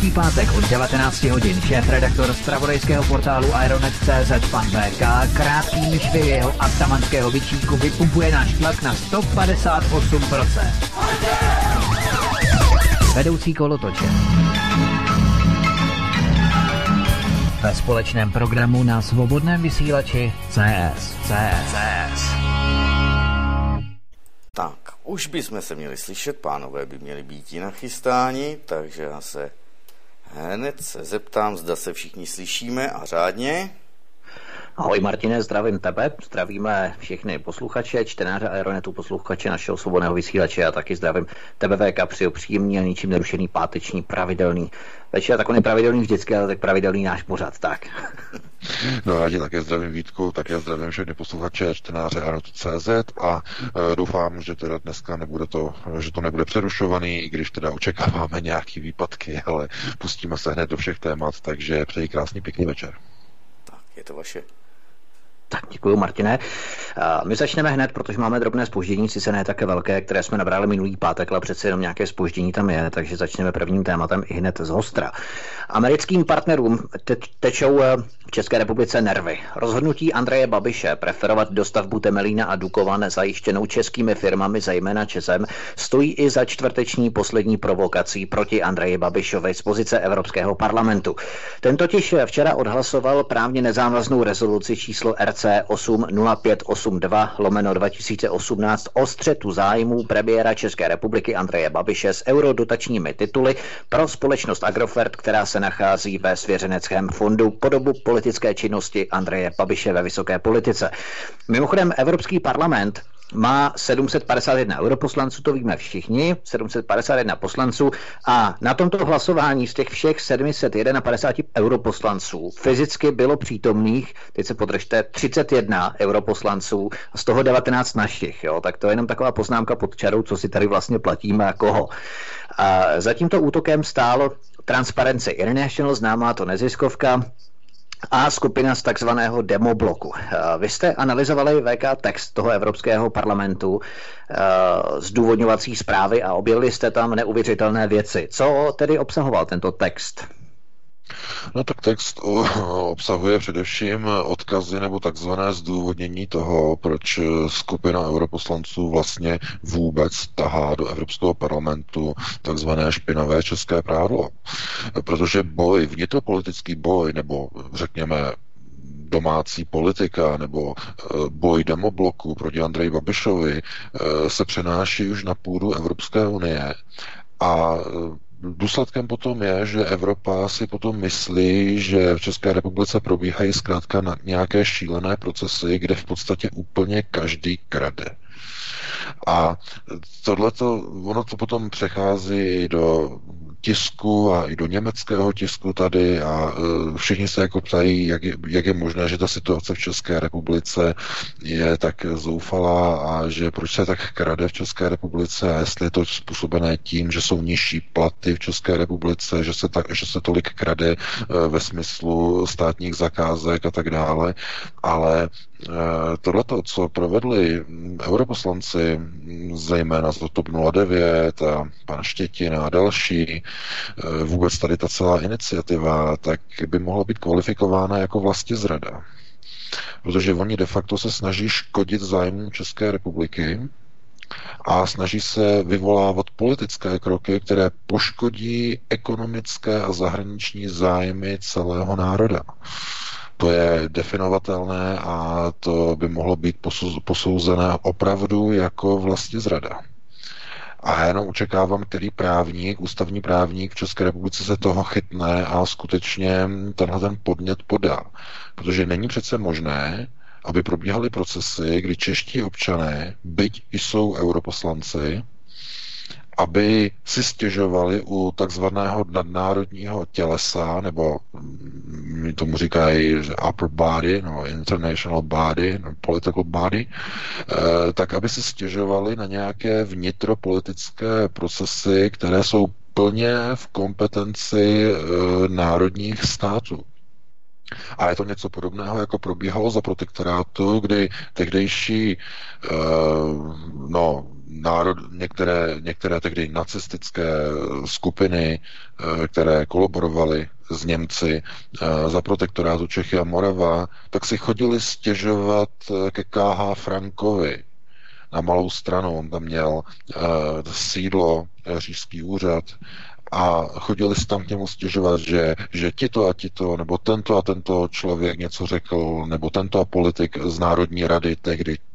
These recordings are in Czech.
Každý pátek od 19 hodin šéf-redaktor z pravodejského portálu Ironet.cz pan VK krátkými švy jeho atamanského vyčínku vypumpuje náš tlak na 158%. Vedoucí kolotoče. Ve společném programu na svobodném vysílači CS. CS. CS. Tak, už bychom se měli slyšet, pánové by měli být i nachystáni, takže já se hned se zeptám, zda se všichni slyšíme a řádně. Ahoj Martine, zdravím tebe, zdravíme všechny posluchače, čtenáře Aeronetu, posluchače našeho svobodného vysílače a taky zdravím tebe VK při příjemný a ničím nerušený páteční pravidelný večer, tak on je pravidelný vždycky, ale tak pravidelný náš pořad, tak. No já tě také zdravím Vítku, také zdravím všechny posluchače, čtenáře Aeronetu.cz a e, doufám, že teda dneska nebude to, že to nebude přerušovaný, i když teda očekáváme nějaký výpadky, ale pustíme se hned do všech témat, takže přeji krásný pěkný večer. Tak, je to vaše. Tak děkuji, Martine. My začneme hned, protože máme drobné spoždění, sice ne také velké, které jsme nabrali minulý pátek, ale přece jenom nějaké spoždění tam je, takže začneme prvním tématem i hned z hostra. Americkým partnerům te- tečou eh, v České republice nervy. Rozhodnutí Andreje Babiše preferovat dostavbu Temelína a Dukovan zajištěnou českými firmami, zejména Česem, stojí i za čtvrteční poslední provokací proti Andreji Babišovi z pozice Evropského parlamentu. Ten totiž včera odhlasoval právně nezávaznou rezoluci číslo RC 80582 lomeno 2018 o střetu zájmů premiéra České republiky Andreje Babiše s eurodotačními tituly pro společnost Agrofert, která se nachází ve svěřeneckém fondu po dobu politické činnosti Andreje Babiše ve vysoké politice. Mimochodem Evropský parlament má 751 europoslanců, to víme všichni, 751 poslanců a na tomto hlasování z těch všech 751 europoslanců fyzicky bylo přítomných, teď se podržte, 31 europoslanců a z toho 19 našich, jo, tak to je jenom taková poznámka pod čarou, co si tady vlastně platíme a koho. A za tímto útokem stálo Transparency International, známá to neziskovka, a skupina z takzvaného demobloku. Vy jste analyzovali VK text toho Evropského parlamentu, zdůvodňovací zprávy a objevili jste tam neuvěřitelné věci. Co tedy obsahoval tento text? No tak text obsahuje především odkazy nebo takzvané zdůvodnění toho, proč skupina europoslanců vlastně vůbec tahá do Evropského parlamentu takzvané špinavé české právo. Protože boj, vnitropolitický boj, nebo řekněme domácí politika nebo boj demobloku proti Andreji Babišovi se přenáší už na půdu Evropské unie a důsledkem potom je, že Evropa si potom myslí, že v České republice probíhají zkrátka na nějaké šílené procesy, kde v podstatě úplně každý krade. A tohleto, ono to potom přechází do tisku a i do německého tisku tady a uh, všichni se jako ptají, jak je, jak je možné, že ta situace v České republice je tak zoufalá a že proč se tak krade v České republice a jestli je to způsobené tím, že jsou nižší platy v České republice, že se, tak, že se tolik krade uh, ve smyslu státních zakázek a tak dále, ale Eh, tohleto, co provedli europoslanci, zejména z TOP 09 a pan Štětin a další, vůbec tady ta celá iniciativa, tak by mohla být kvalifikována jako vlastně zrada. Protože oni de facto se snaží škodit zájmům České republiky a snaží se vyvolávat politické kroky, které poškodí ekonomické a zahraniční zájmy celého národa to je definovatelné a to by mohlo být posouzené opravdu jako vlastně zrada. A já jenom očekávám, který právník, ústavní právník v České republice se toho chytne a skutečně tenhle ten podnět podá. Protože není přece možné, aby probíhaly procesy, kdy čeští občané, byť jsou europoslanci, aby si stěžovali u takzvaného nadnárodního tělesa, nebo mm, tomu říkají upper body, no, international body, no, political body, eh, tak aby si stěžovali na nějaké vnitropolitické procesy, které jsou plně v kompetenci eh, národních států. A je to něco podobného, jako probíhalo za protektorátu, kdy tehdejší uh, no, národ, některé, některé tehdy nacistické skupiny, uh, které kolaborovaly s Němci uh, za protektorátu Čechy a Morava, tak si chodili stěžovat ke KH Frankovi na malou stranu. On tam měl sídlo, říšský úřad a chodili si tam k němu stěžovat, že, že tito a tito, nebo tento a tento člověk něco řekl, nebo tento a politik z Národní rady tehdy eh, eh,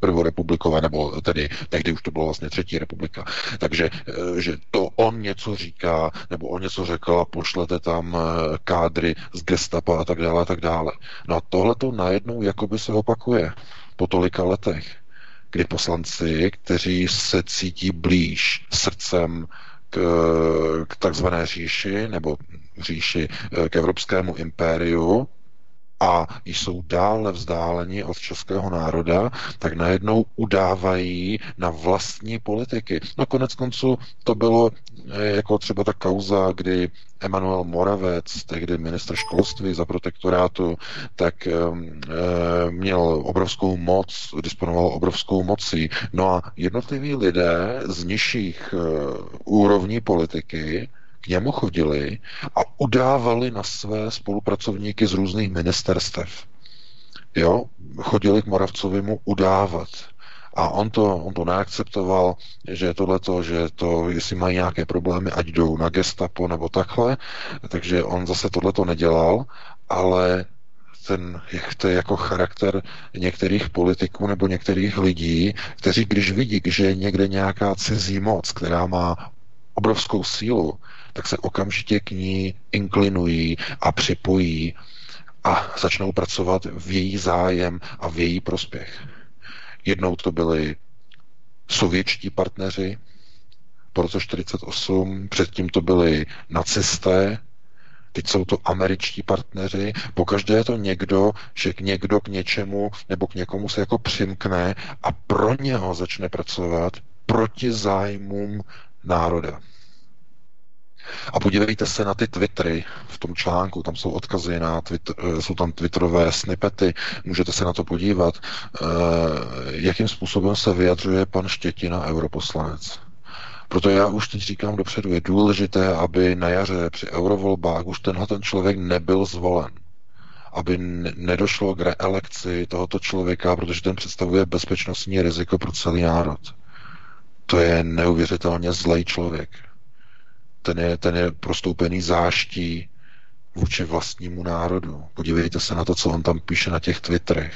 prvorepublikové, nebo tedy tehdy už to bylo vlastně třetí republika. Takže, eh, že to on něco říká, nebo on něco řekl a pošlete tam kádry z gestapa a tak dále a tak dále. No a tohle to najednou jakoby se opakuje po tolika letech, kdy poslanci, kteří se cítí blíž srdcem k, k takzvané říši nebo říši eh, k evropskému impériu a jsou dále vzdáleni od českého národa, tak najednou udávají na vlastní politiky. No konec konců to bylo eh, jako třeba ta kauza, kdy Emanuel Moravec, tehdy ministr školství za protektorátu, tak e, měl obrovskou moc, disponoval obrovskou mocí. No a jednotliví lidé z nižších e, úrovní politiky k němu chodili a udávali na své spolupracovníky z různých ministerstev. Jo, chodili k Moravcovi mu udávat. A on to, on to neakceptoval, že tohleto, že to, jestli mají nějaké problémy, ať jdou na gestapo nebo takhle, takže on zase tohleto nedělal, ale ten, to je jako charakter některých politiků nebo některých lidí, kteří když vidí, že je někde nějaká cizí moc, která má obrovskou sílu, tak se okamžitě k ní inklinují a připojí a začnou pracovat v její zájem a v její prospěch. Jednou to byli sovětští partneři po roce 48, předtím to byli nacisté, teď jsou to američtí partneři, pokaždé je to někdo, že někdo k něčemu nebo k někomu se jako přimkne a pro něho začne pracovat proti zájmům národa. A podívejte se na ty Twittery v tom článku, tam jsou odkazy na Twitter, eh, jsou tam Twitterové snippety, můžete se na to podívat, eh, jakým způsobem se vyjadřuje pan Štětina, europoslanec. Proto já už teď říkám dopředu, je důležité, aby na jaře při eurovolbách už tenhle ten člověk nebyl zvolen aby nedošlo k reelekci tohoto člověka, protože ten představuje bezpečnostní riziko pro celý národ. To je neuvěřitelně zlej člověk ten je, ten je prostoupený záští vůči vlastnímu národu. Podívejte se na to, co on tam píše na těch Twitterech.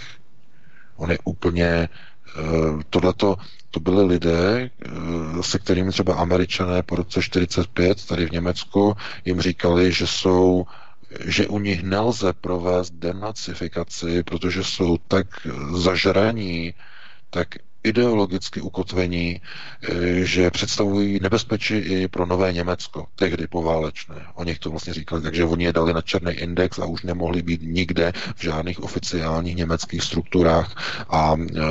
On je úplně eh, tohleto, to byli lidé, eh, se kterými třeba američané po roce 45 tady v Německu jim říkali, že jsou že u nich nelze provést denacifikaci, protože jsou tak zažraní, tak ideologicky ukotvení, eh, že představují nebezpečí i pro nové Německo, tehdy poválečné. Oni to vlastně říkali, takže oni je dali na černý index a už nemohli být nikde v žádných oficiálních německých strukturách a eh,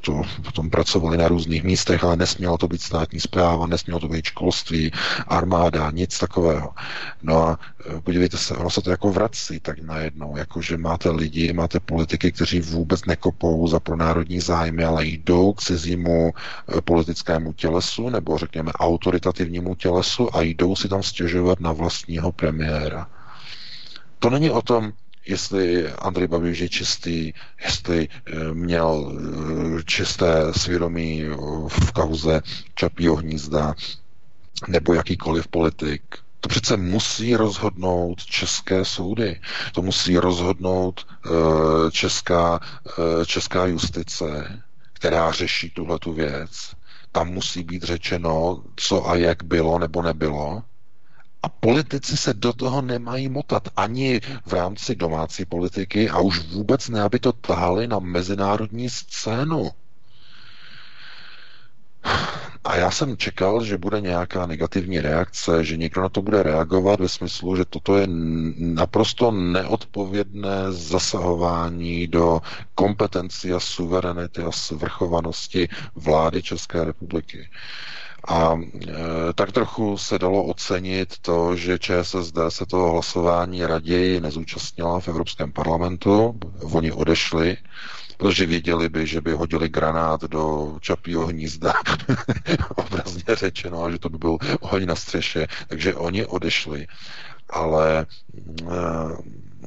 to potom pracovali na různých místech, ale nesmělo to být státní zpráva, nesmělo to být školství, armáda, nic takového. No a podívejte se, ono se to jako vrací tak najednou, jako že máte lidi, máte politiky, kteří vůbec nekopou za pronárodní zájmy, ale jdou k cizímu eh, politickému tělesu nebo řekněme autoritativnímu tělesu a jdou si tam stěžovat na vlastního premiéra. To není o tom, jestli Andrej Babiš je čistý, jestli eh, měl eh, čisté svědomí v kauze Čapího hnízda, nebo jakýkoliv politik. To přece musí rozhodnout české soudy. To musí rozhodnout česká, česká justice která řeší tuhle tu věc. Tam musí být řečeno, co a jak bylo nebo nebylo. A politici se do toho nemají motat ani v rámci domácí politiky a už vůbec ne, aby to tahali na mezinárodní scénu. A já jsem čekal, že bude nějaká negativní reakce, že někdo na to bude reagovat ve smyslu, že toto je naprosto neodpovědné zasahování do kompetencí a suverenity a svrchovanosti vlády České republiky. A e, tak trochu se dalo ocenit to, že ČSSD se toho hlasování raději nezúčastnila v Evropském parlamentu. Oni odešli protože věděli by, že by hodili granát do čapího hnízda, obrazně řečeno, a že to by byl oheň na střeše. Takže oni odešli, ale eh,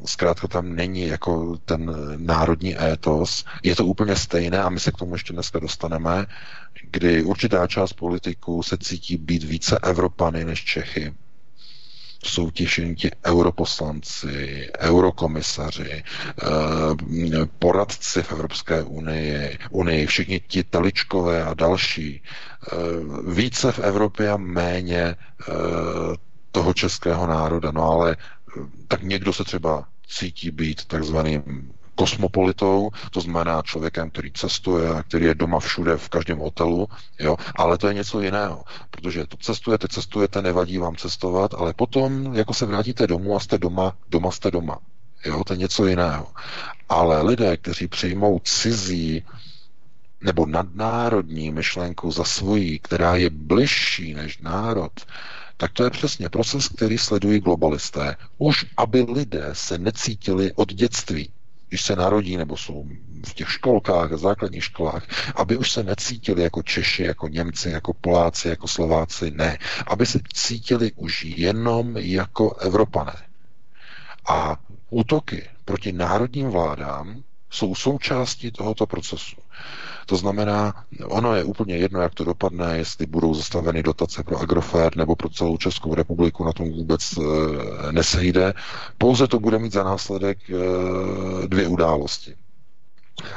zkrátka tam není jako ten národní étos. Je to úplně stejné a my se k tomu ještě dneska dostaneme, kdy určitá část politiků se cítí být více Evropany než Čechy jsou všichni ti europoslanci, eurokomisaři, eh, poradci v Evropské unii, unii, všichni ti teličkové a další. Eh, více v Evropě a méně eh, toho českého národa. No ale tak někdo se třeba cítí být takzvaným kosmopolitou, to znamená člověkem, který cestuje, který je doma všude, v každém hotelu, jo, ale to je něco jiného, protože to cestujete, cestujete, nevadí vám cestovat, ale potom, jako se vrátíte domů a jste doma, doma jste doma, jo, to je něco jiného. Ale lidé, kteří přijmou cizí nebo nadnárodní myšlenku za svojí, která je bližší než národ, tak to je přesně proces, který sledují globalisté. Už aby lidé se necítili od dětství když se narodí nebo jsou v těch školkách, základních školách, aby už se necítili jako Češi, jako Němci, jako Poláci, jako Slováci, ne. Aby se cítili už jenom jako Evropané. A útoky proti národním vládám jsou součástí tohoto procesu. To znamená, ono je úplně jedno, jak to dopadne, jestli budou zastaveny dotace pro Agrofert nebo pro celou Českou republiku, na tom vůbec e, nesejde. Pouze to bude mít za následek e, dvě události.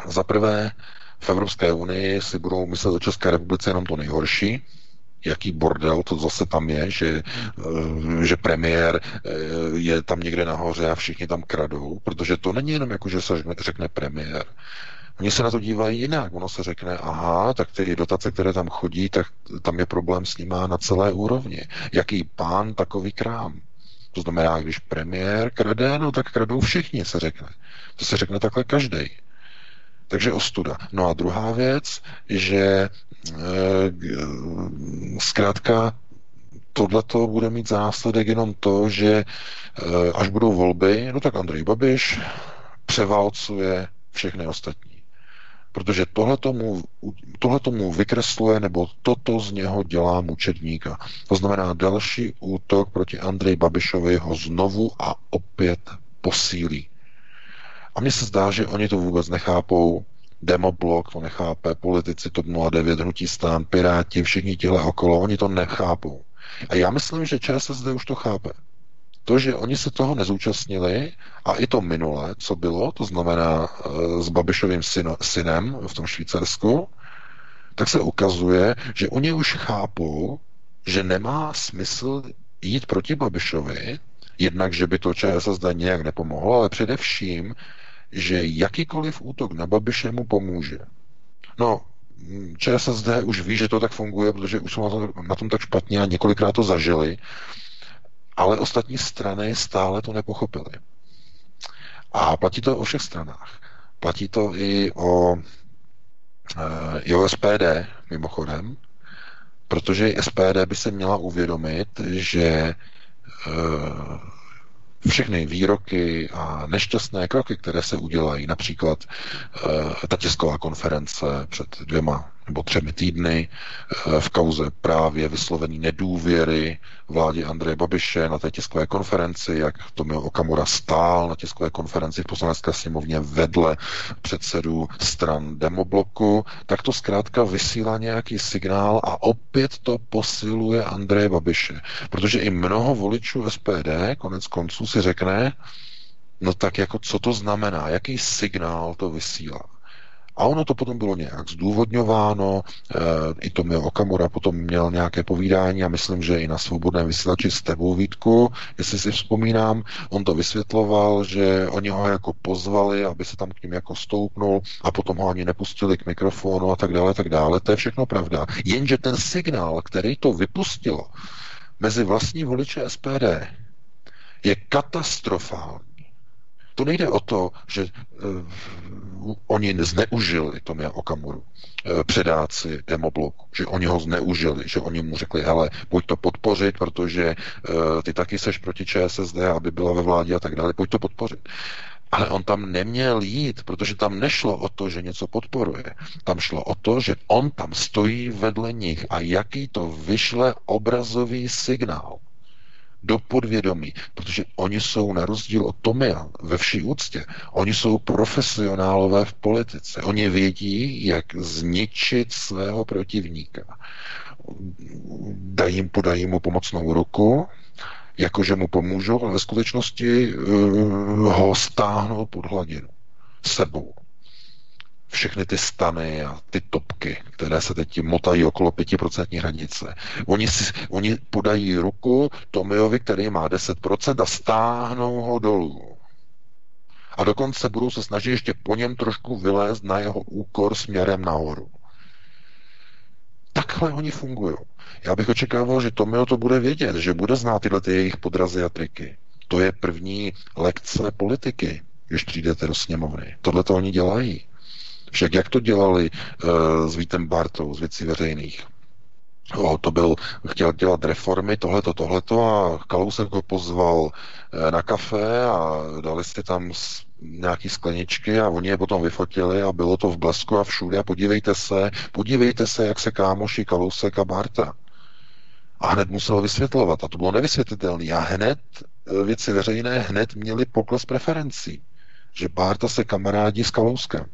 Za prvé, v Evropské unii si budou myslet o České republice jenom to nejhorší, jaký bordel to zase tam je, že, eh, že premiér je tam někde nahoře a všichni tam kradou, protože to není jenom jako, že se řekne premiér. Oni se na to dívají jinak. Ono se řekne, aha, tak ty dotace, které tam chodí, tak tam je problém s nima na celé úrovni. Jaký pán, takový krám. To znamená, když premiér krade, no tak kradou všichni, se řekne. To se řekne takhle každý. Takže ostuda. No a druhá věc, že e, zkrátka tohle to bude mít za následek jenom to, že e, až budou volby, no tak Andrej Babiš převálcuje všechny ostatní protože tohle tomu, tohle tomu vykresluje, nebo toto z něho dělá mučedníka. To znamená, další útok proti Andrej Babišovi ho znovu a opět posílí. A mně se zdá, že oni to vůbec nechápou, Demoblok to nechápe, politici TOP 09, Hnutí stán, Piráti, všichni tihle okolo, oni to nechápou. A já myslím, že ČSSD už to chápe to, že oni se toho nezúčastnili a i to minulé, co bylo, to znamená e, s Babišovým syno, synem v tom Švýcarsku, tak se ukazuje, že oni už chápou, že nemá smysl jít proti Babišovi, jednak, že by to ČSSD nějak nepomohlo, ale především, že jakýkoliv útok na Babiše mu pomůže. No, ČSSD už ví, že to tak funguje, protože už jsou na tom, na tom tak špatně a několikrát to zažili, ale ostatní strany stále to nepochopily. A platí to o všech stranách. Platí to i o, eh, i o SPD, mimochodem, protože SPD by se měla uvědomit, že eh, všechny výroky a nešťastné kroky, které se udělají, například e, ta tisková konference před dvěma nebo třemi týdny e, v kauze právě vyslovený nedůvěry vládě Andreje Babiše na té tiskové konferenci, jak Tomio Okamura stál na tiskové konferenci v poslanecké sněmovně vedle předsedů stran demobloku, tak to zkrátka vysílá nějaký signál a opět to posiluje Andreje Babiše. Protože i mnoho voličů SPD konec konců si řekne, no tak jako co to znamená, jaký signál to vysílá. A ono to potom bylo nějak zdůvodňováno, e, i to měl Okamura potom měl nějaké povídání a myslím, že i na svobodném vysílači s tebou Vítku, jestli si vzpomínám, on to vysvětloval, že oni ho jako pozvali, aby se tam k ním jako stoupnul a potom ho ani nepustili k mikrofonu a tak dále, tak dále. To je všechno pravda. Jenže ten signál, který to vypustilo mezi vlastní voliče SPD, je katastrofální. To nejde o to, že uh, oni zneužili Tomia Okamuru, uh, předáci demobloku, že oni ho zneužili, že oni mu řekli, hele, pojď to podpořit, protože uh, ty taky seš proti ČSSD, aby byla ve vládě a tak dále, pojď to podpořit. Ale on tam neměl jít, protože tam nešlo o to, že něco podporuje. Tam šlo o to, že on tam stojí vedle nich a jaký to vyšle obrazový signál do podvědomí, protože oni jsou na rozdíl od Tomia ve vší úctě, oni jsou profesionálové v politice. Oni vědí, jak zničit svého protivníka. Dají, podají mu pomocnou ruku, jakože mu pomůžou, ale ve skutečnosti uh, ho stáhnou pod hladinu sebou všechny ty stany a ty topky, které se teď motají okolo 5% hranice. Oni, si, oni podají ruku Tomiovi, který má 10% a stáhnou ho dolů. A dokonce budou se snažit ještě po něm trošku vylézt na jeho úkor směrem nahoru. Takhle oni fungují. Já bych očekával, že Tomio to bude vědět, že bude znát tyhle ty jejich podrazy a triky. To je první lekce politiky, když přijdete do sněmovny. Tohle to oni dělají. Však jak to dělali uh, s Vítem Bartou z věcí veřejných? O, to byl, chtěl dělat reformy, tohleto, tohleto a Kalousek ho pozval eh, na kafe a dali si tam nějaký skleničky a oni je potom vyfotili a bylo to v blesku a všude a podívejte se, podívejte se, jak se kámoší Kalousek a Barta. A hned musel vysvětlovat a to bylo nevysvětlitelné. A hned eh, věci veřejné hned měli pokles preferencí, že Barta se kamarádí s Kalouskem.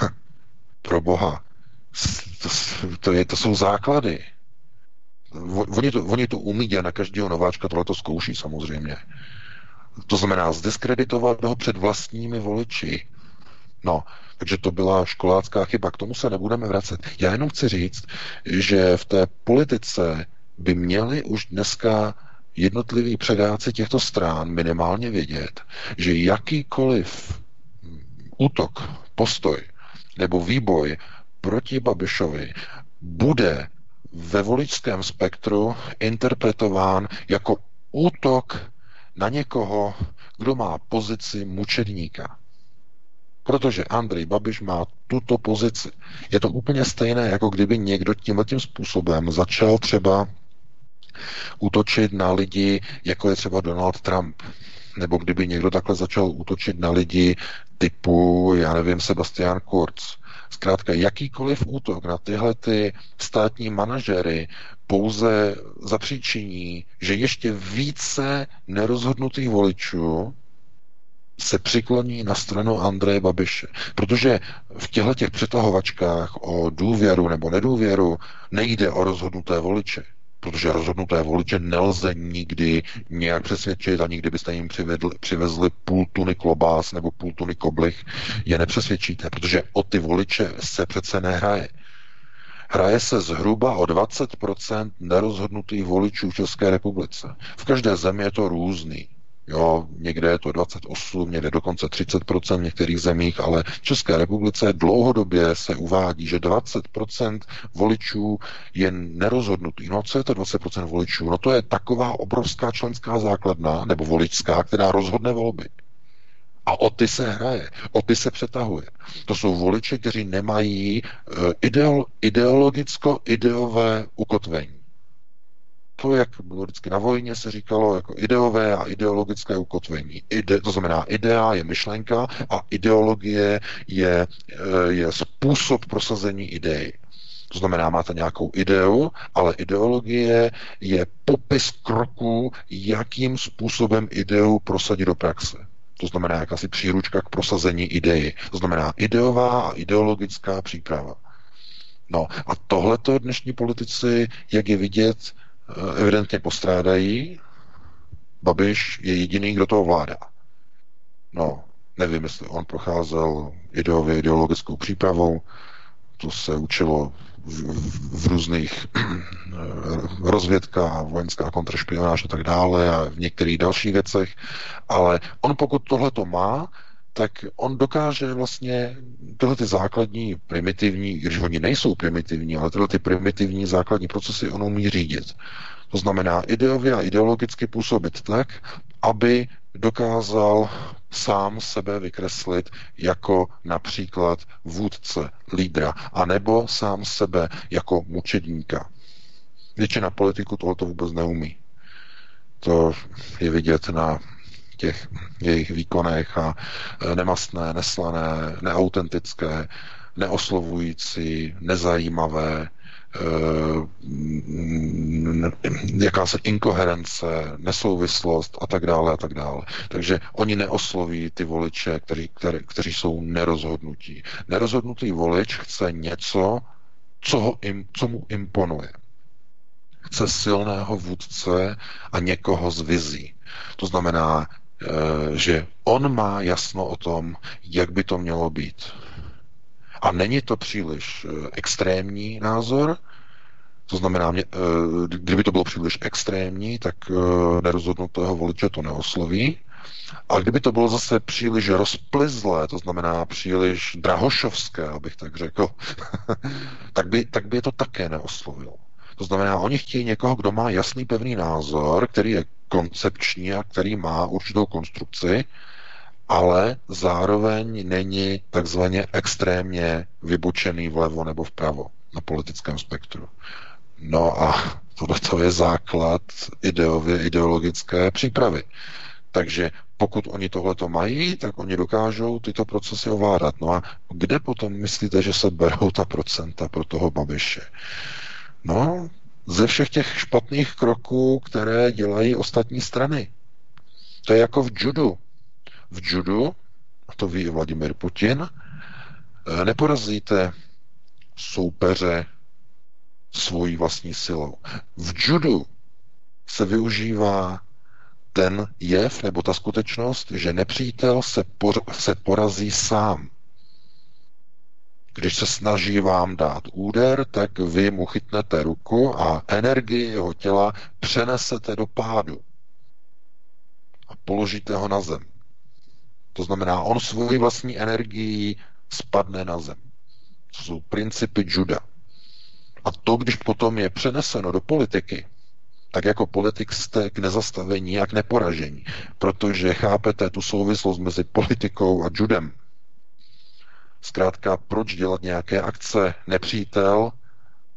Pro boha. To, to, je, to jsou základy. Oni to, oni to umí a na každého nováčka tohle to zkouší samozřejmě. To znamená zdiskreditovat ho před vlastními voliči. No, takže to byla školácká chyba. K tomu se nebudeme vracet. Já jenom chci říct, že v té politice by měli už dneska jednotliví předáci těchto strán minimálně vědět, že jakýkoliv útok, postoj nebo výboj proti Babišovi bude ve voličském spektru interpretován jako útok na někoho, kdo má pozici mučedníka. Protože Andrej Babiš má tuto pozici. Je to úplně stejné, jako kdyby někdo tímhle tím způsobem začal třeba útočit na lidi, jako je třeba Donald Trump. Nebo kdyby někdo takhle začal útočit na lidi typu, já nevím, Sebastian Kurz. Zkrátka, jakýkoliv útok na tyhle ty státní manažery pouze zapříčiní, že ještě více nerozhodnutých voličů se přikloní na stranu Andreje Babiše. Protože v těchto těch přetahovačkách o důvěru nebo nedůvěru nejde o rozhodnuté voliče protože rozhodnuté voliče nelze nikdy nějak přesvědčit a nikdy byste jim přivedli, přivezli půl tuny klobás nebo půl tuny koblich, je nepřesvědčíte, protože o ty voliče se přece nehraje. Hraje se zhruba o 20% nerozhodnutých voličů v České republice. V každé zemi je to různý. Jo, někde je to 28, někde dokonce 30% v některých zemích, ale v České republice dlouhodobě se uvádí, že 20% voličů je nerozhodnutý. No co je to 20% voličů? No to je taková obrovská členská základna, nebo voličská, která rozhodne volby. A o ty se hraje, o ty se přetahuje. To jsou voliči, kteří nemají uh, ideologicko-ideové ukotvení to, jak bylo vždycky na vojně, se říkalo jako ideové a ideologické ukotvení. Ide, to znamená, idea je myšlenka a ideologie je, eh, je způsob prosazení idei. To znamená, máte nějakou ideu, ale ideologie je popis kroků, jakým způsobem ideu prosadit do praxe. To znamená jakási příručka k prosazení ideji. To znamená ideová a ideologická příprava. No a tohleto dnešní politici, jak je vidět, evidentně postrádají. Babiš je jediný, kdo to ovládá. No, nevím, jestli on procházel ideově ideologickou přípravou, to se učilo v, v, v různých rozvědkách, vojenská kontrašpionáž a tak dále a v některých dalších věcech, ale on pokud tohle to má, tak on dokáže vlastně tyhle ty základní primitivní, když oni nejsou primitivní, ale tyhle ty primitivní základní procesy on umí řídit. To znamená ideově a ideologicky působit tak, aby dokázal sám sebe vykreslit jako například vůdce, lídra, anebo sám sebe jako mučedníka. Většina politiku tohoto vůbec neumí. To je vidět na těch jejich výkonech a e, nemastné, neslané, neautentické, neoslovující, nezajímavé, e, se inkoherence, nesouvislost a tak dále a tak dále. Takže oni neosloví ty voliče, který, který, kteří jsou nerozhodnutí. Nerozhodnutý volič chce něco, co, ho im, co mu imponuje. Chce silného vůdce a někoho z vizí. To znamená že on má jasno o tom, jak by to mělo být. A není to příliš eh, extrémní názor, to znamená, eh, kdyby to bylo příliš extrémní, tak nerozhodnutého voliče to neosloví. A kdyby to bylo zase příliš rozplizlé, to znamená příliš drahošovské, abych tak řekl, tak, by, tak by je to také neoslovilo. To znamená, oni chtějí někoho, kdo má jasný pevný názor, který je koncepční a který má určitou konstrukci, ale zároveň není takzvaně extrémně vybočený vlevo nebo vpravo na politickém spektru. No a tohle je základ ideově ideologické přípravy. Takže pokud oni tohleto mají, tak oni dokážou tyto procesy ovládat. No a kde potom myslíte, že se berou ta procenta pro toho Babiše? No, ze všech těch špatných kroků, které dělají ostatní strany. To je jako v judu. V judu, a to ví Vladimir Putin, eh, neporazíte soupeře svojí vlastní silou. V judu se využívá ten jev nebo ta skutečnost, že nepřítel se, por- se porazí sám. Když se snaží vám dát úder, tak vy mu chytnete ruku a energii jeho těla přenesete do pádu a položíte ho na zem. To znamená, on svoji vlastní energii spadne na zem. To jsou principy juda. A to, když potom je přeneseno do politiky, tak jako politik jste k nezastavení a k neporažení, protože chápete tu souvislost mezi politikou a judem. Zkrátka, proč dělat nějaké akce? Nepřítel,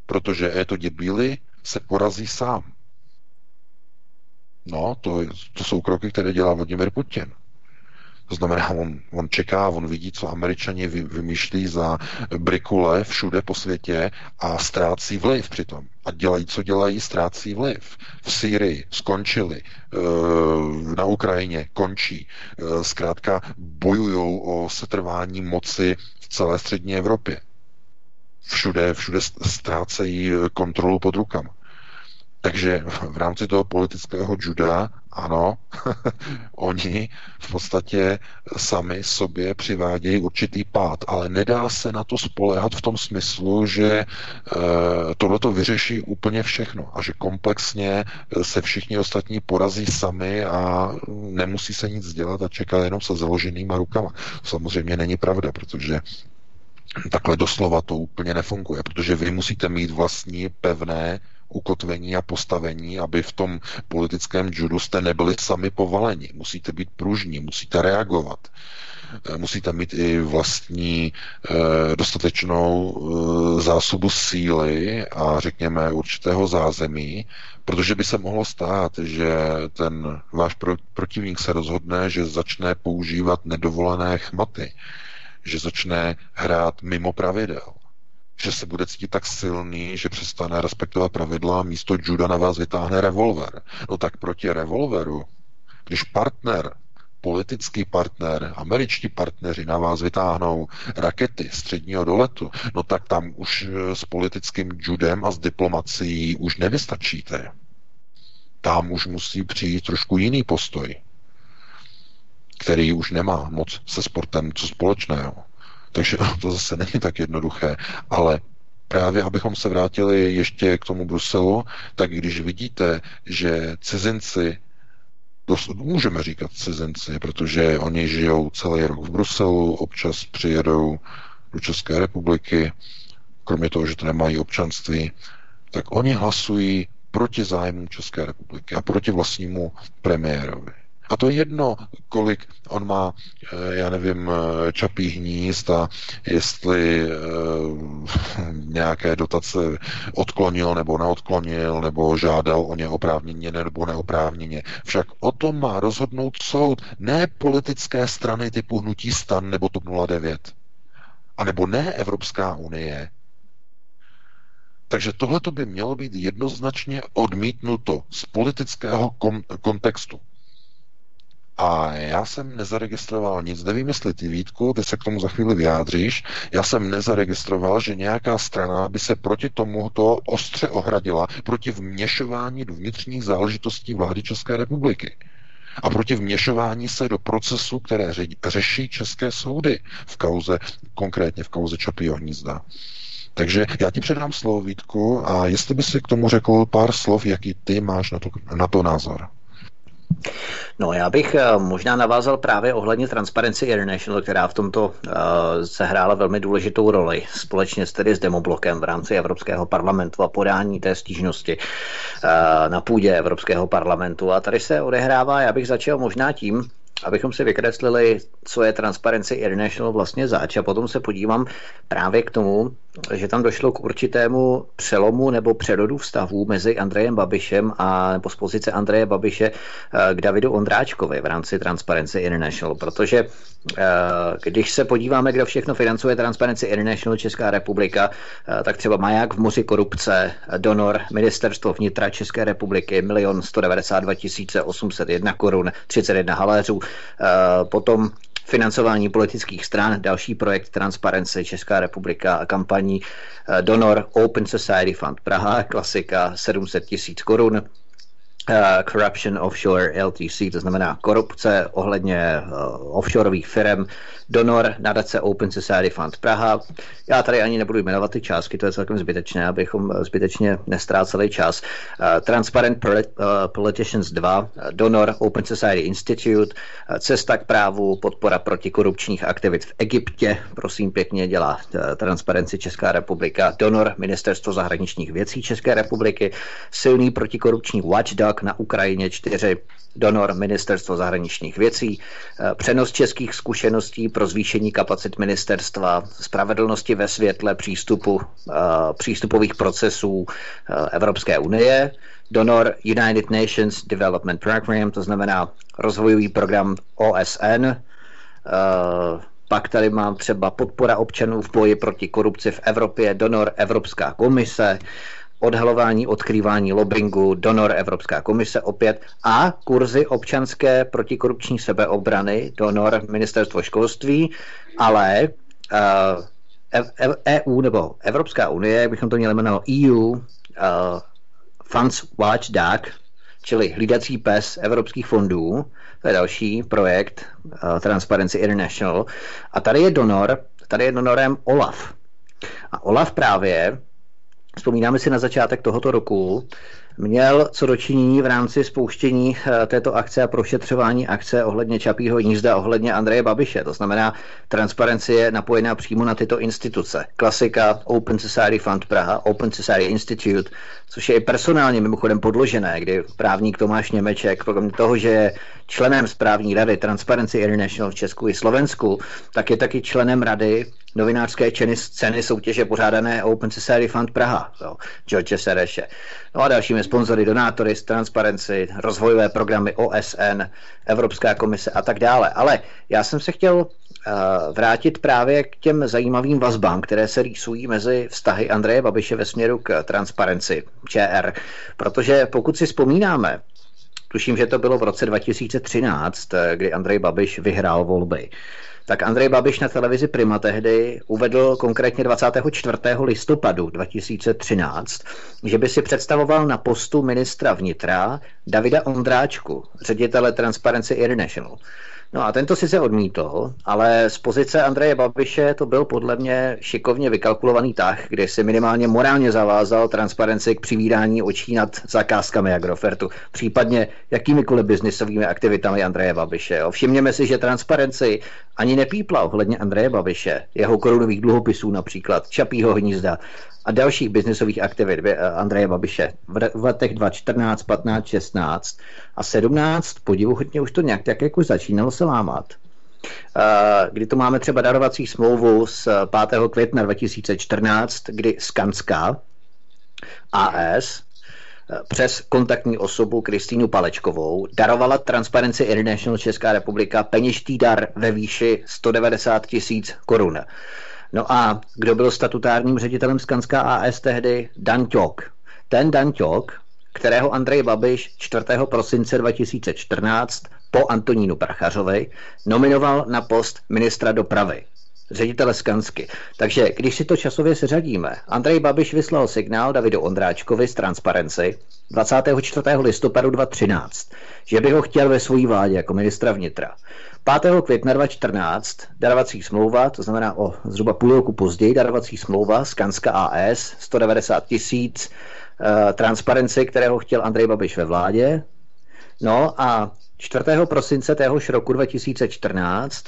protože je to děbíly, se porazí sám. No, to, to jsou kroky, které dělá Vladimir Putin. To znamená, on, on čeká, on vidí, co američani vy, vymýšlí za brikule všude po světě a ztrácí vliv přitom. A dělají, co dělají, ztrácí vliv. V Sýrii skončili, eh, na Ukrajině končí. Eh, zkrátka bojují o setrvání moci v celé střední Evropě. Všude, všude ztrácejí kontrolu pod rukama. Takže v rámci toho politického juda, ano, oni v podstatě sami sobě přivádějí určitý pád, ale nedá se na to spolehat v tom smyslu, že e, tohle to vyřeší úplně všechno a že komplexně se všichni ostatní porazí sami a nemusí se nic dělat a čeká jenom se založenýma rukama. Samozřejmě není pravda, protože takhle doslova to úplně nefunguje, protože vy musíte mít vlastní pevné ukotvení a postavení, aby v tom politickém judu jste nebyli sami povaleni. Musíte být pružní, musíte reagovat. Eh, musíte mít i vlastní e, dostatečnou e, zásobu síly a řekněme určitého zázemí, protože by se mohlo stát, že ten váš pro, protivník se rozhodne, že začne používat nedovolené chmaty, že začne hrát mimo pravidel že se bude cítit tak silný, že přestane respektovat pravidla místo juda na vás vytáhne revolver. No tak proti revolveru, když partner, politický partner, američtí partneři na vás vytáhnou rakety středního doletu, no tak tam už s politickým judem a s diplomací už nevystačíte. Tam už musí přijít trošku jiný postoj, který už nemá moc se sportem co společného. Takže to zase není tak jednoduché. Ale právě abychom se vrátili ještě k tomu Bruselu, tak když vidíte, že cizinci můžeme říkat cizinci, protože oni žijou celý rok v Bruselu, občas přijedou do České republiky, kromě toho, že to nemají občanství, tak oni hlasují proti zájmu České republiky a proti vlastnímu premiérovi. A to je jedno, kolik on má, eh, já nevím, eh, čapí hnízd a jestli e, nějaké dotace odklonil nebo neodklonil, nebo žádal o ně oprávněně nebo neoprávněně. Však o tom má rozhodnout soud, ne politické strany typu Hnutí stan nebo TOP 09. A nebo ne Evropská unie. Takže tohle by mělo být jednoznačně odmítnuto z politického kom- kontextu. A já jsem nezaregistroval nic, nevím, jestli ty Vítku, ty se k tomu za chvíli vyjádříš, já jsem nezaregistroval, že nějaká strana by se proti tomuto ostře ohradila, proti vměšování do vnitřních záležitostí vlády České republiky a proti vměšování se do procesu, které řeší české soudy v kauze, konkrétně v kauze Čapího hnízda. Takže já ti předám slovo Vítku a jestli by si k tomu řekl pár slov, jaký ty máš na to, na to názor. No, já bych eh, možná navázal právě ohledně Transparency International, která v tomto uh, sehrála velmi důležitou roli, společně s tedy s demoblokem v rámci Evropského parlamentu a podání té stížnosti uh, na půdě Evropského parlamentu. A tady se odehrává, já bych začal možná tím, abychom si vykreslili, co je Transparency International vlastně zač a potom se podívám právě k tomu, že tam došlo k určitému přelomu nebo přerodu vztahů mezi Andrejem Babišem a nebo z pozice Andreje Babiše eh, k Davidu Ondráčkovi v rámci Transparency International, protože eh, když se podíváme, kdo všechno financuje Transparency International Česká republika, eh, tak třeba maják v moři korupce, donor Ministerstvo vnitra České republiky 1 192 801 korun, 31 haléřů, potom financování politických stran, další projekt Transparency Česká republika a kampaní eh, Donor Open Society Fund Praha, klasika 700 tisíc korun, corruption Offshore LTC, to znamená korupce ohledně uh, offshoreových firm, donor nadace Open Society Fund Praha. Já tady ani nebudu jmenovat ty částky, to je celkem zbytečné, abychom zbytečně nestráceli čas. Uh, Transparent uh, Politicians 2, donor Open Society Institute, cesta k právu, podpora protikorupčních aktivit v Egyptě, prosím pěkně, dělá Transparenci Česká republika, donor Ministerstvo zahraničních věcí České republiky, silný protikorupční watchdog válk na Ukrajině 4, donor Ministerstvo zahraničních věcí, eh, přenos českých zkušeností pro zvýšení kapacit ministerstva, spravedlnosti ve světle přístupu, eh, přístupových procesů eh, Evropské unie, donor United Nations Development Program, to znamená rozvojový program OSN, pak tady mám třeba podpora občanů v boji proti korupci v Evropě, donor Evropská komise, odhalování, odkrývání lobbingu, donor Evropská komise opět a kurzy občanské protikorupční sebeobrany, donor Ministerstvo školství, ale uh, EU nebo Evropská unie, bychom to měli jmenovat EU, uh, Funds Watchdog, čili hlídací pes evropských fondů, to je další projekt uh, Transparency International. A tady je donor, tady je donorem OLAF. A OLAF právě, vzpomínáme si na začátek tohoto roku, měl co dočinění v rámci spouštění eh, této akce a prošetřování akce ohledně Čapího hnízda, ohledně Andreje Babiše. To znamená, transparenci je napojená přímo na tyto instituce. Klasika Open Society Fund Praha, Open Society Institute, což je i personálně mimochodem podložené, kdy právník Tomáš Němeček, kromě toho, že je členem správní rady Transparency International v Česku i Slovensku, tak je taky členem rady novinářské čeny scény soutěže pořádané Open Society Fund Praha, jo, George Sereše. No a dalšími sponzory, donátory z Transparency, rozvojové programy OSN, Evropská komise a tak dále. Ale já jsem se chtěl uh, vrátit právě k těm zajímavým vazbám, které se rýsují mezi vztahy Andreje Babiše ve směru k Transparency, ČR. Protože pokud si vzpomínáme, tuším, že to bylo v roce 2013, eh, kdy Andrej Babiš vyhrál volby, tak Andrej Babiš na televizi Prima tehdy uvedl konkrétně 24. listopadu 2013, že by si představoval na postu ministra vnitra Davida Ondráčku, ředitele Transparency International. No a tento si se odmítl, ale z pozice Andreje Babiše to byl podle mě šikovně vykalkulovaný tah, kdy si minimálně morálně zavázal transparenci k přivídání očí nad zakázkami Agrofertu, případně jakýmikoliv biznisovými aktivitami Andreje Babiše. Všimněme si, že transparenci ani nepípla ohledně Andreje Babiše, jeho korunových dluhopisů například, Čapího hnízda a dalších biznisových aktivit eh, Andreje Babiše v letech 2014, 15, 16 a 17 podivuhodně už to nějak tak jako začínalo se lámat. Eh, kdy tu máme třeba darovací smlouvu z 5. května 2014, kdy Skanska AS eh, přes kontaktní osobu Kristýnu Palečkovou darovala Transparency International Česká republika peněžitý dar ve výši 190 tisíc korun. No a kdo byl statutárním ředitelem Skanská AS tehdy? Dan Ťok. Ten Dan Ťok, kterého Andrej Babiš 4. prosince 2014 po Antonínu Prachařovi nominoval na post ministra dopravy ředitele Skansky. Takže když si to časově seřadíme, Andrej Babiš vyslal signál Davidu Ondráčkovi z Transparency 24. listopadu 2013, že by ho chtěl ve své vládě jako ministra vnitra. 5. května 2014 darovací smlouva, to znamená o zhruba půl roku později, darovací smlouva Skanska AS, 190 tisíc uh, transparenci, kterého chtěl Andrej Babiš ve vládě. No a 4. prosince téhož roku 2014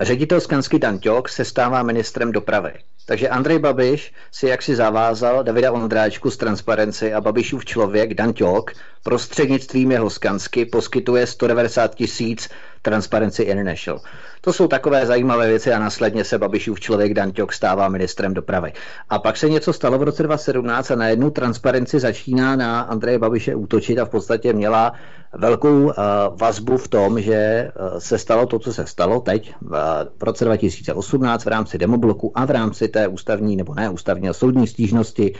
ředitel Skansky Dan Ťok se stává ministrem dopravy. Takže Andrej Babiš si jaksi zavázal Davida Ondráčku z Transparency a Babišův člověk Dan Ťok prostřednictvím jeho Skansky poskytuje 190 tisíc Transparency International. To jsou takové zajímavé věci a následně se Babišův člověk Danťok stává ministrem dopravy. A pak se něco stalo v roce 2017 a najednou Transparency začíná na Andreje Babiše útočit a v podstatě měla velkou uh, vazbu v tom, že uh, se stalo to, co se stalo teď v, roce 2018 v rámci demobloku a v rámci té ústavní nebo ne ústavní soudní stížnosti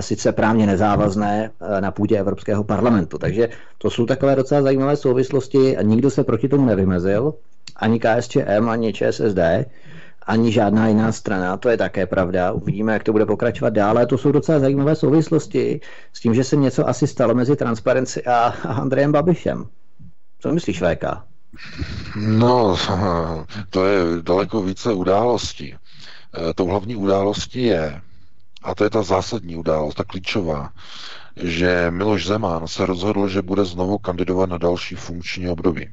sice právně nezávazné na půdě Evropského parlamentu. Takže to jsou takové docela zajímavé souvislosti a nikdo se proti tomu nevymezil, ani KSČM, ani ČSSD, ani žádná jiná strana, to je také pravda. Uvidíme, jak to bude pokračovat dále. To jsou docela zajímavé souvislosti s tím, že se něco asi stalo mezi Transparency a Andrejem Babišem. Co myslíš, VK? No, to je daleko více událostí. E, tou hlavní událostí je, a to je ta zásadní událost, ta klíčová, že Miloš Zeman se rozhodl, že bude znovu kandidovat na další funkční období.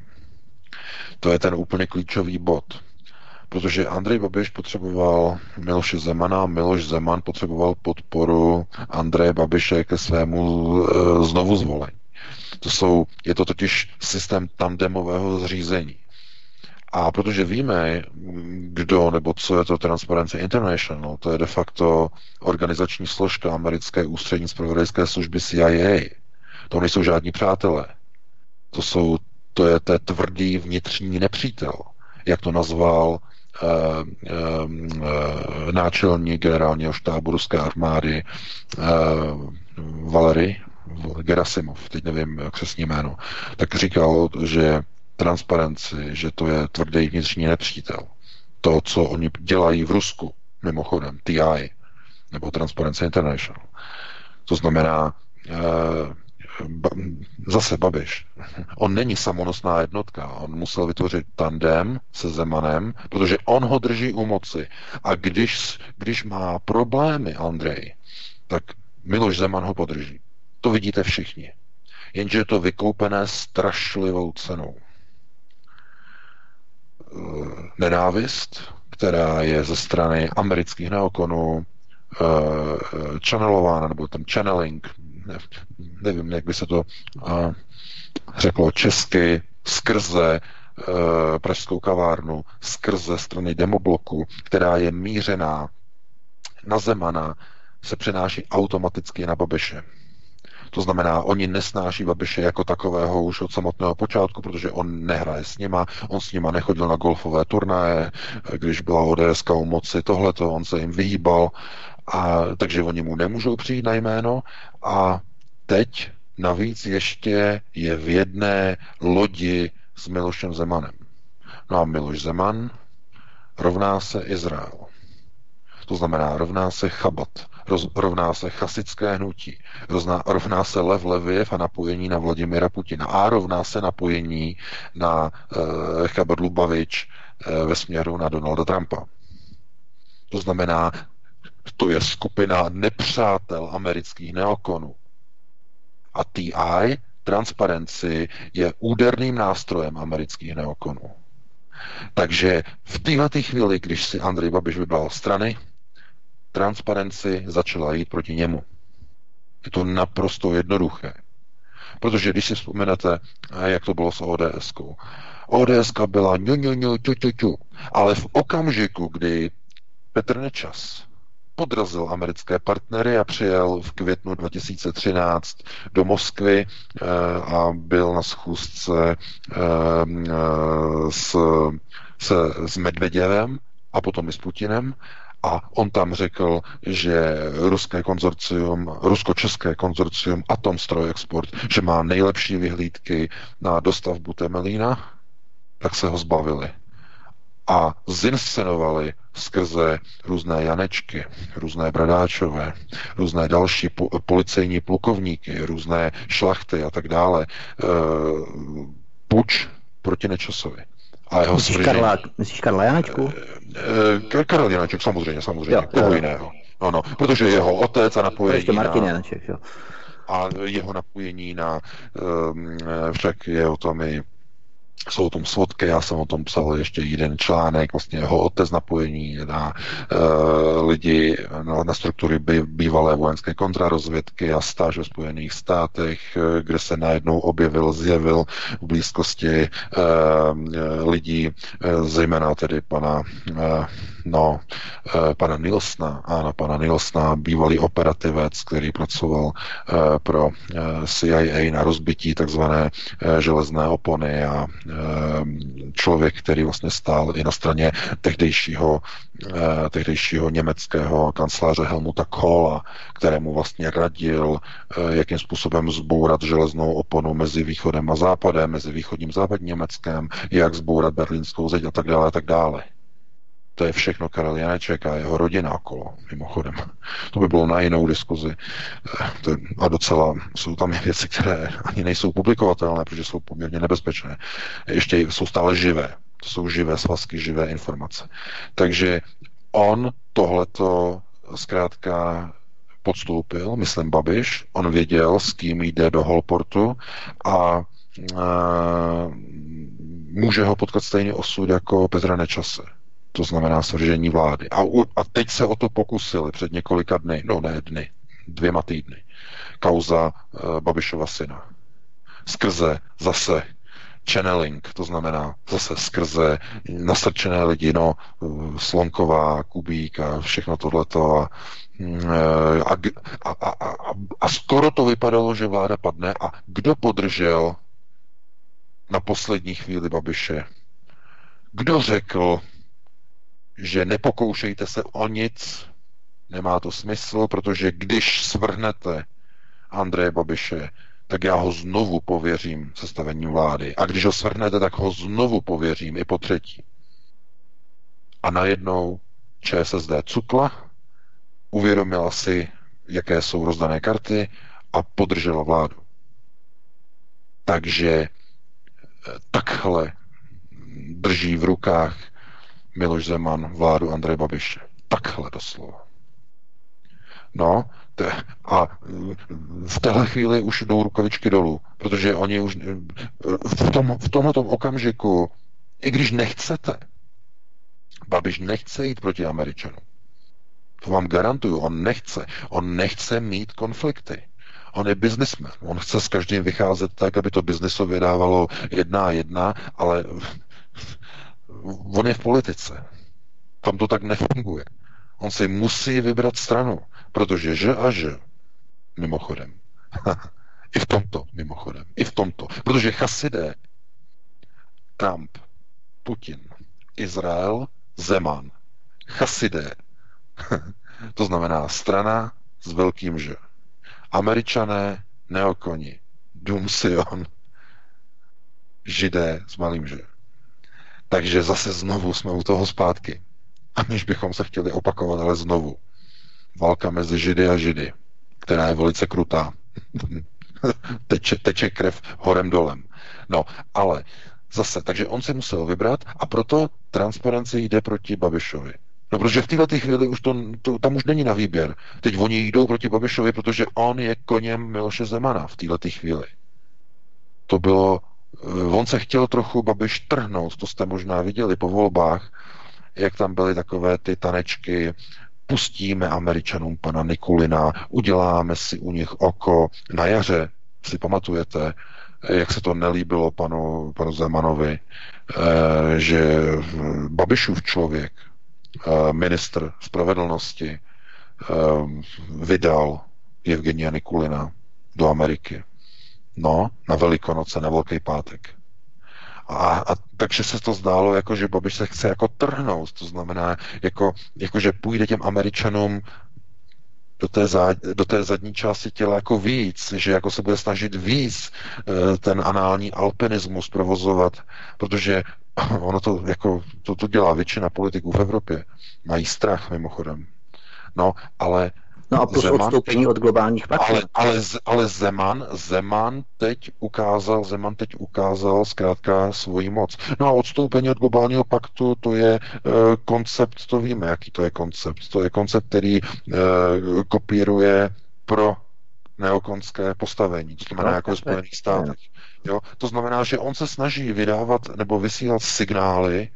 To je ten úplně klíčový bod. Protože Andrej Babiš potřeboval Miloše Zemana, Miloš Zeman potřeboval podporu Andreje Babiše ke svému e, znovu zvolení. To jsou, je to totiž systém tandemového zřízení. A protože víme, kdo nebo co je to Transparency International, to je de facto organizační složka americké ústřední zpravodajské služby CIA. To nejsou žádní přátelé. To, jsou, to je ten tvrdý vnitřní nepřítel, jak to nazval eh, eh, náčelník generálního štábu ruské armády eh, Valery Gerasimov, teď nevím, jak se jméno, tak říkal, že transparenci, že to je tvrdý vnitřní nepřítel. To, co oni dělají v Rusku, mimochodem, TI, nebo Transparency International. To znamená, zase Babiš, on není samonosná jednotka, on musel vytvořit tandem se Zemanem, protože on ho drží u moci. A když, když má problémy Andrej, tak Miloš Zeman ho podrží. To vidíte všichni. Jenže je to vykoupené strašlivou cenou. Nenávist, která je ze strany amerických neokonů eh, channelována, nebo ten channeling, ne, nevím, jak by se to uh, řeklo česky, skrze pražskou kavárnu, skrze strany demobloku, která je mířená na Zemana, se přenáší automaticky na Babiše. To znamená, oni nesnáší Babiše jako takového už od samotného počátku, protože on nehraje s nima, on s nima nechodil na golfové turnaje, když byla ODS u moci, tohleto, on se jim vyhýbal, a, takže oni mu nemůžou přijít na jméno a teď navíc ještě je v jedné lodi s Milošem Zemanem. No a Miloš Zeman rovná se Izrael. To znamená, rovná se Chabat, roz, rovná se chasické hnutí, rovná, rovná se Lev Leviev a napojení na Vladimira Putina a rovná se napojení na uh, Chabat Lubavič uh, ve směru na Donalda Trumpa. To znamená, to je skupina nepřátel amerických neokonů. A TI, transparenci, je úderným nástrojem amerických neokonů. Takže v této chvíli, když si Andrej Babiš vybral strany, transparenci začala jít proti němu. Je to naprosto jednoduché. Protože když si vzpomenete, jak to bylo s ODS, ODS byla ňu, ňu, ňu, ťu, ťu, ťu. Ale v okamžiku, kdy Petr Nečas podrazil americké partnery a přijel v květnu 2013 do Moskvy eh, a byl na schůzce eh, s, se, s Medveděvem a potom i s Putinem a on tam řekl, že ruské konzorcium, rusko-české konzorcium Atomstroj Export, že má nejlepší vyhlídky na dostavbu Temelína, tak se ho zbavili. A zinscenovali skrze různé Janečky, různé Bradáčové, různé další po, policejní plukovníky, různé šlachty a tak dále. E, puč proti Nečasovi a jeho myslíš, Karla, myslíš Karla Janečku? E, Karel Janeček, samozřejmě, samozřejmě. Jo, Koho jo. jiného. No, no, protože jeho otec a napojení Ještě Martin na... Janeček, jo. A jeho napojení na... Um, však je o tom i jsou o tom svodky, já jsem o tom psal ještě jeden článek, vlastně jeho otec napojení na uh, lidi, na, na struktury by, bývalé vojenské kontrarozvědky a stáž ve Spojených státech, uh, kde se najednou objevil, zjevil v blízkosti uh, lidí, uh, zejména tedy pana uh, no, pana Nilsna, ano, pana Nilsna, bývalý operativec, který pracoval pro CIA na rozbití takzvané železné opony a člověk, který vlastně stál i na straně tehdejšího, tehdejšího německého kanceláře Helmuta Kohla, kterému vlastně radil, jakým způsobem zbourat železnou oponu mezi východem a západem, mezi východním západním Německem, jak zbourat berlínskou zeď a tak dále a tak dále. To je všechno Karel Janeček a jeho rodina okolo, mimochodem. To by bylo na jinou diskuzi. Eh, a docela jsou tam věci, které ani nejsou publikovatelné, protože jsou poměrně nebezpečné. Ještě jsou stále živé. To jsou živé svazky, živé informace. Takže on tohleto zkrátka podstoupil, myslím Babiš, on věděl, s kým jde do Holportu a, a může ho potkat stejný osud jako Petra Nečase to znamená svržení vlády. A, a teď se o to pokusili před několika dny, no ne dny, dvěma týdny. Kauza uh, Babišova syna. Skrze zase channeling, to znamená zase skrze nasrčené lidi, no, uh, Slonková, Kubík a všechno tohleto a, uh, a, a, a, a, a skoro to vypadalo, že vláda padne a kdo podržel na poslední chvíli Babiše? Kdo řekl, že nepokoušejte se o nic, nemá to smysl, protože když svrhnete Andreje Babiše, tak já ho znovu pověřím sestavením vlády. A když ho svrhnete, tak ho znovu pověřím i po třetí. A najednou ČSSD cukla, uvědomila si, jaké jsou rozdané karty a podržela vládu. Takže eh, takhle drží v rukách Miloš Zeman vládu Andreje Babiše. Takhle doslova. No, te, a v téhle chvíli už jdou rukavičky dolů, protože oni už v, tom, v tomto okamžiku, i když nechcete, Babiš nechce jít proti Američanům. To vám garantuju, on nechce. On nechce mít konflikty. On je biznismen. On chce s každým vycházet tak, aby to biznisově dávalo jedna a jedna, ale on je v politice. Tam to tak nefunguje. On si musí vybrat stranu, protože že a že, mimochodem. I v tomto, mimochodem. I v tomto. Protože chasidé, Trump, Putin, Izrael, Zeman, chasidé, to znamená strana s velkým že. Američané, neokoni, Dům Sion, židé s malým že. Takže zase znovu jsme u toho zpátky. Aniž bychom se chtěli opakovat, ale znovu. Válka mezi židy a židy, která je velice krutá. teče, teče krev horem dolem. No, ale zase, takže on se musel vybrat a proto transparenci jde proti Babišovi. No, protože v této chvíli už to, to, tam už není na výběr. Teď oni jdou proti Babišovi, protože on je koněm Miloše Zemana v této chvíli. To bylo, on se chtěl trochu Babiš trhnout, to jste možná viděli po volbách, jak tam byly takové ty tanečky, pustíme Američanům pana Nikulina, uděláme si u nich oko na jaře, si pamatujete, jak se to nelíbilo panu, panu Zemanovi, eh, že Babišův člověk, eh, ministr spravedlnosti, eh, vydal Evgenia Nikulina do Ameriky. No, na Velikonoce, na Velký pátek. A, a takže se to zdálo, jako že Babiš se chce jako trhnout, to znamená, jako, jako že půjde těm Američanům do té, zá, do té zadní části těla jako víc, že jako se bude snažit víc eh, ten anální alpinismus provozovat, protože ono to, jako, to, to dělá většina politiků v Evropě. Mají strach mimochodem. No, ale No a plus Zeman, odstoupení od globálních paktů. Ale, ale, ale Zeman, Zeman teď ukázal, Zeman teď ukázal zkrátka svoji moc. No a odstoupení od globálního paktu, to je uh, koncept, to víme, jaký to je koncept. To je koncept, který uh, kopíruje pro neokonské postavení, to znamená no, jako Spojených státech. Jo? To znamená, že on se snaží vydávat nebo vysílat signály,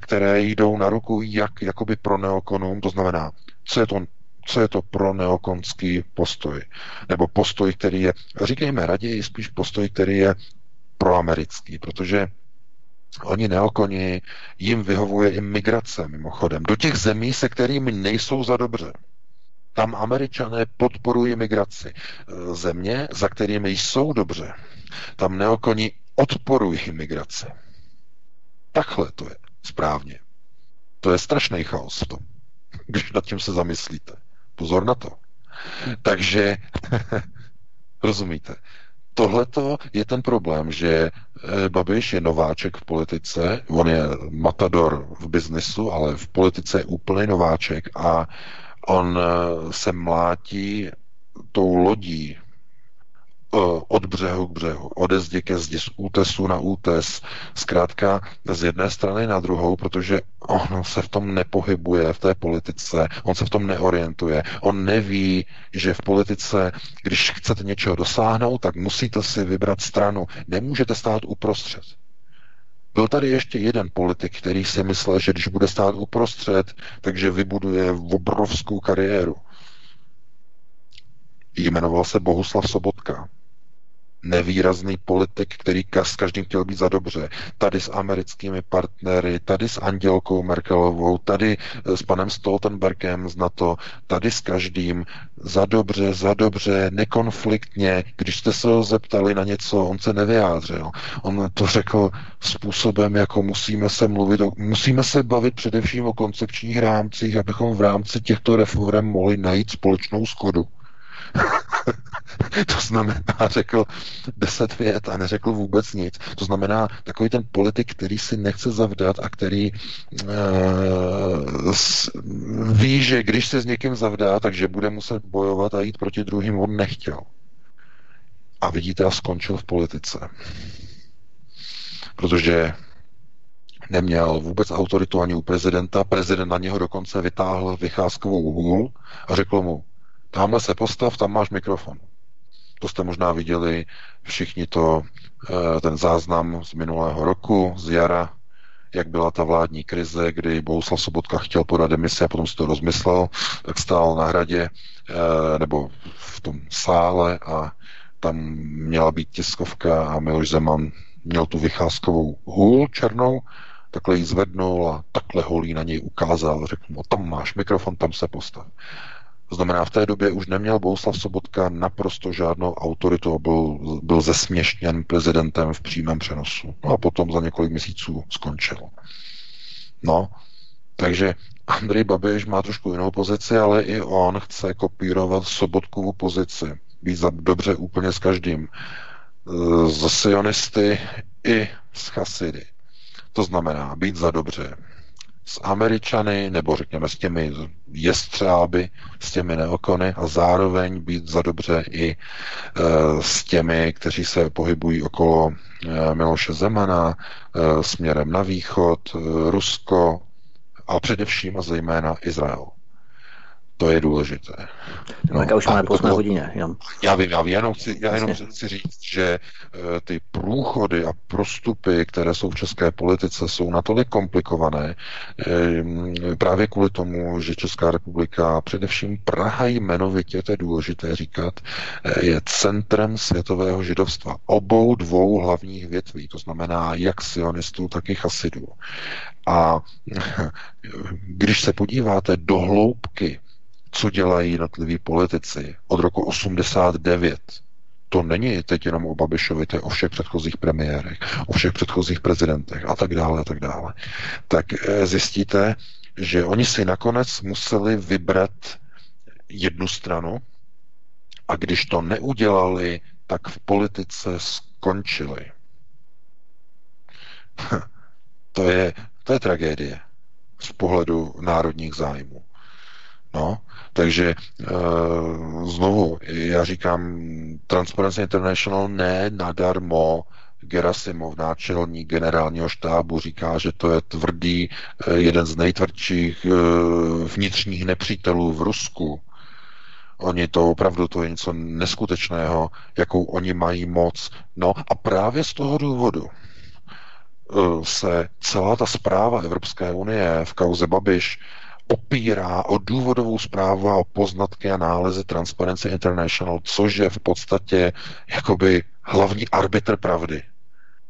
které jdou na ruku jak jakoby pro neokonům, to znamená, co je to co je to pro neokonský postoj. Nebo postoj, který je, říkejme raději spíš postoj, který je proamerický, protože Oni neokoni, jim vyhovuje i migrace mimochodem. Do těch zemí, se kterými nejsou za dobře. Tam američané podporují migraci. Země, za kterými jsou dobře, tam neokoni odporují migraci. Takhle to je správně. To je strašný chaos v tom, když nad tím se zamyslíte. Pozor na to. Takže, rozumíte, tohleto je ten problém, že eh, Babiš je nováček v politice, on je matador v biznesu, ale v politice je úplný nováček a on eh, se mlátí tou lodí od břehu k břehu, ode zdi ke zdi, z útesu na útes, zkrátka z jedné strany na druhou, protože on se v tom nepohybuje v té politice, on se v tom neorientuje, on neví, že v politice, když chcete něčeho dosáhnout, tak musíte si vybrat stranu, nemůžete stát uprostřed. Byl tady ještě jeden politik, který si myslel, že když bude stát uprostřed, takže vybuduje obrovskou kariéru. Jmenoval se Bohuslav Sobotka nevýrazný politik, který s každým chtěl být za dobře. Tady s americkými partnery, tady s Andělkou Merkelovou, tady eh, s panem Stoltenbergem z NATO, tady s každým za dobře, za dobře, nekonfliktně. Když jste se ho zeptali na něco, on se nevyjádřil. On to řekl způsobem, jako musíme se mluvit, musíme se bavit především o koncepčních rámcích, abychom v rámci těchto reform mohli najít společnou schodu. to znamená, řekl deset vět a neřekl vůbec nic. To znamená, takový ten politik, který si nechce zavdat a který uh, ví, že když se s někým zavdá, takže bude muset bojovat a jít proti druhým, on nechtěl. A vidíte, a skončil v politice. Protože neměl vůbec autoritu ani u prezidenta. Prezident na něho dokonce vytáhl vycházkovou hůl a řekl mu, tamhle se postav, tam máš mikrofon. To jste možná viděli všichni to, eh, ten záznam z minulého roku, z jara, jak byla ta vládní krize, kdy Bohuslav Sobotka chtěl podat demisi a potom si to rozmyslel, tak stál na hradě eh, nebo v tom sále a tam měla být tiskovka a Miloš Zeman měl tu vycházkovou hůl černou, takhle ji zvednul a takhle holí na něj ukázal. Řekl mu, tam máš mikrofon, tam se postav. To znamená, v té době už neměl Bohuslav Sobotka naprosto žádnou autoritu, byl, byl zesměšněn prezidentem v přímém přenosu. No a potom za několik měsíců skončil. No, takže Andrej Babiš má trošku jinou pozici, ale i on chce kopírovat Sobotkovu pozici. Být za dobře úplně s každým. Z sionisty i s chasidy. To znamená být za dobře s Američany, nebo řekněme s těmi jestřáby, s těmi neokony a zároveň být za dobře i e, s těmi, kteří se pohybují okolo e, Miloše Zemana, e, směrem na východ, Rusko a především a zejména Izrael. To je důležité. No, tak už máme po hodině. Jan. Já vím, já, vím, jenom chci, já jenom chci říct, že uh, ty průchody a prostupy, které jsou v české politice, jsou natolik komplikované uh, právě kvůli tomu, že Česká republika, především Praha jmenovitě, to je důležité říkat, uh, je centrem světového židovstva. Obou dvou hlavních větví, to znamená jak sionistů, tak i chasidů. A když se podíváte do hloubky co dělají jednotliví politici od roku 89. To není teď jenom o Babišovi, to je o všech předchozích premiérech, o všech předchozích prezidentech a tak dále a tak dále. Tak eh, zjistíte, že oni si nakonec museli vybrat jednu stranu a když to neudělali, tak v politice skončili. to je, to je tragédie z pohledu národních zájmů. No, takže e, znovu, já říkám, Transparency International ne nadarmo Gerasimov, náčelník generálního štábu, říká, že to je tvrdý, e, jeden z nejtvrdších e, vnitřních nepřítelů v Rusku. Oni to opravdu, to je něco neskutečného, jakou oni mají moc. No a právě z toho důvodu se celá ta zpráva Evropské unie v kauze Babiš opírá o důvodovou zprávu a o poznatky a nálezy Transparency International, což je v podstatě jakoby hlavní arbitr pravdy.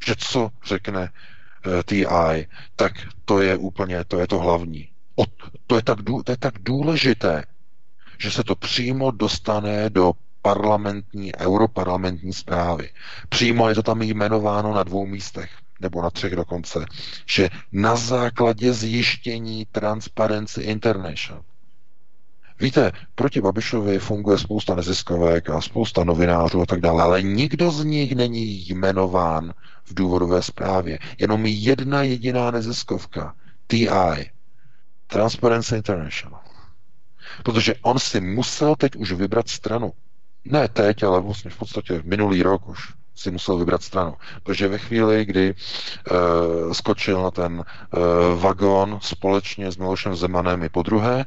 Že co řekne eh, TI, tak to je úplně, to je to hlavní. O, to, je tak, to je tak důležité, že se to přímo dostane do parlamentní, europarlamentní zprávy. Přímo je to tam jmenováno na dvou místech nebo na třech dokonce, že na základě zjištění Transparency International. Víte, proti Babišovi funguje spousta neziskovek a spousta novinářů a tak dále, ale nikdo z nich není jmenován v důvodové zprávě. Jenom jedna jediná neziskovka, TI, Transparency International. Protože on si musel teď už vybrat stranu. Ne teď, ale vlastně v podstatě minulý rok už si musel vybrat stranu. Protože ve chvíli, kdy uh, skočil na ten uh, vagón společně s Milošem Zemanem i po druhé,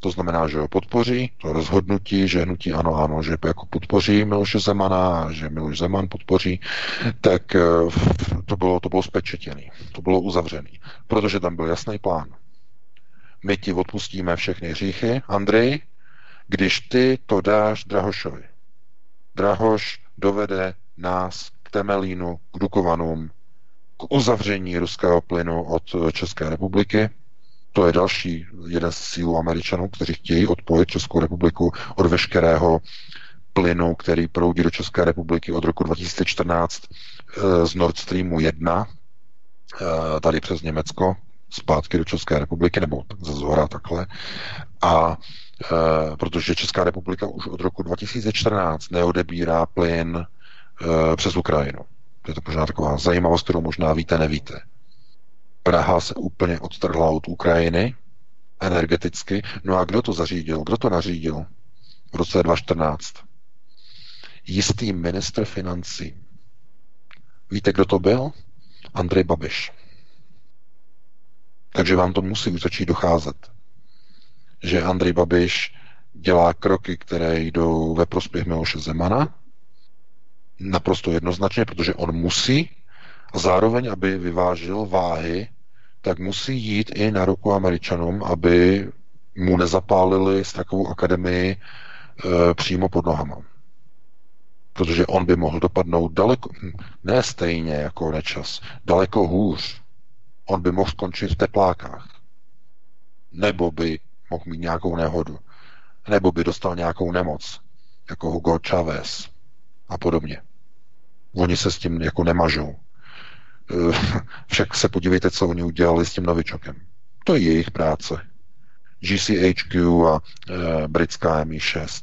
to znamená, že ho podpoří, to rozhodnutí, že hnutí ano, ano, že jako podpoří Miloše Zemana že Miloš Zeman podpoří, tak uh, to bylo, to bylo spečetěný, to bylo uzavřený, protože tam byl jasný plán. My ti odpustíme všechny hříchy, Andrej, když ty to dáš Drahošovi. Drahoš dovede nás k Temelínu, k Dukovanům, k uzavření ruského plynu od České republiky. To je další jeden z cílů Američanů, kteří chtějí odpojit Českou republiku od veškerého plynu, který proudí do České republiky od roku 2014 eh, z Nord Streamu 1, eh, tady přes Německo, zpátky do České republiky, nebo ze zhora takhle. A protože Česká republika už od roku 2014 neodebírá plyn přes Ukrajinu. To je to možná taková zajímavost, kterou možná víte, nevíte. Praha se úplně odtrhla od Ukrajiny energeticky. No a kdo to zařídil? Kdo to nařídil v roce 2014? Jistý ministr financí. Víte, kdo to byl? Andrej Babiš. Takže vám to musí už začít docházet, že Andrej Babiš dělá kroky, které jdou ve prospěch Miloše Zemana, naprosto jednoznačně, protože on musí, a zároveň, aby vyvážil váhy, tak musí jít i na ruku Američanům, aby mu nezapálili takovou akademii e, přímo pod nohama. Protože on by mohl dopadnout daleko, ne stejně jako nečas, daleko hůř. On by mohl skončit v teplákách. Nebo by mohl mít nějakou nehodu. Nebo by dostal nějakou nemoc, jako Hugo Chavez a podobně. Oni se s tím jako nemažou. Eh, však se podívejte, co oni udělali s tím novičokem. To je jejich práce. GCHQ a e, britská MI6.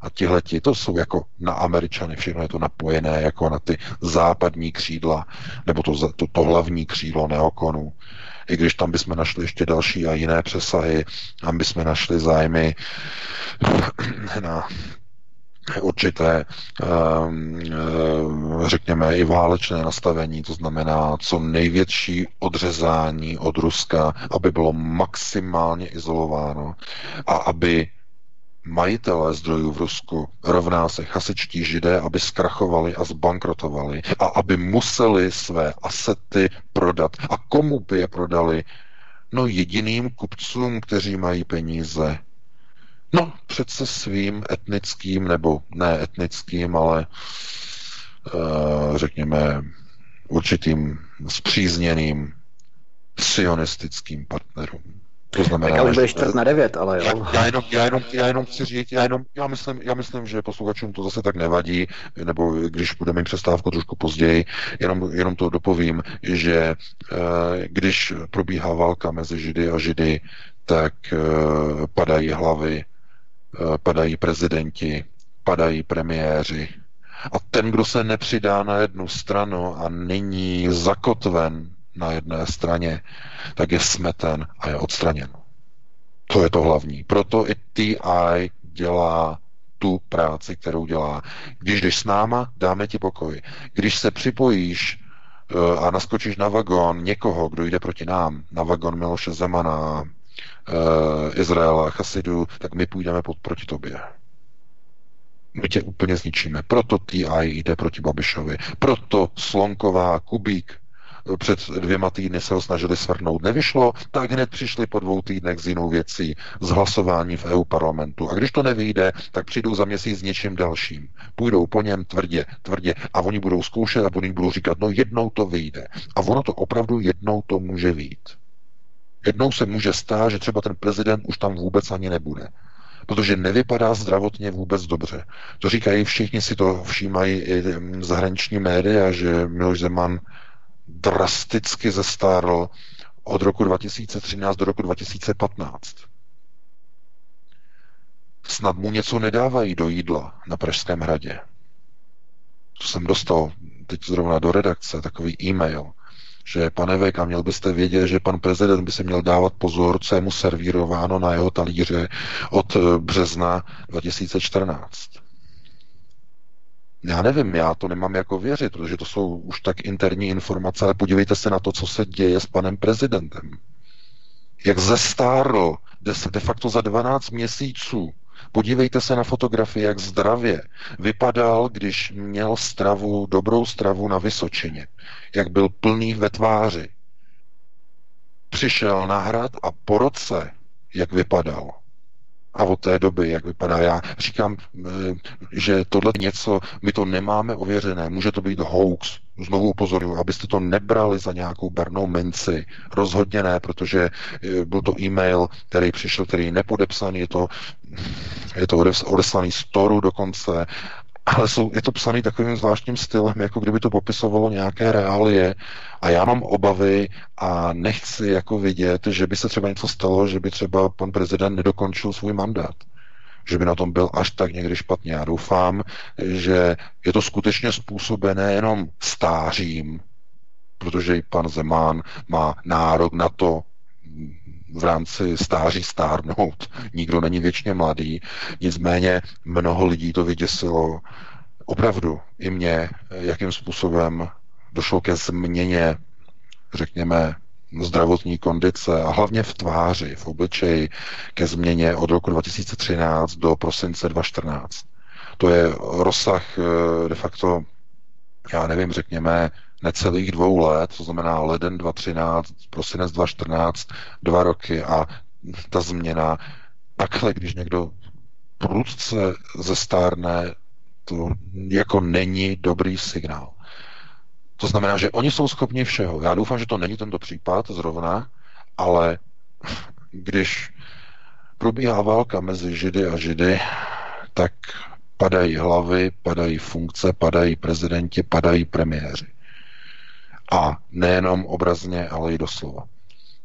A tihleti, to jsou jako na Američany, všechno je to napojené jako na ty západní křídla, nebo to, to, to hlavní křídlo neokonu. I když tam bychom našli ještě další a jiné přesahy, tam bychom našli zájmy na určité, ehm, ehm, řekněme, i válečné nastavení, to znamená co největší odřezání od Ruska, aby bylo maximálně izolováno a aby majitelé zdrojů v Rusku rovná se chasičtí židé, aby zkrachovali a zbankrotovali a aby museli své asety prodat. A komu by je prodali? No jediným kupcům, kteří mají peníze, No, přece svým etnickým, nebo ne etnickým, ale uh, řekněme určitým zpřízněným sionistickým partnerům. To znamená, tak už budeš čtvrt na devět, ale jo. Já, já, jenom, já, jenom, já jenom chci říct, já, jenom, já, myslím, já myslím, že posluchačům to zase tak nevadí, nebo když budeme mít přestávku trošku později, jenom, jenom to dopovím, že e, když probíhá válka mezi Židy a Židy, tak e, padají hlavy Eh, padají prezidenti, padají premiéři. A ten, kdo se nepřidá na jednu stranu a není zakotven na jedné straně, tak je smeten a je odstraněn. To je to hlavní. Proto i TI dělá tu práci, kterou dělá. Když jdeš s náma, dáme ti pokoj. Když se připojíš eh, a naskočíš na vagon někoho, kdo jde proti nám, na vagon Miloše Zemana, Izraela, Chasidu, tak my půjdeme pod, proti tobě. My tě úplně zničíme. Proto TI jde proti Babišovi. Proto Slonková, Kubík, eh, před dvěma týdny se ho snažili svrhnout. Nevyšlo, tak hned přišli po dvou týdnech s jinou věcí, z hlasování v EU parlamentu. A když to nevyjde, tak přijdou za měsíc s něčím dalším. Půjdou po něm tvrdě, tvrdě a oni budou zkoušet a oni budou říkat, no jednou to vyjde. A ono to opravdu jednou to může vyjít. Jednou se může stát, že třeba ten prezident už tam vůbec ani nebude. Protože nevypadá zdravotně vůbec dobře. To říkají všichni, si to všímají i zahraniční média, že Miloš Zeman drasticky zestárl od roku 2013 do roku 2015. Snad mu něco nedávají do jídla na Pražském hradě. To jsem dostal teď zrovna do redakce, takový e-mail že pane Vek, měl byste vědět, že pan prezident by se měl dávat pozor, co je mu servírováno na jeho talíře od eh, března 2014. Já nevím, já to nemám jako věřit, protože to jsou už tak interní informace, ale podívejte se na to, co se děje s panem prezidentem. Jak zestárl de facto za 12 měsíců Podívejte se na fotografii, jak zdravě vypadal, když měl stravu, dobrou stravu na Vysočině. Jak byl plný ve tváři. Přišel na hrad a po roce, jak vypadal. A od té doby, jak vypadá, já říkám, eh, že tohle něco, my to nemáme ověřené, může to být hoax, znovu upozorňuji, abyste to nebrali za nějakou bernou minci. Rozhodně ne, protože eh, byl to e-mail, který přišel, který je nepodepsaný, je to, je to odeslaný z Toru dokonce ale jsou, je to psané takovým zvláštním stylem, jako kdyby to popisovalo nějaké reálie a já mám obavy a nechci jako vidět, že by se třeba něco stalo, že by třeba pan prezident nedokončil svůj mandát že by na tom byl až tak někdy špatně. Já doufám, že je to skutečně způsobené jenom stářím, protože i pan Zemán má nárok na to v rámci stáří stárnout. Nikdo není věčně mladý, nicméně mnoho lidí to vyděsilo. Opravdu i mě, jakým způsobem došlo ke změně, řekněme, zdravotní kondice a hlavně v tváři, v obličeji ke změně od roku 2013 do prosince 2014. To je rozsah eh, de facto, já nevím, řekněme, necelých dvou let, to znamená leden 2013, prosinec 2014, dva roky a ta změna, takhle, když někdo prudce zestárne, to jako není dobrý signál. To znamená, že oni jsou schopni všeho. Já doufám, že to není tento případ zrovna, ale když probíhá válka mezi Židy a Židy, tak padají hlavy, padají funkce, padají prezidenti, padají premiéři. A nejenom obrazně, ale i doslova.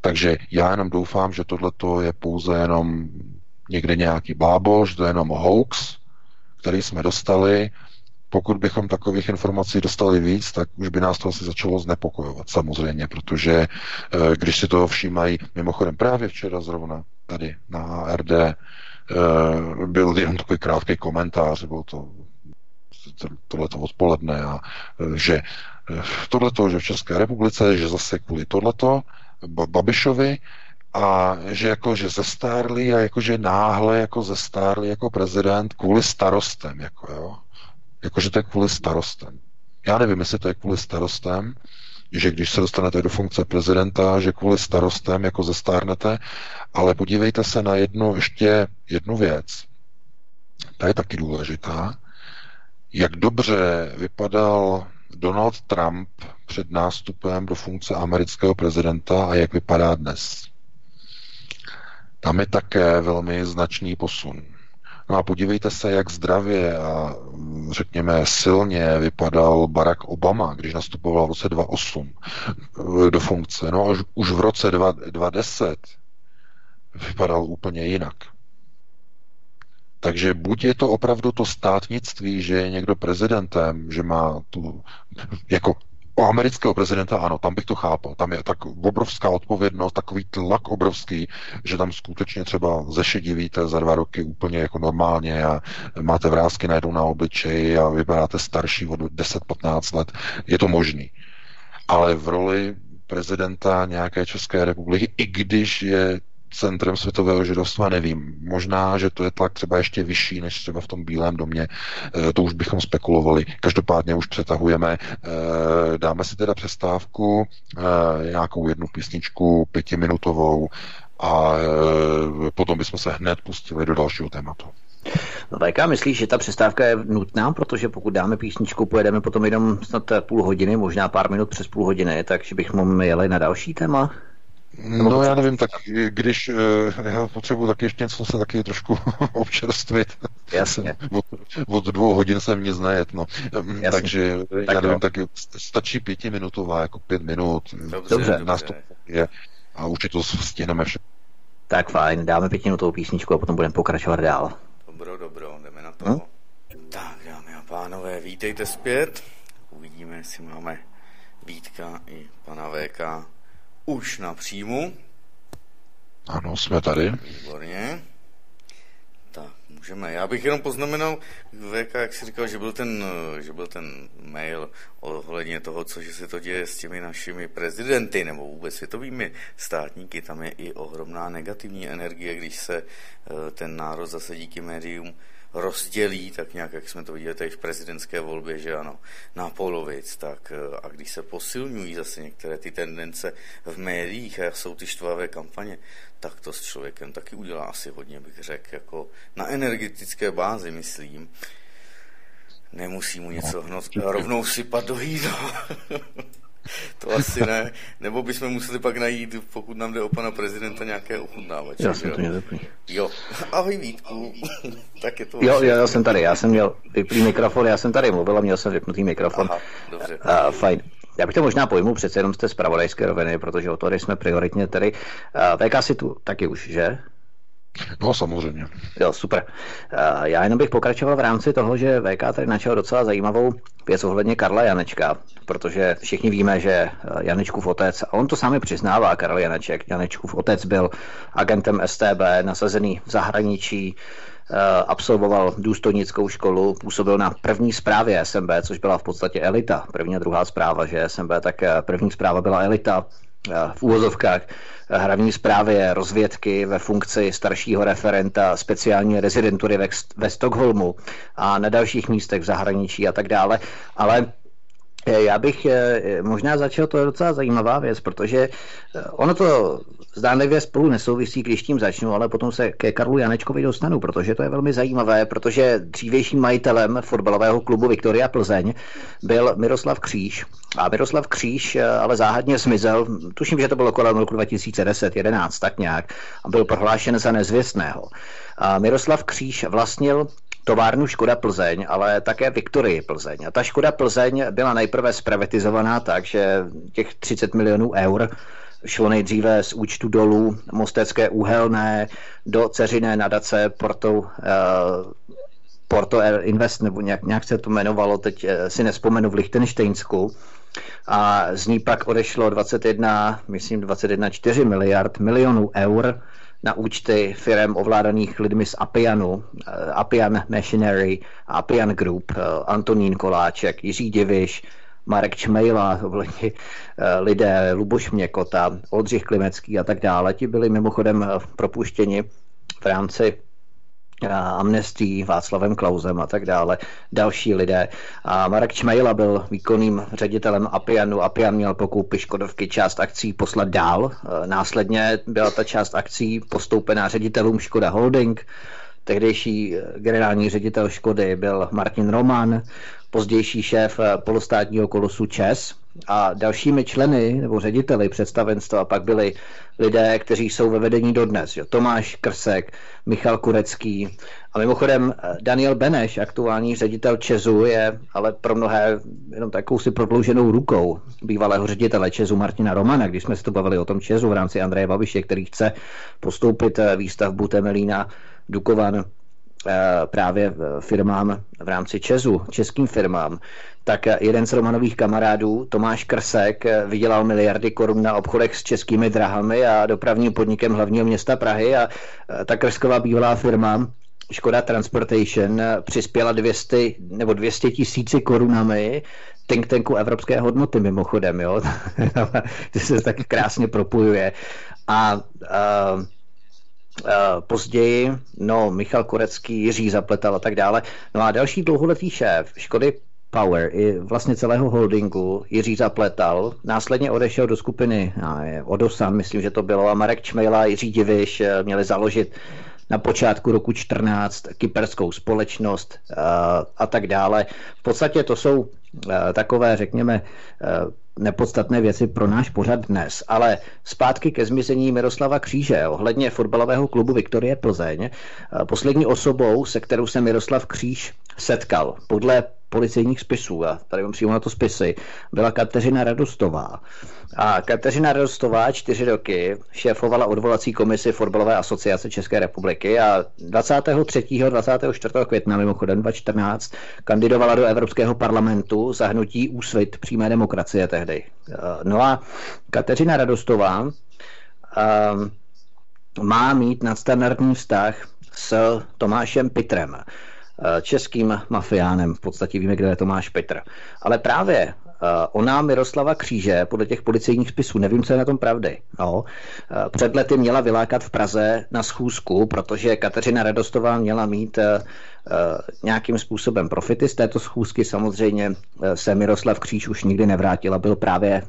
Takže já jenom doufám, že tohle je pouze jenom někde nějaký blábol, že to je jenom hoax, který jsme dostali. Pokud bychom takových informací dostali víc, tak už by nás to asi začalo znepokojovat, samozřejmě, protože eh, když si toho všímají, mimochodem právě včera zrovna tady na ARD eh, byl jenom takový krátký komentář, byl to tohleto odpoledne a eh, že tohleto, že v České republice, že zase kvůli tohleto Babišovi a že jako, že zestárli a jako, že náhle jako zestárli jako prezident kvůli starostem, jako jo. Jako, že to je kvůli starostem. Já nevím, jestli to je kvůli starostem, že když se dostanete do funkce prezidenta, že kvůli starostem jako zestárnete, ale podívejte se na jednu, ještě jednu věc. Ta je taky důležitá. Jak dobře vypadal Donald Trump před nástupem do funkce amerického prezidenta a jak vypadá dnes. Tam je také velmi značný posun. No a podívejte se, jak zdravě a řekněme silně vypadal Barack Obama, když nastupoval v roce 2008 do funkce. No a už, už v roce 2010 vypadal úplně jinak. Takže buď je to opravdu to státnictví, že je někdo prezidentem, že má tu, jako o amerického prezidenta ano, tam bych to chápal. Tam je tak obrovská odpovědnost, takový tlak obrovský, že tam skutečně třeba zešedivíte za dva roky úplně jako normálně a máte vrázky najednou na obličeji a vypadáte starší od 10-15 let. Je to možný. Ale v roli prezidenta nějaké České republiky, i když je centrem světového židovstva, nevím. Možná, že to je tlak třeba ještě vyšší než třeba v tom Bílém domě, e, to už bychom spekulovali. Každopádně už přetahujeme. E, dáme si teda přestávku, e, nějakou jednu písničku pětiminutovou a potom bychom se hned pustili do dalšího tématu. No VK, myslíš, že ta přestávka je nutná, protože pokud dáme písničku, pojedeme potom jenom snad půl hodiny, možná pár minut přes půl hodiny, takže bychom jeli na další téma? No já nevím, tak když uh, já potřebuji taky ještě něco se taky trošku občerstvit. Jasně. od, od dvou hodin jsem nic nejet, no. Jasně. Takže tak já nevím, jo. tak stačí pětiminutová, jako pět minut. Dobře. dobře. je, a určitě to stihneme vše. Tak fajn, dáme pětiminutovou písničku a potom budeme pokračovat dál. Dobro, dobro, jdeme na to. Hm? Tak, dámy a pánové, vítejte zpět. Uvidíme, jestli máme Vítka i pana VK už na příjmu. Ano, jsme tady. Výborně. Tak, můžeme. Já bych jenom poznamenal, VK, jak jsi říkal, že byl ten, že byl ten mail ohledně toho, co že se to děje s těmi našimi prezidenty nebo vůbec světovými státníky. Tam je i ohromná negativní energie, když se eh, ten národ zase díky médium rozdělí, tak nějak, jak jsme to viděli tady v prezidentské volbě, že ano, na polovic, tak eh, a když se posilňují zase některé ty tendence v médiích a jsou ty štvavé kampaně, tak to s člověkem taky udělá asi hodně, bych řekl, jako na energetické bázi, myslím. Nemusí mu něco hnout, rovnou sypat do jídla. To asi ne. Nebo bychom museli pak najít, pokud nám jde o pana prezidenta, nějaké ochutnávače. Já jsem to měl vyplý. Jo. Ahoj Vítku. tak je to Jo, jo, já jsem tady, já jsem měl vyplý mikrofon, já jsem tady mluvil a měl jsem vypnutý mikrofon. Aha, dobře. Uh, fajn. Já bych to možná pojmul přece jenom z té zpravodajské roviny, protože o to jsme prioritně tady. VK si tu taky už, že? No samozřejmě. Jo, super. Já jenom bych pokračoval v rámci toho, že VK tady načal docela zajímavou věc ohledně Karla Janečka, protože všichni víme, že Janečkův otec, a on to sami přiznává, Karel Janeček, Janečkův otec byl agentem STB, nasazený v zahraničí, absolvoval důstojnickou školu, působil na první zprávě SMB, což byla v podstatě elita. První a druhá zpráva, že SMB, tak první zpráva byla elita v úvozovkách hlavní zprávě rozvědky ve funkci staršího referenta speciální rezidentury ve, ve Stockholmu a na dalších místech v zahraničí a tak dále. Ale eh, já bych eh, možná začal, to je docela zajímavá věc, protože eh, ono to zdánlivě spolu nesouvisí, když tím začnu, ale potom se ke Karlu Janečkovi dostanu, protože to je velmi zajímavé, protože dřívějším majitelem fotbalového klubu Viktoria Plzeň byl Miroslav Kříž. A Miroslav Kříž eh, ale záhadně zmizel, tuším, že to bylo kolem roku 2010-11, tak nějak, a byl prohlášen za nezvěstného. A Miroslav Kříž vlastnil továrnu Škoda Plzeň, ale také Viktorii Plzeň. A ta Škoda Plzeň byla nejprve zprivatizovaná tak, že těch 30 milionů eur šlo nejdříve z účtu dolů Mostecké úhelné do ceřiné nadace Porto, uh, Porto Invest, nebo nějak, nějak se to jmenovalo, teď uh, si nespomenu v Lichtensteinsku. A z ní pak odešlo 21, myslím 21,4 miliard milionů eur na účty firm ovládaných lidmi z Apianu, eh, Apian Machinery, Apian Group, Antonín Koláček, Jiří Diviš, Marek Čmejla, eh, lidé, Luboš Měkota, Oldřich Klimecký a tak dále, ti byli mimochodem eh, propuštěni v rámci eh, amnestí Václavem Klausem a tak dále, další lidé. A Marek Čmejla byl výkonným ředitelem Apianu. Apian měl pokoupit Škodovky část akcí poslat dál. Následně byla ta část akcí postoupená ředitelům Škoda Holding. Tehdejší generální ředitel Škody byl Martin Roman, pozdější šéf eh, polostátního kolosu ČES a dalšími členy nebo řediteli představenstva pak byli lidé, kteří jsou ve vedení dodnes. Jo. Tomáš Krsek, Michal Kurecký a mimochodem eh, Daniel Beneš, aktuální ředitel Česu, je ale pro mnohé jenom takovou si prodlouženou rukou bývalého ředitele Česu Martina Romana, když jsme se to bavili o tom Česu v rámci Andreje Babiše, který chce postoupit eh, výstavbu Temelína Dukovan právě firmám v rámci Česu, českým firmám, tak jeden z Romanových kamarádů, Tomáš Krsek, vydělal miliardy korun na obchodech s českými drahami a dopravním podnikem hlavního města Prahy a eh, ta Krsková bývalá firma Škoda Transportation přispěla 200 nebo 200 tisíci korunami think tanku evropské hodnoty mimochodem, jo. to se tak krásně propojuje. A, a Eh, později, no, Michal Korecký, Jiří Zapletal a tak dále. No a další dlouholetý šéf Škody Power i vlastně celého holdingu Jiří Zapletal. Následně odešel do skupiny Odosan, myslím, že to bylo, a Marek Čmejla a Jiří Diviš eh, měli založit na počátku roku 14 kyperskou společnost uh, a tak dále. V podstatě to jsou takové, řekněme, nepodstatné věci pro náš pořad dnes. Ale zpátky ke zmizení Miroslava Kříže ohledně fotbalového klubu Viktorie Plzeň. Poslední osobou, se kterou se Miroslav Kříž setkal, podle policejních spisů, a tady mám přímo na to spisy, byla Kateřina Radostová. A Kateřina Radostová čtyři roky šéfovala odvolací komisi Fotbalové asociace České republiky a 23. 24. května mimochodem 2014 kandidovala do Evropského parlamentu za hnutí úsvit přímé demokracie tehdy. No a Kateřina Radostová um, má mít nadstandardní vztah s Tomášem Pitrem. Eh, českým mafiánem. V podstatě víme, kde je Tomáš Petr. Ale právě eh, ona Miroslava Kříže, podle těch policejních spisů, nevím, co je na tom pravdy. No, před lety měla vylákat v Praze na schůzku, protože Kateřina Radostová měla mít nějakým způsobem profity z této schůzky. Samozřejmě se Miroslav Kříž už nikdy nevrátil a byl právě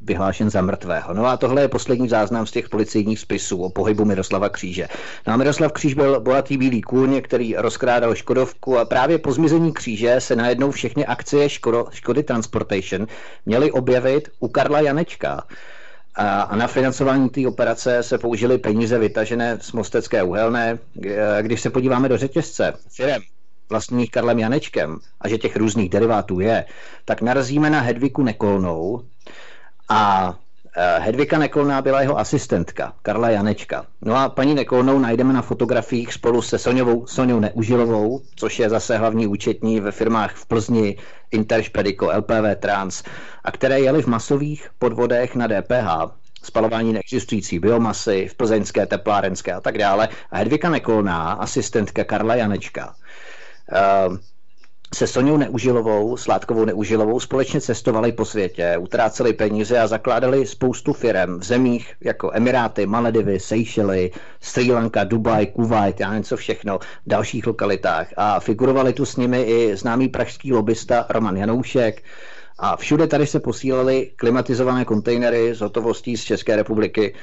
vyhlášen za mrtvého. No a tohle je poslední záznam z těch policejních spisů o pohybu Miroslava Kříže. No a Miroslav Kříž byl bohatý bílý kůň, který rozkrádal Škodovku a právě po zmizení Kříže se najednou všechny akcie Škodo, Škody Transportation měly objevit u Karla Janečka. A na financování té operace se použily peníze vytažené z Mostecké uhelné. Když se podíváme do řetězce firem vlastních Karlem Janečkem a že těch různých derivátů je, tak narazíme na Hedviku Nekolnou a Eh, Hedvika Nekolná byla jeho asistentka, Karla Janečka. No a paní Nekolnou najdeme na fotografiích spolu se Soňovou, Soňou Neužilovou, což je zase hlavní účetní ve firmách v Plzni, Interšpediko, LPV Trans, a které jeli v masových podvodech na DPH, spalování neexistující biomasy, v plzeňské, teplárenské a tak dále. A Hedvika Nekolná, asistentka Karla Janečka, uh, se Soňou Neužilovou, Sládkovou Neužilovou společně cestovali po světě, utráceli peníze a zakládali spoustu firm v zemích jako Emiráty, Maledivy, Seychely, Sri Lanka, Dubaj, Kuwait, já nevím co všechno, v dalších lokalitách. A figurovali tu s nimi i známý pražský lobista Roman Janoušek, a všude tady se posílali klimatizované kontejnery s hotovostí z České republiky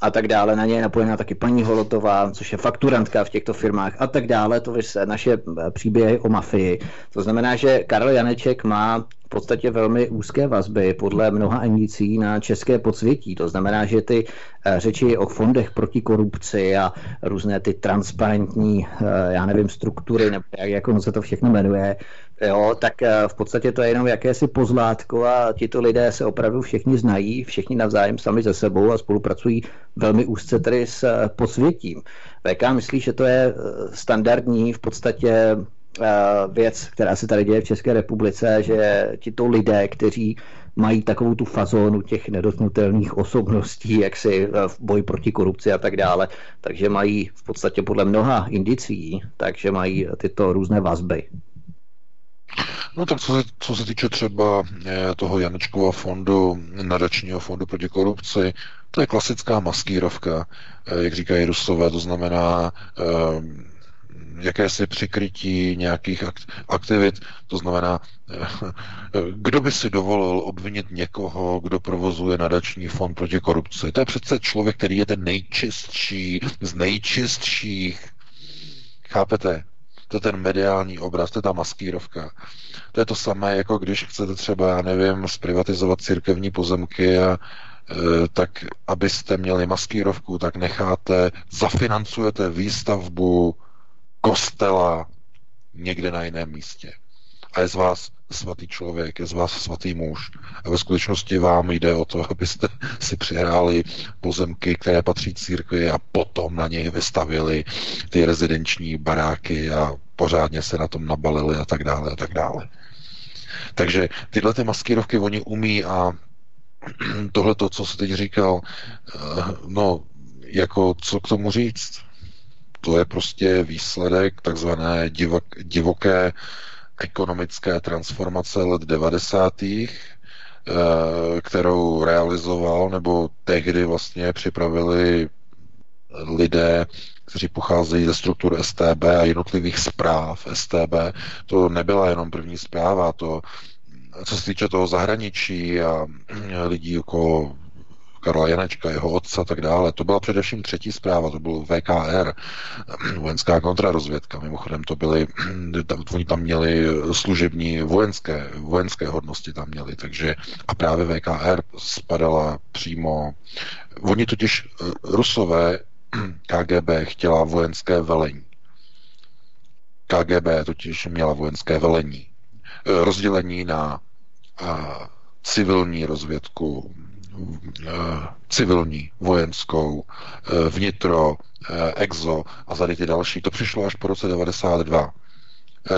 a tak dále. Na ně je napojená taky paní Holotová, což je fakturantka v těchto firmách a tak dále. To je naše eh, příběhy o mafii. To znamená, že Karel Janeček má podstatě velmi úzké vazby podle mnoha indicí na české podsvětí. To znamená, že ty eh, řeči o fondech proti korupci a různé ty transparentní, eh, já nevím, struktury, nebo jak, jak se to všechno jmenuje, jo, tak eh, v podstatě to je jenom jakési pozlátko a tito lidé se opravdu všichni znají, všichni navzájem sami ze sebou a spolupracují velmi úzce tedy s posvětím. VK myslí, že to je standardní v podstatě věc, která se tady děje v České republice, že tito lidé, kteří mají takovou tu fazónu těch nedotknutelných osobností, jak si v boji proti korupci a tak dále, takže mají v podstatě podle mnoha indicí, takže mají tyto různé vazby. No tak co se, co se týče třeba eh, toho Janečkova fondu, nadačního fondu proti korupci, to je klasická maskírovka, eh, jak říkají rusové, to znamená eh, jakési přikrytí nějakých aktivit, to znamená, kdo by si dovolil obvinit někoho, kdo provozuje nadační fond proti korupci. To je přece člověk, který je ten nejčistší z nejčistších. Chápete? To je ten mediální obraz, to je ta maskírovka. To je to samé, jako když chcete třeba, já nevím, zprivatizovat církevní pozemky a e, tak abyste měli maskírovku, tak necháte, zafinancujete výstavbu kostela někde na jiném místě. A je z vás svatý člověk, je z vás svatý muž. A ve skutečnosti vám jde o to, abyste si přihráli pozemky, které patří církvi a potom na něj vystavili ty rezidenční baráky a pořádně se na tom nabalili a tak dále a tak dále. Takže tyhle ty maskírovky oni umí a tohle to, co se teď říkal, eh, no, jako co k tomu říct? To je prostě výsledek takzvané divok, divoké ekonomické transformace let 90. Eh, kterou realizoval, nebo tehdy vlastně připravili lidé, kteří pocházejí ze struktur STB a jednotlivých zpráv STB. To nebyla jenom první zpráva, to co se týče toho zahraničí a lidí jako Karla Janečka, jeho otce a tak dále. To byla především třetí zpráva, to byl VKR, vojenská kontrarozvědka. Mimochodem to byly, oni tam měli služební vojenské, vojenské hodnosti tam měli, takže a právě VKR spadala přímo, oni totiž eh, Rusové KGB chtěla vojenské velení. KGB totiž měla vojenské velení. Eh, rozdělení na civilní rozvědku, civilní, vojenskou, eh, vnitro, eh, exo a tady ty další. To přišlo až po roce 92.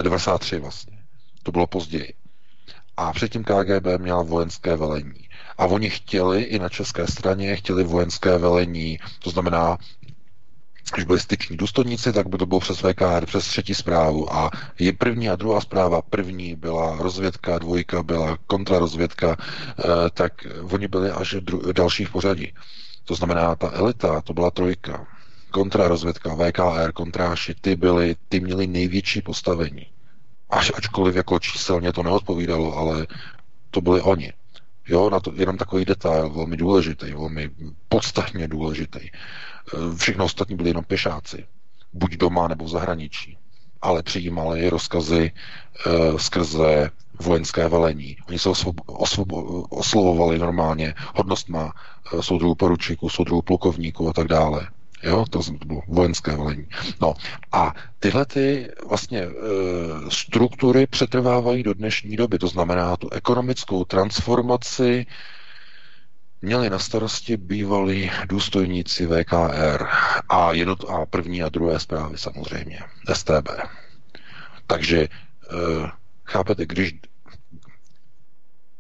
93 vlastně. To bylo později. A předtím KGB měla vojenské velení. A oni chtěli i na české straně, chtěli vojenské velení, to znamená když byli styční důstojníci, tak by to bylo přes VKR, přes třetí zprávu. A je první a druhá zpráva. První byla rozvědka, dvojka byla kontrarozvědka, eh, tak oni byli až další v pořadí. To znamená, ta elita, to byla trojka. kontrarozvědka, VKR, kontráši, ty byly, ty měly největší postavení. Až, ačkoliv jako číselně to neodpovídalo, ale to byli oni. Jo, na to jenom takový detail, velmi důležitý, velmi podstatně důležitý. E, všechno ostatní byli jenom pešáci, buď doma nebo v zahraničí, ale přijímali rozkazy e, skrze vojenské velení. Oni se oslovovali normálně hodnostma e, soudruhů poručíků, soudruhů plukovníků a tak dále. Jo, to bylo vojenské velení. No a tyhle ty vlastně e, struktury přetrvávají do dnešní doby. To znamená, tu ekonomickou transformaci měli na starosti bývalí důstojníci VKR a, jednot, a první a druhé zprávy samozřejmě, STB. Takže e, chápete, když,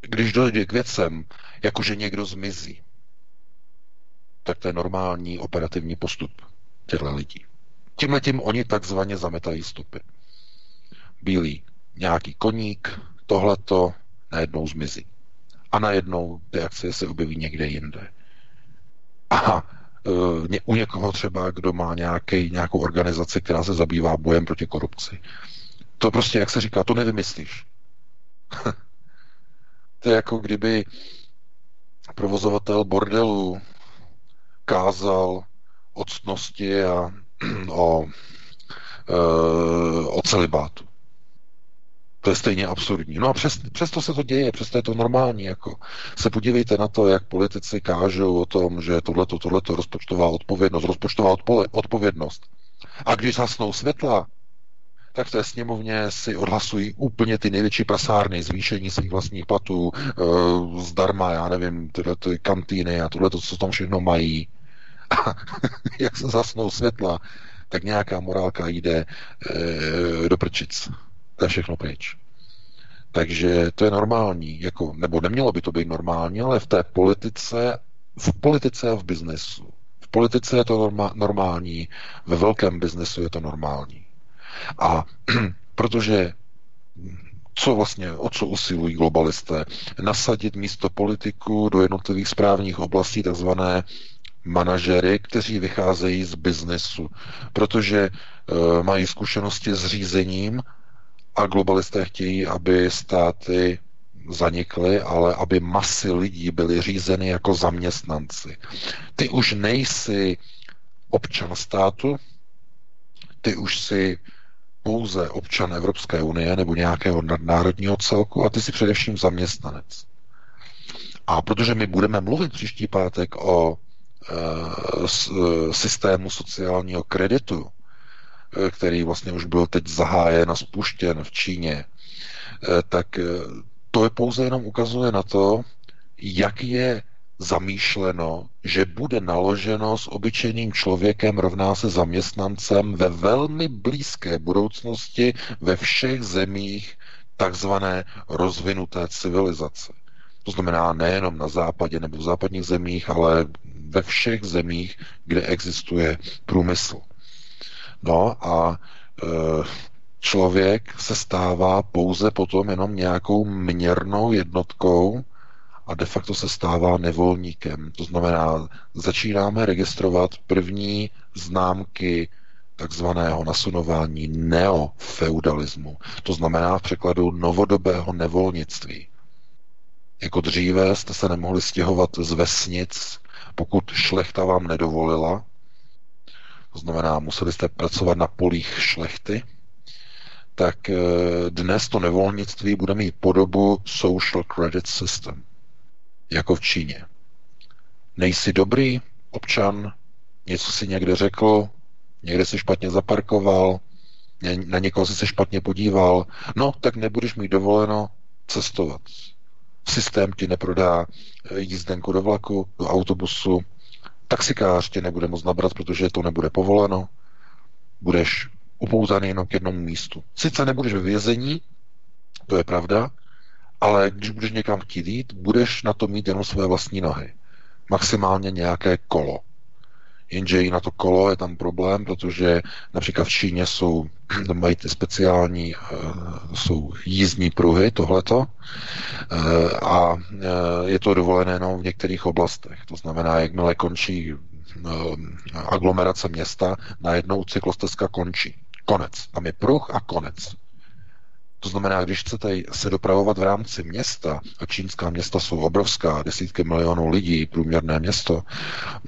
když dojde k věcem, jakože někdo zmizí, tak to je normální operativní postup těchto lidí. Tímhle tím oni takzvaně zametají stopy. Bílý nějaký koník, tohleto najednou zmizí. A najednou ty akcie se objeví někde jinde. A e, u někoho třeba, kdo má nějaký, nějakou organizaci, která se zabývá bojem proti korupci. To prostě, jak se říká, to nevymyslíš. to je jako kdyby provozovatel bordelu kázal o ctnosti a o, e, o celibátu. To je stejně absurdní. No a přes, přesto se to děje, přesto je to normální. Jako. Se podívejte na to, jak politici kážou o tom, že tohleto, tohleto rozpočtová odpovědnost, rozpočtová odpovědnost. A když zasnou světla, tak v té sněmovně si odhlasují úplně ty největší prasárny, zvýšení svých vlastních platů, e, zdarma, já nevím, tyhle ty kantýny a tohle, co tam všechno mají. A jak se zasnou světla, tak nějaká morálka jde e, do prčic. To je všechno pryč. Takže to je normální, jako, nebo nemělo by to být normální, ale v té politice, v politice a v biznesu. V politice je to norma, normální, ve velkém biznesu je to normální. A protože co vlastně, o co usilují globalisté? Nasadit místo politiku do jednotlivých správních oblastí takzvané manažery, kteří vycházejí z biznesu, protože e, mají zkušenosti s řízením a globalisté chtějí, aby státy zanikly, ale aby masy lidí byly řízeny jako zaměstnanci. Ty už nejsi občan státu, ty už si pouze občan Evropské unie nebo nějakého nadnárodního celku a ty si především zaměstnanec. A protože my budeme mluvit příští pátek o e, systému sociálního kreditu, který vlastně už byl teď zahájen a spuštěn v Číně, e, tak to je pouze jenom ukazuje na to, jak je zamýšleno, že bude naloženo s obyčejným člověkem rovná se zaměstnancem ve velmi blízké budoucnosti ve všech zemích takzvané rozvinuté civilizace. To znamená nejenom na západě nebo v západních zemích, ale ve všech zemích, kde existuje průmysl. No a e, člověk se stává pouze potom jenom nějakou měrnou jednotkou a de facto se stává nevolníkem. To znamená, začínáme registrovat první známky takzvaného nasunování neofeudalismu. To znamená v překladu novodobého nevolnictví. Jako dříve jste se nemohli stěhovat z vesnic, pokud šlechta vám nedovolila. To znamená, museli jste pracovat na polích šlechty. Tak eh, dnes to nevolnictví bude mít podobu social credit system jako v Číně. Nejsi dobrý občan, něco si někde řekl, někde si špatně zaparkoval, na někoho si se špatně podíval, no tak nebudeš mít dovoleno cestovat. Systém ti neprodá eh, jízdenku do vlaku, do autobusu, taxikář tě nebude moct nabrat, protože to nebude povoleno, budeš upouzaný jenom k jednomu místu. Sice nebudeš ve vězení, to je pravda, ale když budeš někam chtít jít, budeš na to mít jenom své vlastní nohy. Maximálně nějaké kolo. Jenže i na to kolo je tam problém, protože například v Číně jsou, mají ty speciální, uh, jsou jízdní pruhy, tohleto, uh, a uh, je to dovolené jenom v některých oblastech. To znamená, jakmile končí aglomerace města, najednou cyklostezka končí. Konec. Tam je pruh a konec. To znamená, když chcete se dopravovat v rámci města, a čínská města jsou obrovská, desítky milionů lidí, průměrné město,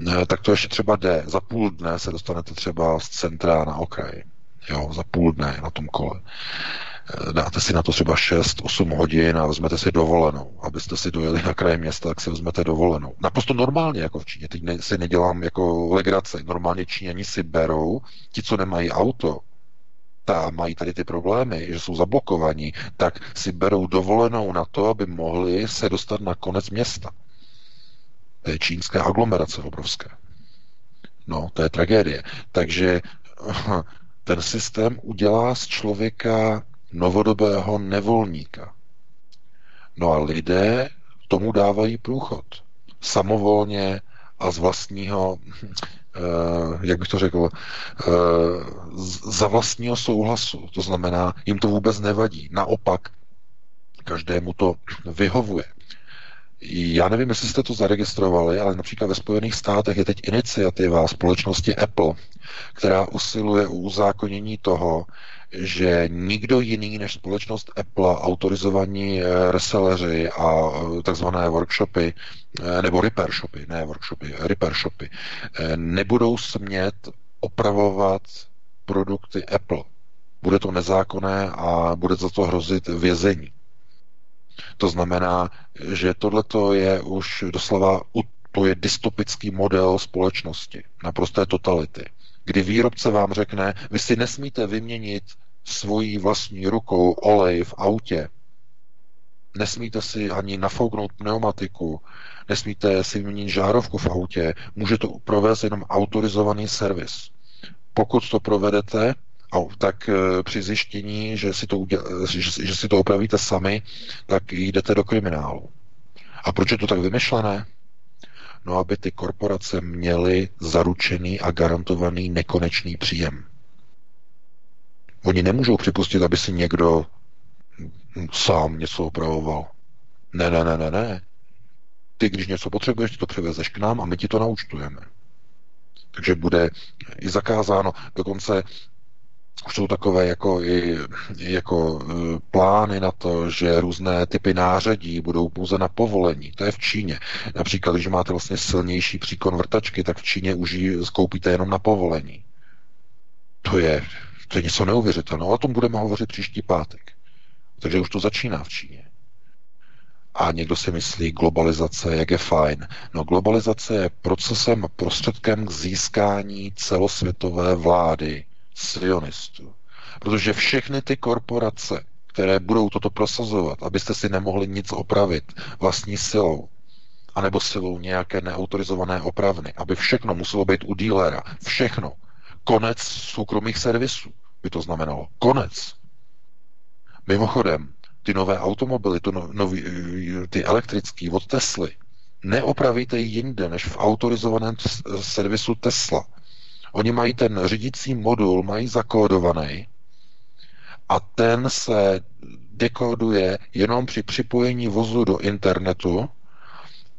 eh, tak to ještě třeba jde. Za půl dne se dostanete třeba z centra na okraj. Jo, za půl dne na tom kole. Eh, dáte si na to třeba 6-8 hodin a vezmete si dovolenou. Abyste si dojeli na kraj města, tak si vezmete dovolenou. Naprosto normálně jako v Číně. Teď si nedělám jako legrace. Normálně Číňani si berou, ti, co nemají auto, ta mají tady ty problémy, že jsou zablokovaní, tak si berou dovolenou na to, aby mohli se dostat na konec města. To je čínské aglomerace obrovské. No, to je tragédie. Takže ten systém udělá z člověka novodobého nevolníka. No a lidé tomu dávají průchod. Samovolně a z vlastního Eh, jak bych to řekl, eh, za vlastního souhlasu. To znamená, jim to vůbec nevadí. Naopak, každému to vyhovuje. Já nevím, jestli jste to zaregistrovali, ale například ve Spojených státech je teď iniciativa společnosti Apple, která usiluje o uzákonění toho, že nikdo jiný než společnost Apple, autorizovaní eh, reselleři a eh, takzvané workshopy, eh, nebo repair shopy, ne workshopy, repair shopy, nebudou smět opravovat produkty Apple. Bude to nezákonné a bude za to hrozit vězení. To znamená, že tohleto je už doslova to je dystopický model společnosti, naprosté totality, kdy výrobce vám řekne, vy si nesmíte vyměnit svojí vlastní rukou olej v autě, nesmíte si ani nafouknout pneumatiku, nesmíte si vyměnit žárovku v autě, může to provést jenom autorizovaný servis. Pokud to provedete, tak eh, při zjištění, že si, to uděl, že, že si to opravíte sami, tak jdete do kriminálu. A proč je to tak vymyšlené? No, aby ty korporace měly zaručený a garantovaný nekonečný příjem. Oni nemůžou připustit, aby si někdo sám něco opravoval. Ne, ne, ne, ne, ne. Ty, když něco potřebuješ, ty to přivezeš k nám a my ti to naučtujeme. Takže bude i zakázáno. Dokonce už jsou takové jako, i, jako e, plány na to, že různé typy nářadí budou pouze na povolení. To je v Číně. Například, když máte vlastně silnější příkon vrtačky, tak v Číně už ji skoupíte jenom na povolení. To je, to je něco neuvěřitelného. O tom budeme hovořit příští pátek. Takže už to začíná v Číně. A někdo si myslí, globalizace, jak je fajn. No globalizace je procesem a prostředkem k získání celosvětové vlády sionistů. Protože všechny ty korporace, které budou toto prosazovat, abyste si nemohli nic opravit vlastní silou, anebo silou nějaké neautorizované opravny, aby všechno muselo být u dílera. Všechno. Konec soukromých servisů by to znamenalo. Konec. Mimochodem, ty nové automobily, to no, nový, ty elektrické od Tesly, neopravíte jinde než v autorizovaném servisu Tesla. Oni mají ten řídící modul, mají zakódovaný a ten se dekoduje jenom při připojení vozu do internetu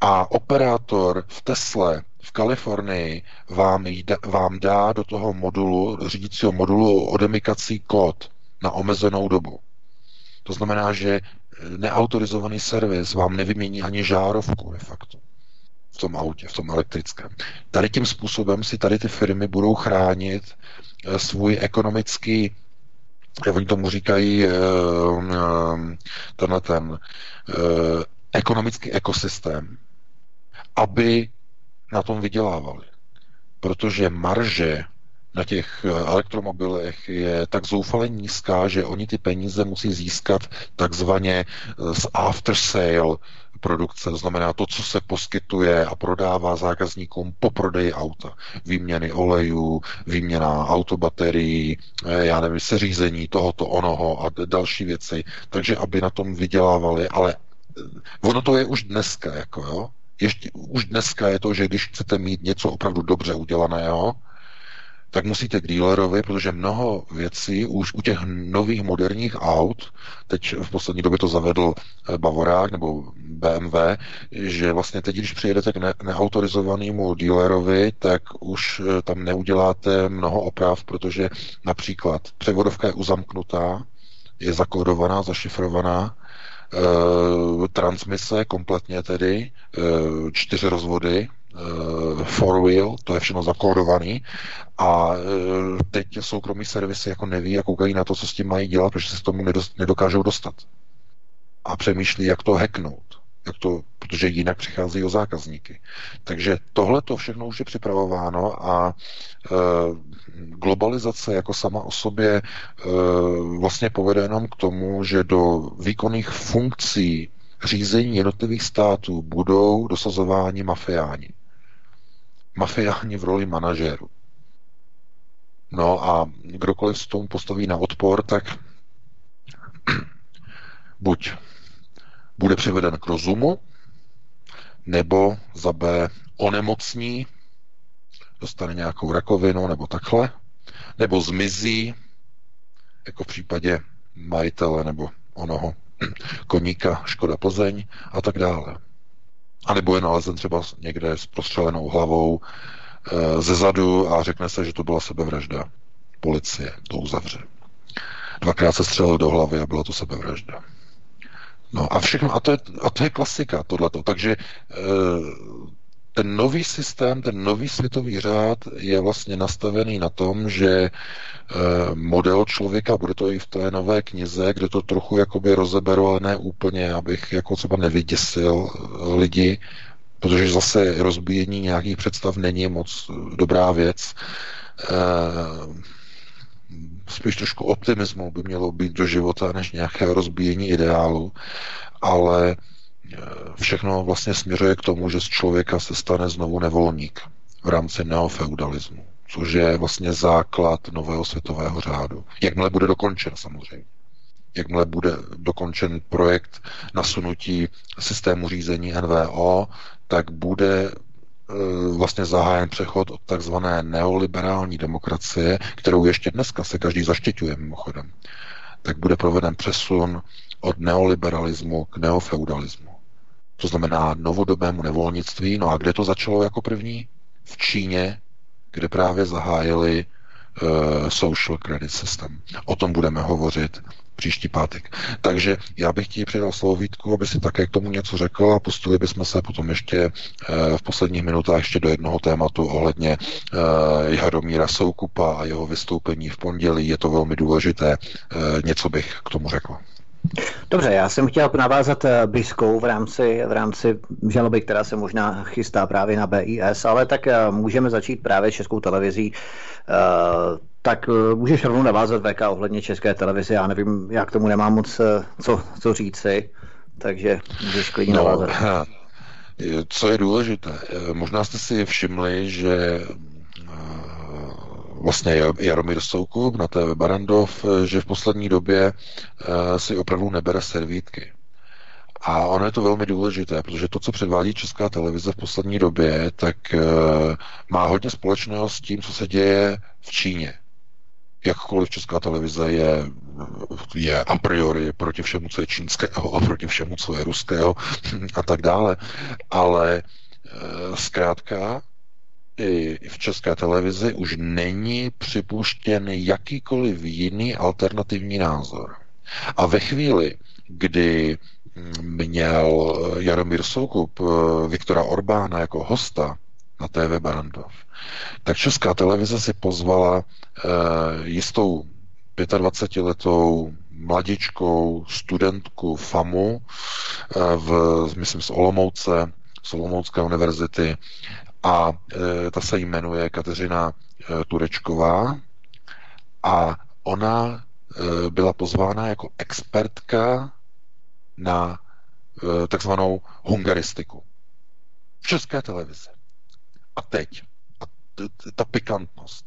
a operátor v Tesle v Kalifornii vám, jde, vám dá do toho modulu, řídícího modulu odemikací kód na omezenou dobu. To znamená, že neautorizovaný servis vám nevymění ani žárovku de facto v tom autě, v tom elektrickém. Tady tím způsobem si tady ty firmy budou chránit eh, svůj ekonomický oni tomu říkají eh, eh, tenhle ten ekonomický ekosystém, aby na tom vydělávali. Protože marže na těch elektromobilech je tak zoufale nízká, že oni ty peníze musí získat takzvaně z after sale produkce, to znamená to, co se poskytuje a prodává zákazníkům po prodeji auta. Výměny olejů, výměna autobaterií, eh, já nevím, seřízení tohoto, onoho a další věci. Takže aby na tom vydělávali, ale eh, ono to je už dneska, jako jo. Ještě už dneska je to, že když chcete mít něco opravdu dobře udělaného, tak musíte k dealerovi, protože mnoho věcí už u těch nových moderních aut, teď v poslední době to zavedl eh, Bavorák nebo BMW, že vlastně teď, když přijedete k ne- neautorizovanému dealerovi, tak už eh, tam neuděláte mnoho oprav, protože například převodovka je uzamknutá, je zakódovaná, zašifrovaná, transmise kompletně tedy, e, čtyři rozvody, uh, four wheel, to je všechno zakódovaný a teď soukromí servisy jako neví a koukají na to, co s tím mají dělat, protože se s tomu nedokážou dostat. A přemýšlí, jak to hacknout. Jak to, protože jinak přicházejí o zákazníky. Takže tohle to všechno už je připravováno a e, globalizace jako sama o sobě e, vlastně povede jenom k tomu, že do výkonných funkcí řízení jednotlivých států budou dosazováni mafiáni mafiáni v roli manažéru. No a kdokoliv s tomu postaví na odpor, tak buď bude přiveden k rozumu, nebo za B onemocní, dostane nějakou rakovinu nebo takhle, nebo zmizí, jako v případě majitele nebo onoho koníka Škoda Plzeň a tak dále. A nebo je nalezen třeba někde s prostřelenou hlavou e, ze zadu a řekne se, že to byla sebevražda. Policie to uzavře. Dvakrát se střelil do hlavy a byla to sebevražda. No a všechno, a to je, a to je klasika, tohleto. Takže e, ten nový systém, ten nový světový řád je vlastně nastavený na tom, že e, model člověka, bude to i v té nové knize, kde to trochu jakoby rozeberu, ale ne úplně, abych jako třeba nevyděsil e, lidi, protože zase rozbíjení nějakých představ není moc dobrá věc. E, spíš trošku optimismu by mělo být do života, než nějaké rozbíjení ideálu, ale všechno vlastně směřuje k tomu, že z člověka se stane znovu nevolník v rámci neofeudalismu, což je vlastně základ nového světového řádu. Jakmile bude dokončen samozřejmě. Jakmile bude dokončen projekt nasunutí systému řízení NVO, tak bude e, vlastně zahájen přechod od takzvané neoliberální demokracie, kterou ještě dneska se každý zaštiťuje mimochodem, tak bude proveden přesun od neoliberalismu k neofeudalismu to znamená novodobému nevolnictví. No a kde to začalo jako první? V Číně, kde právě zahájili uh, social credit system. O tom budeme hovořit příští pátek. Takže já bych ti předal slovo Vítku, aby si také k tomu něco řekl a pustili bychom se potom ještě uh, v posledních minutách ještě do jednoho tématu ohledně uh, Jaromíra Soukupa a jeho vystoupení v pondělí. Je to velmi důležité. Uh, něco bych k tomu řekl. Dobře, já jsem chtěl navázat eh, Biskou v rámci, v rámci žaloby, která se možná chystá právě na BIS, ale tak eh, můžeme začít právě českou televizí. Eh, tak můžeš rovnou navázat VK ohledně české televize, já nevím, já k tomu nemám moc co, co říci, takže můžeš klidně no, navázat. Co je důležité, možná jste si všimli, že vlastně Jaromír Soukup na TV Barandov, eh, že v poslední době eh, si opravdu nebere servítky. A ono je to velmi důležité, protože to, co předvádí Česká televize v poslední době, tak eh, má hodně společného s tím, co se děje v Číně. Jakkoliv Česká televize je, je a priori proti všemu, co je čínského a proti všemu, co je ruského a tak dále. Ale zkrátka i v české televizi už není připuštěn jakýkoliv jiný alternativní názor. A ve chvíli, kdy měl Jaromír Soukup eh, Viktora Orbána jako hosta na TV Barandov, tak česká televize si pozvala uh, jistou 25-letou mladičkou studentku FAMu uh, v, myslím, z Olomouce, z Olomoucké univerzity a e, ta se jmenuje Kateřina e, Turečková. A ona e, byla pozvána jako expertka na takzvanou hungaristiku. V české televizi. A teď, a ta pikantnost.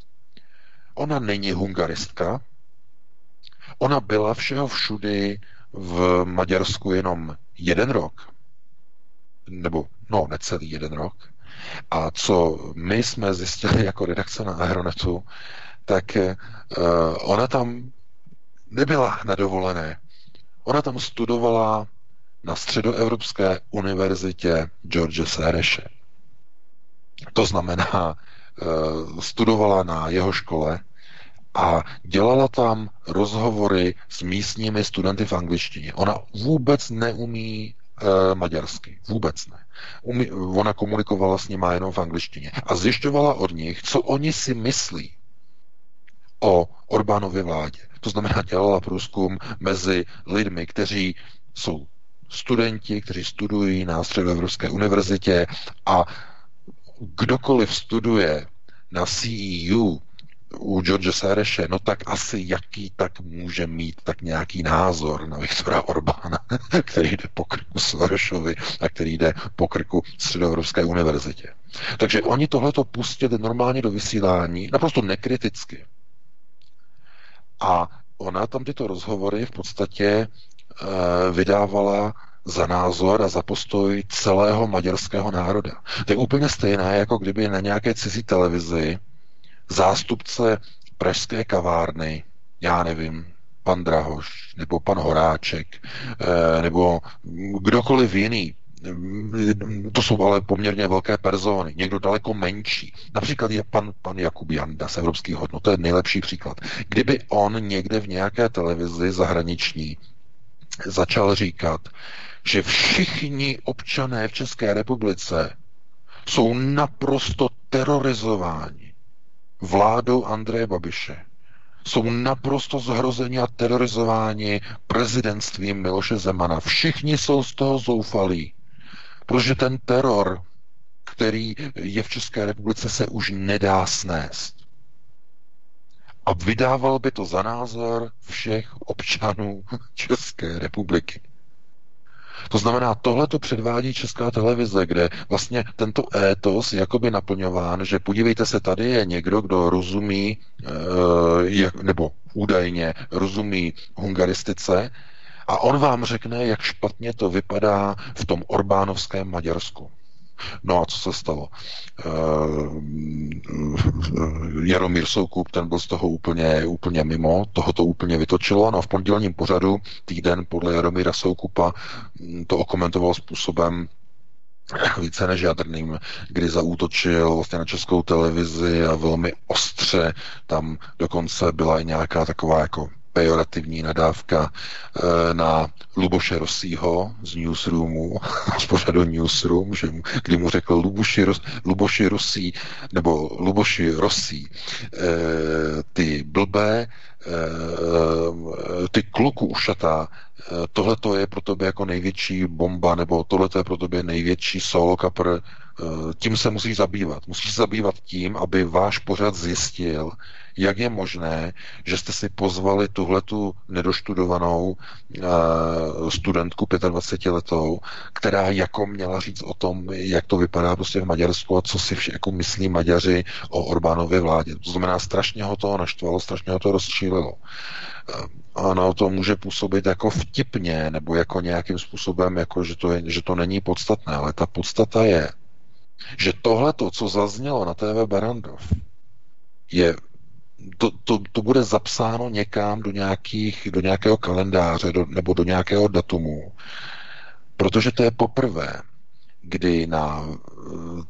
Ona není hungaristka, ona byla všeho všudy v Maďarsku jenom jeden rok, nebo no, necelý jeden rok, a co my jsme zjistili jako redakce na Aeronetu, tak uh, ona tam nebyla na dovolené. Ona tam studovala na Středoevropské univerzitě George Sereše. To znamená, eh, studovala na jeho škole a dělala tam rozhovory s místními studenty v angličtině. Ona vůbec neumí e, maďarsky. Vůbec ne. Ona komunikovala s nimi jenom v angličtině. A zjišťovala od nich, co oni si myslí o Orbánově vládě. To znamená, dělala průzkum mezi lidmi, kteří jsou studenti, kteří studují na Středoevropské univerzitě a kdokoliv studuje na CEU u George Sereše, no tak asi jaký tak může mít tak nějaký názor na Viktora Orbána, který jde po krku Sorešovi a který jde po krku Středoevropské univerzitě. Takže oni tohleto pustili normálně do vysílání, naprosto nekriticky. A ona tam tyto rozhovory v podstatě e, vydávala za názor a za postoj celého maďarského národa. To je úplně stejné, jako kdyby na nějaké cizí televizi zástupce pražské kavárny, já nevím, pan Drahoš, nebo pan Horáček, eh, nebo kdokoliv jiný, to jsou ale poměrně velké persony, někdo daleko menší. Například je pan, pan Jakub Janda z Evropských hodnot, to je nejlepší příklad. Kdyby on někde v nějaké televizi zahraniční začal říkat, že všichni občané v České republice jsou naprosto terorizováni vládou Andreje Babiše. Jsou naprosto zhrozeni a terorizováni prezidentstvím Miloše Zemana. Všichni jsou z toho zoufalí, protože ten teror, který je v České republice, se už nedá snést. A vydával by to za názor všech občanů České republiky. To znamená, tohle to předvádí česká televize, kde vlastně tento étos je jakoby naplňován, že podívejte se, tady je někdo, kdo rozumí, e, nebo údajně rozumí hungaristice, a on vám řekne, jak špatně to vypadá v tom Orbánovském Maďarsku. No a co se stalo? Uh, Jaromír Soukup, ten byl z toho úplně, úplně mimo, toho to úplně vytočilo. No a v pondělním pořadu, týden podle Jaromíra Soukupa, mm, to okomentoval způsobem, více než jadrným, kdy zaútočil vlastně na českou televizi a velmi ostře tam dokonce byla i nějaká taková jako pejorativní nadávka eh, na Luboše Rosího z Newsroomu, z pořadu Newsroom, že mu, kdy mu řekl Luboši, Luboši Rosí, nebo Luboši Rosí, eh, ty blbé, eh, ty kluku ušatá, tohle to je pro tebe jako největší bomba, nebo tohle je pro tebe největší solo kapr, tím se musí zabývat. Musí se zabývat tím, aby váš pořad zjistil, jak je možné, že jste si pozvali tuhletu nedoštudovanou uh, studentku 25 letou, která jako měla říct o tom, jak to vypadá prostě v Maďarsku a co si vše, jako myslí Maďaři o Orbánově vládě. To znamená, strašně ho to naštvalo, strašně ho to rozčílilo. Uh, ano, to může působit jako vtipně, nebo jako nějakým způsobem, jako že to, je, že to není podstatné, ale ta podstata je, že tohle, co zaznělo na TV Barandov, je to, to, to bude zapsáno někam do, nějakých, do nějakého kalendáře do, nebo do nějakého datumu, protože to je poprvé, kdy na eh,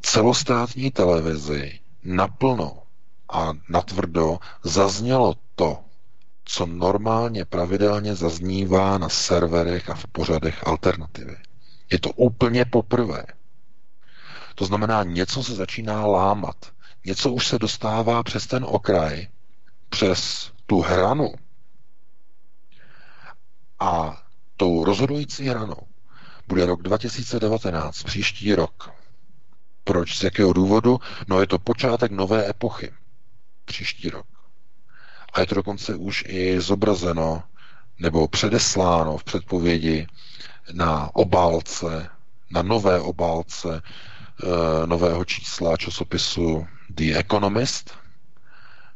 celostátní televizi naplno a natvrdo zaznělo to, co normálně pravidelně zaznívá na serverech a v pořadech alternativy. Je to úplně poprvé. To znamená, něco se začíná lámat. Něco už se dostává přes ten okraj přes tu hranu a tou rozhodující hranou bude rok 2019, příští rok. Proč? Z jakého důvodu? No je to počátek nové epochy. Příští rok. A je to dokonce už i zobrazeno nebo předesláno v předpovědi na obálce, na nové obálce e, nového čísla časopisu The Economist,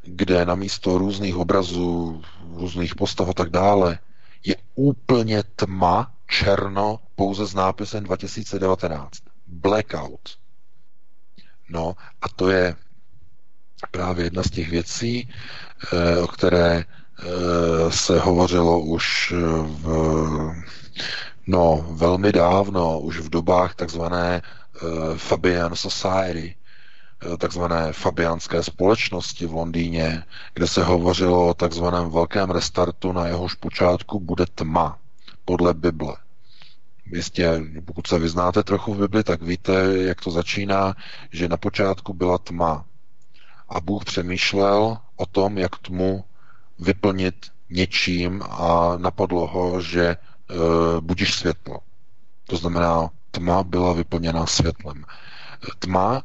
kde na místo různých obrazů, různých postav a tak dále je úplně tma, černo, pouze s nápisem 2019. Blackout. No a to je právě jedna z těch věcí, eh, o které eh, se hovořilo už v No, velmi dávno, už v dobách takzvané Fabian Society, takzvané fabianské společnosti v Londýně, kde se hovořilo o takzvaném velkém restartu, na jehož počátku bude tma, podle Bible. Jistě, pokud se vyznáte trochu v Bibli, tak víte, jak to začíná, že na počátku byla tma. A Bůh přemýšlel o tom, jak tmu vyplnit něčím a napadlo ho, že e, budíš světlo. To znamená, tma byla vyplněná světlem. Tma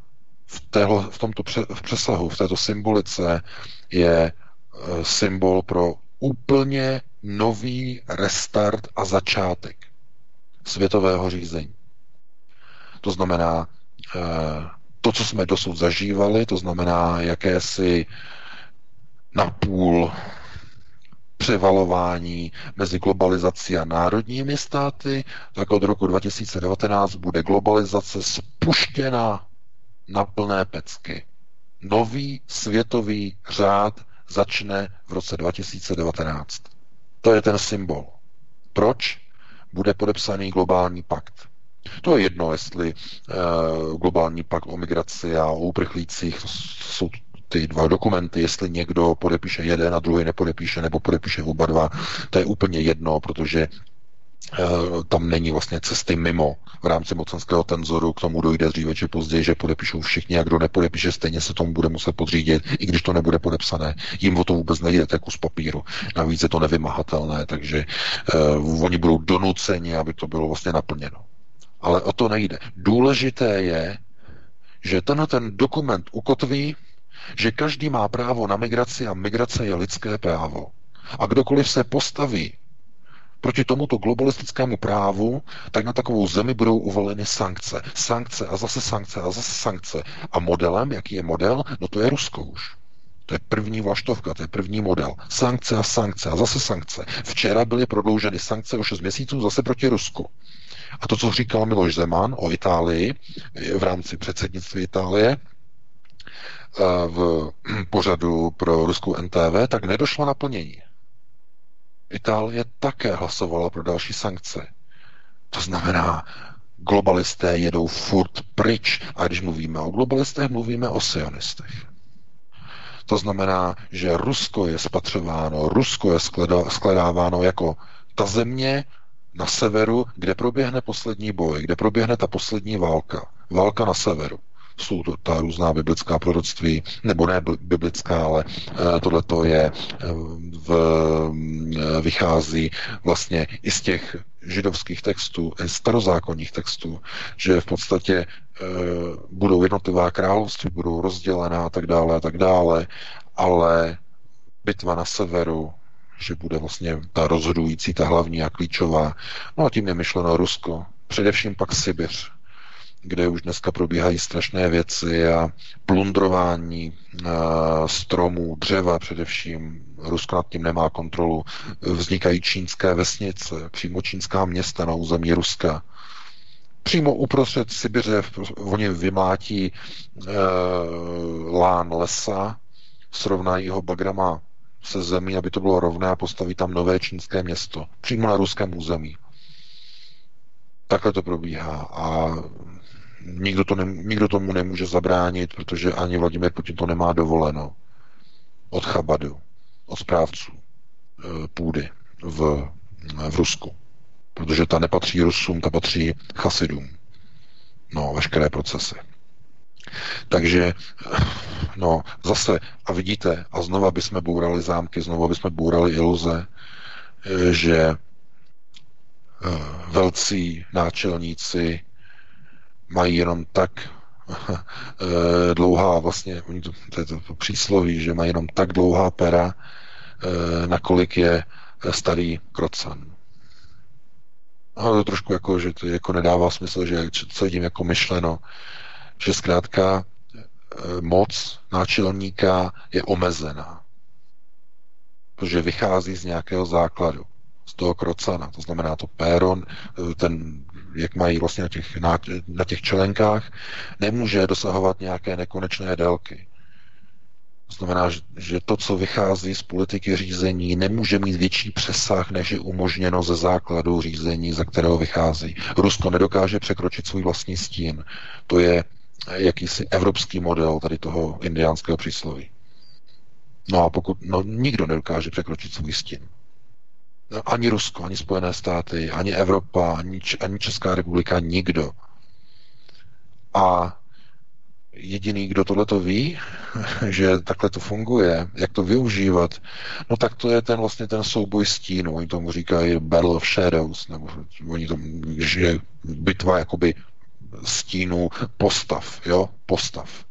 v, téhle, v tomto pře, v přesahu, v této symbolice je e, symbol pro úplně nový restart a začátek světového řízení. To znamená, e, to, co jsme dosud zažívali, to znamená jakési napůl převalování mezi globalizací a národními státy, tak od roku 2019 bude globalizace spuštěna na plné pecky. Nový světový řád začne v roce 2019. To je ten symbol. Proč? Bude podepsaný globální pakt. To je jedno, jestli uh, globální pakt o migraci a o uprchlících, jsou ty dva dokumenty, jestli někdo podepíše jeden a druhý nepodepíše, nebo podepíše oba dva, to je úplně jedno, protože tam není vlastně cesty mimo v rámci mocenského tenzoru, k tomu dojde dříve či později, že podepíšou všichni a kdo nepodepíše, stejně se tomu bude muset podřídit, i když to nebude podepsané. Jim o to vůbec nejde, to je kus papíru. Navíc je to nevymahatelné, takže uh, oni budou donuceni, aby to bylo vlastně naplněno. Ale o to nejde. Důležité je, že tenhle ten dokument ukotví že každý má právo na migraci a migrace je lidské právo. A kdokoliv se postaví proti tomuto globalistickému právu, tak na takovou zemi budou uvoleny sankce. Sankce a zase sankce a zase sankce. A modelem, jaký je model? No to je Rusko už. To je první vlaštovka, to je první model. Sankce a sankce a zase sankce. Včera byly prodlouženy sankce o 6 měsíců zase proti Rusku. A to, co říkal Miloš Zeman o Itálii v rámci předsednictví Itálie, v pořadu pro ruskou NTV, tak nedošlo naplnění. Itálie také hlasovala pro další sankce. To znamená, globalisté jedou furt pryč. A když mluvíme o globalistech, mluvíme o sionistech. To znamená, že Rusko je spatřováno, Rusko je skledáváno jako ta země na severu, kde proběhne poslední boj, kde proběhne ta poslední válka. Válka na severu jsou to ta různá biblická proroctví, nebo ne biblická, ale eh, tohle to je eh, v, eh, vychází vlastně i z těch židovských textů, starozákonních textů, že v podstatě budou jednotlivá království, budou rozdělená a tak dále a tak dále, ale bitva na severu, že bude vlastně ta rozhodující, ta hlavní a klíčová. No a tím je myšleno Rusko, především pak Sibiř, kde už dneska probíhají strašné věci a plundrování uh, stromů, dřeva především. Rusko nad tím nemá kontrolu. Vznikají čínské vesnice, přímo čínská města na území Ruska. Přímo uprostřed Sibiře oni vymlátí uh, lán lesa, srovnají ho bagrama se zemí, aby to bylo rovné a postaví tam nové čínské město. Přímo na ruském území. Takhle to probíhá. A nikdo, to ne, nikdo tomu nemůže zabránit, protože ani Vladimir Putin to nemá dovoleno od Chabadu, od správců e, půdy v, v Rusku. Protože ta nepatří Rusům, ta patří Chasidům. No, veškeré procesy. Takže, no, zase, a vidíte, a znova bychom bourali zámky, znova bychom bourali iluze, e, že e, velcí náčelníci mají jenom tak eh, dlouhá, vlastně, oni to, to je to přísloví, že mají jenom tak dlouhá pera, eh, nakolik je starý krocan. A to trošku jako, že to jako nedává smysl, že co tím jako myšleno, že zkrátka eh, moc náčelníka je omezená. Protože vychází z nějakého základu, z toho krocana. To znamená to péron, ten jak mají vlastně na těch, na, na těch čelenkách, nemůže dosahovat nějaké nekonečné délky. To znamená, že to, co vychází z politiky řízení, nemůže mít větší přesah, než je umožněno ze základu řízení, za kterého vychází. Rusko nedokáže překročit svůj vlastní stín. To je jakýsi evropský model tady toho indiánského přísloví. No a pokud no, nikdo nedokáže překročit svůj stín. Ani Rusko, ani Spojené státy, ani Evropa, ani, ani Česká republika, nikdo. A jediný, kdo tohle to ví, že takhle to funguje, jak to využívat, no tak to je ten vlastně ten souboj stínu. Oni tomu říkají Battle of Shadows, nebo oni tomu, že bitva jakoby stínu postav, jo, postav.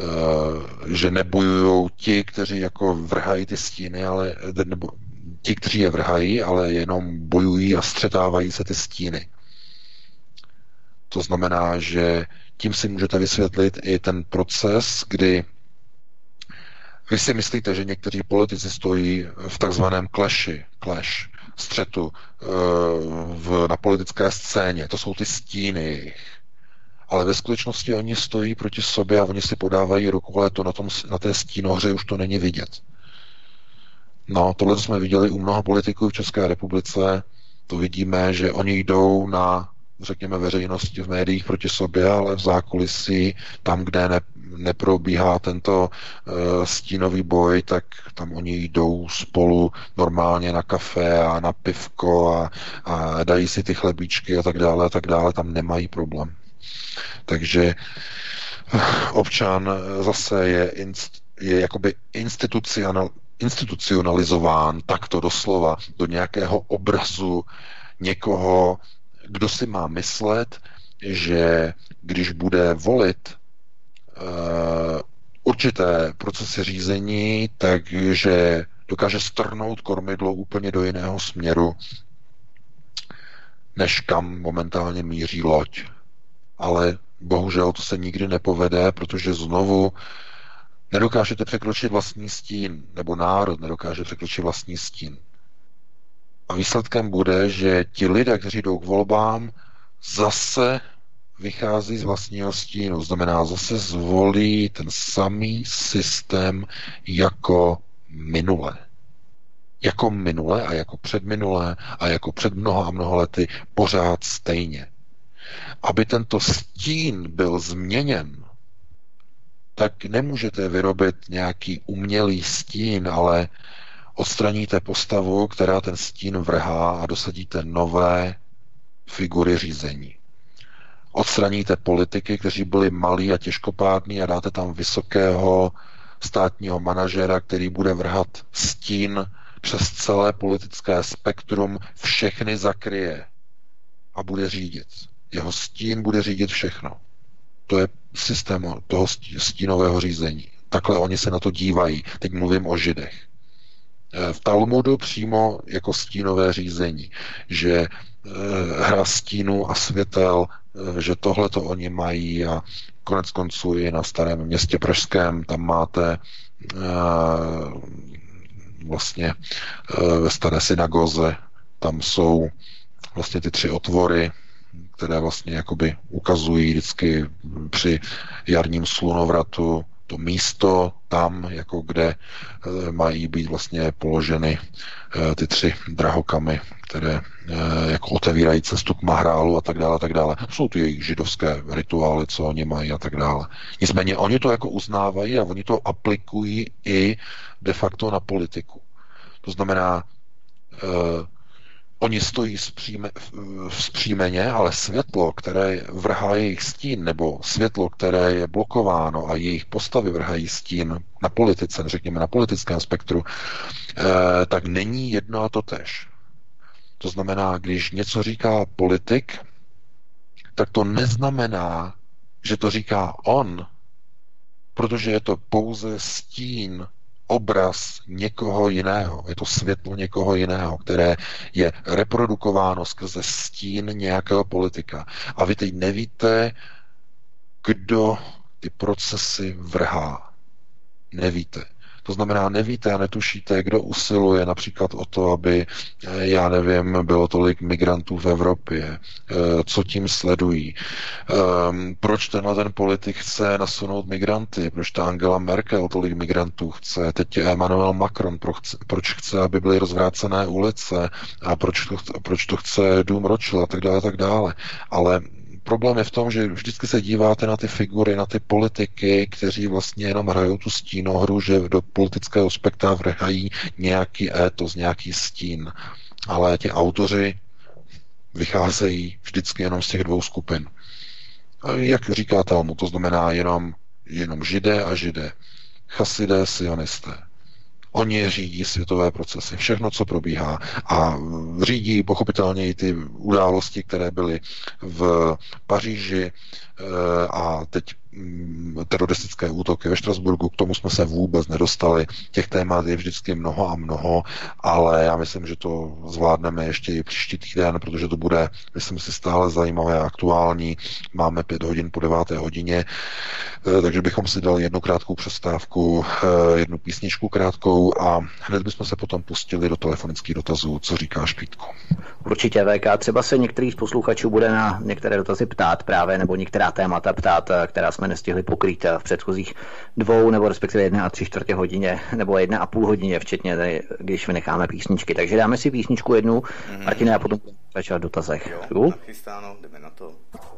E, že nebojují ti, kteří jako vrhají ty stíny, ale nebo ti, kteří je vrhají, ale jenom bojují a střetávají se ty stíny. To znamená, že tím si můžete vysvětlit i ten proces, kdy vy si myslíte, že někteří politici stojí v takzvaném clashi, clash, střetu eh, v, na politické scéně. To jsou ty stíny Ale ve skutečnosti oni stojí proti sobě a oni si podávají ruku, ale to na, tom, na té stínohře už to není vidět. No, tohle jsme viděli u mnoha politiků v České republice. To vidíme, že oni jdou na řekněme, veřejnosti v médiích proti sobě, ale v zákulisí, tam, kde ne, neprobíhá tento uh, stínový boj, tak tam oni jdou spolu normálně na kafe a na pivko a, a dají si ty chlebíčky a tak dále a tak dále, tam nemají problém. Takže eh, občan zase je, inst, je jakoby institucional, institucionalizován takto doslova do nějakého obrazu někoho, kdo si má myslet, že když bude volit uh, určité procesy řízení, takže dokáže strnout kormidlo úplně do jiného směru, než kam momentálně míří loď. Ale bohužel to se nikdy nepovede, protože znovu nedokážete překročit vlastní stín, nebo národ nedokáže překročit vlastní stín. A výsledkem bude, že ti lidé, kteří jdou k volbám, zase vychází z vlastního stínu. Znamená, zase zvolí ten samý systém jako minule. Jako minule a jako předminulé a jako před mnoha a mnoha lety pořád stejně. Aby tento stín byl změněn, tak nemůžete vyrobit nějaký umělý stín, ale odstraníte postavu, která ten stín vrhá a dosadíte nové figury řízení. Odstraníte politiky, kteří byli malí a těžkopádní a dáte tam vysokého státního manažera, který bude vrhat stín přes celé politické spektrum, všechny zakryje a bude řídit. Jeho stín bude řídit všechno. To je systém toho stínového řízení. Takhle oni se na to dívají. Teď mluvím o židech. Eh, v Talmudu přímo jako stínové řízení, že eh, hra stínu a světel, eh, že tohle to oni mají a konec konců i na starém městě Pražském, tam máte vlastně ve staré synagoze, tam jsou vlastně ty tři otvory, které vlastně jakoby ukazují vždycky při jarním slunovratu to místo tam, jako kde eh, mají být vlastně položeny eh, ty tři drahokamy, které eh, jako otevírají cestu k mahrálu a tak dále, a tak dále. Jsou to jejich židovské rituály, co oni mají a tak dále. Nicméně oni to jako uznávají a oni to aplikují i de facto na politiku. To znamená, Oni stojí zpříme, vzpřímeně, ale světlo, které vrhá jejich stín, nebo světlo, které je blokováno a jejich postavy vrhají stín na politice, řekněme na politickém spektru, eh, tak není jedno a to tež. To znamená, když něco říká politik, tak to neznamená, že to říká on, protože je to pouze stín obraz někoho jiného, je to světlo někoho jiného, které je reprodukováno skrze stín nějakého politika. A vy teď nevíte, kdo ty procesy vrhá. Nevíte. To znamená, nevíte a netušíte, kdo usiluje například o to, aby, eh, já nevím, bylo tolik migrantů v Evropě, eh, co tím sledují, ehm, proč tenhle ten politik chce nasunout migranty, proč ta Angela Merkel tolik migrantů chce, teď Emmanuel Macron, proč chce, aby byly rozvrácené ulice? A proč to, proč to chce dům Ročil a tak dále, a tak dále. Ale problém je v tom, že vždycky se díváte na ty figury, na ty politiky, kteří vlastně jenom hrajou tu stínohru, že do politického spektra vrhají nějaký étos, nějaký stín. Ale ti autoři vycházejí vždycky jenom z těch dvou skupin. Jak říká Talmud, to znamená jenom, jenom židé a židé. Chasidé, sionisté. Oni řídí světové procesy, všechno, co probíhá. A řídí pochopitelně i ty události, které byly v Paříži eh, a teď teroristické útoky ve Štrasburgu, k tomu jsme se vůbec nedostali. Těch témat je vždycky mnoho a mnoho, ale já myslím, že to zvládneme ještě i příští týden, protože to bude, myslím si, stále zajímavé a aktuální. Máme pět hodin po deváté hodině, eh, takže bychom si dali jednu krátkou přestávku, eh, jednu písničku krátkou a hned bychom se potom pustili do telefonických dotazů. Co říkáš, Pítku? Určitě VK. Třeba se některý z posluchačů bude na některé dotazy ptát právě, nebo některá témata ptát, eh, která jsme nestihli pokrýt eh, v předchozích dvou, nebo respektive jedné a tři čtvrtě hodině, nebo jedné a půl hodině, včetně tady, když vynecháme písničky. Takže dáme si písničku jednu, mm-hmm. Martine, a potom začít v dotazech. Jo, nachystáno, jdeme na to.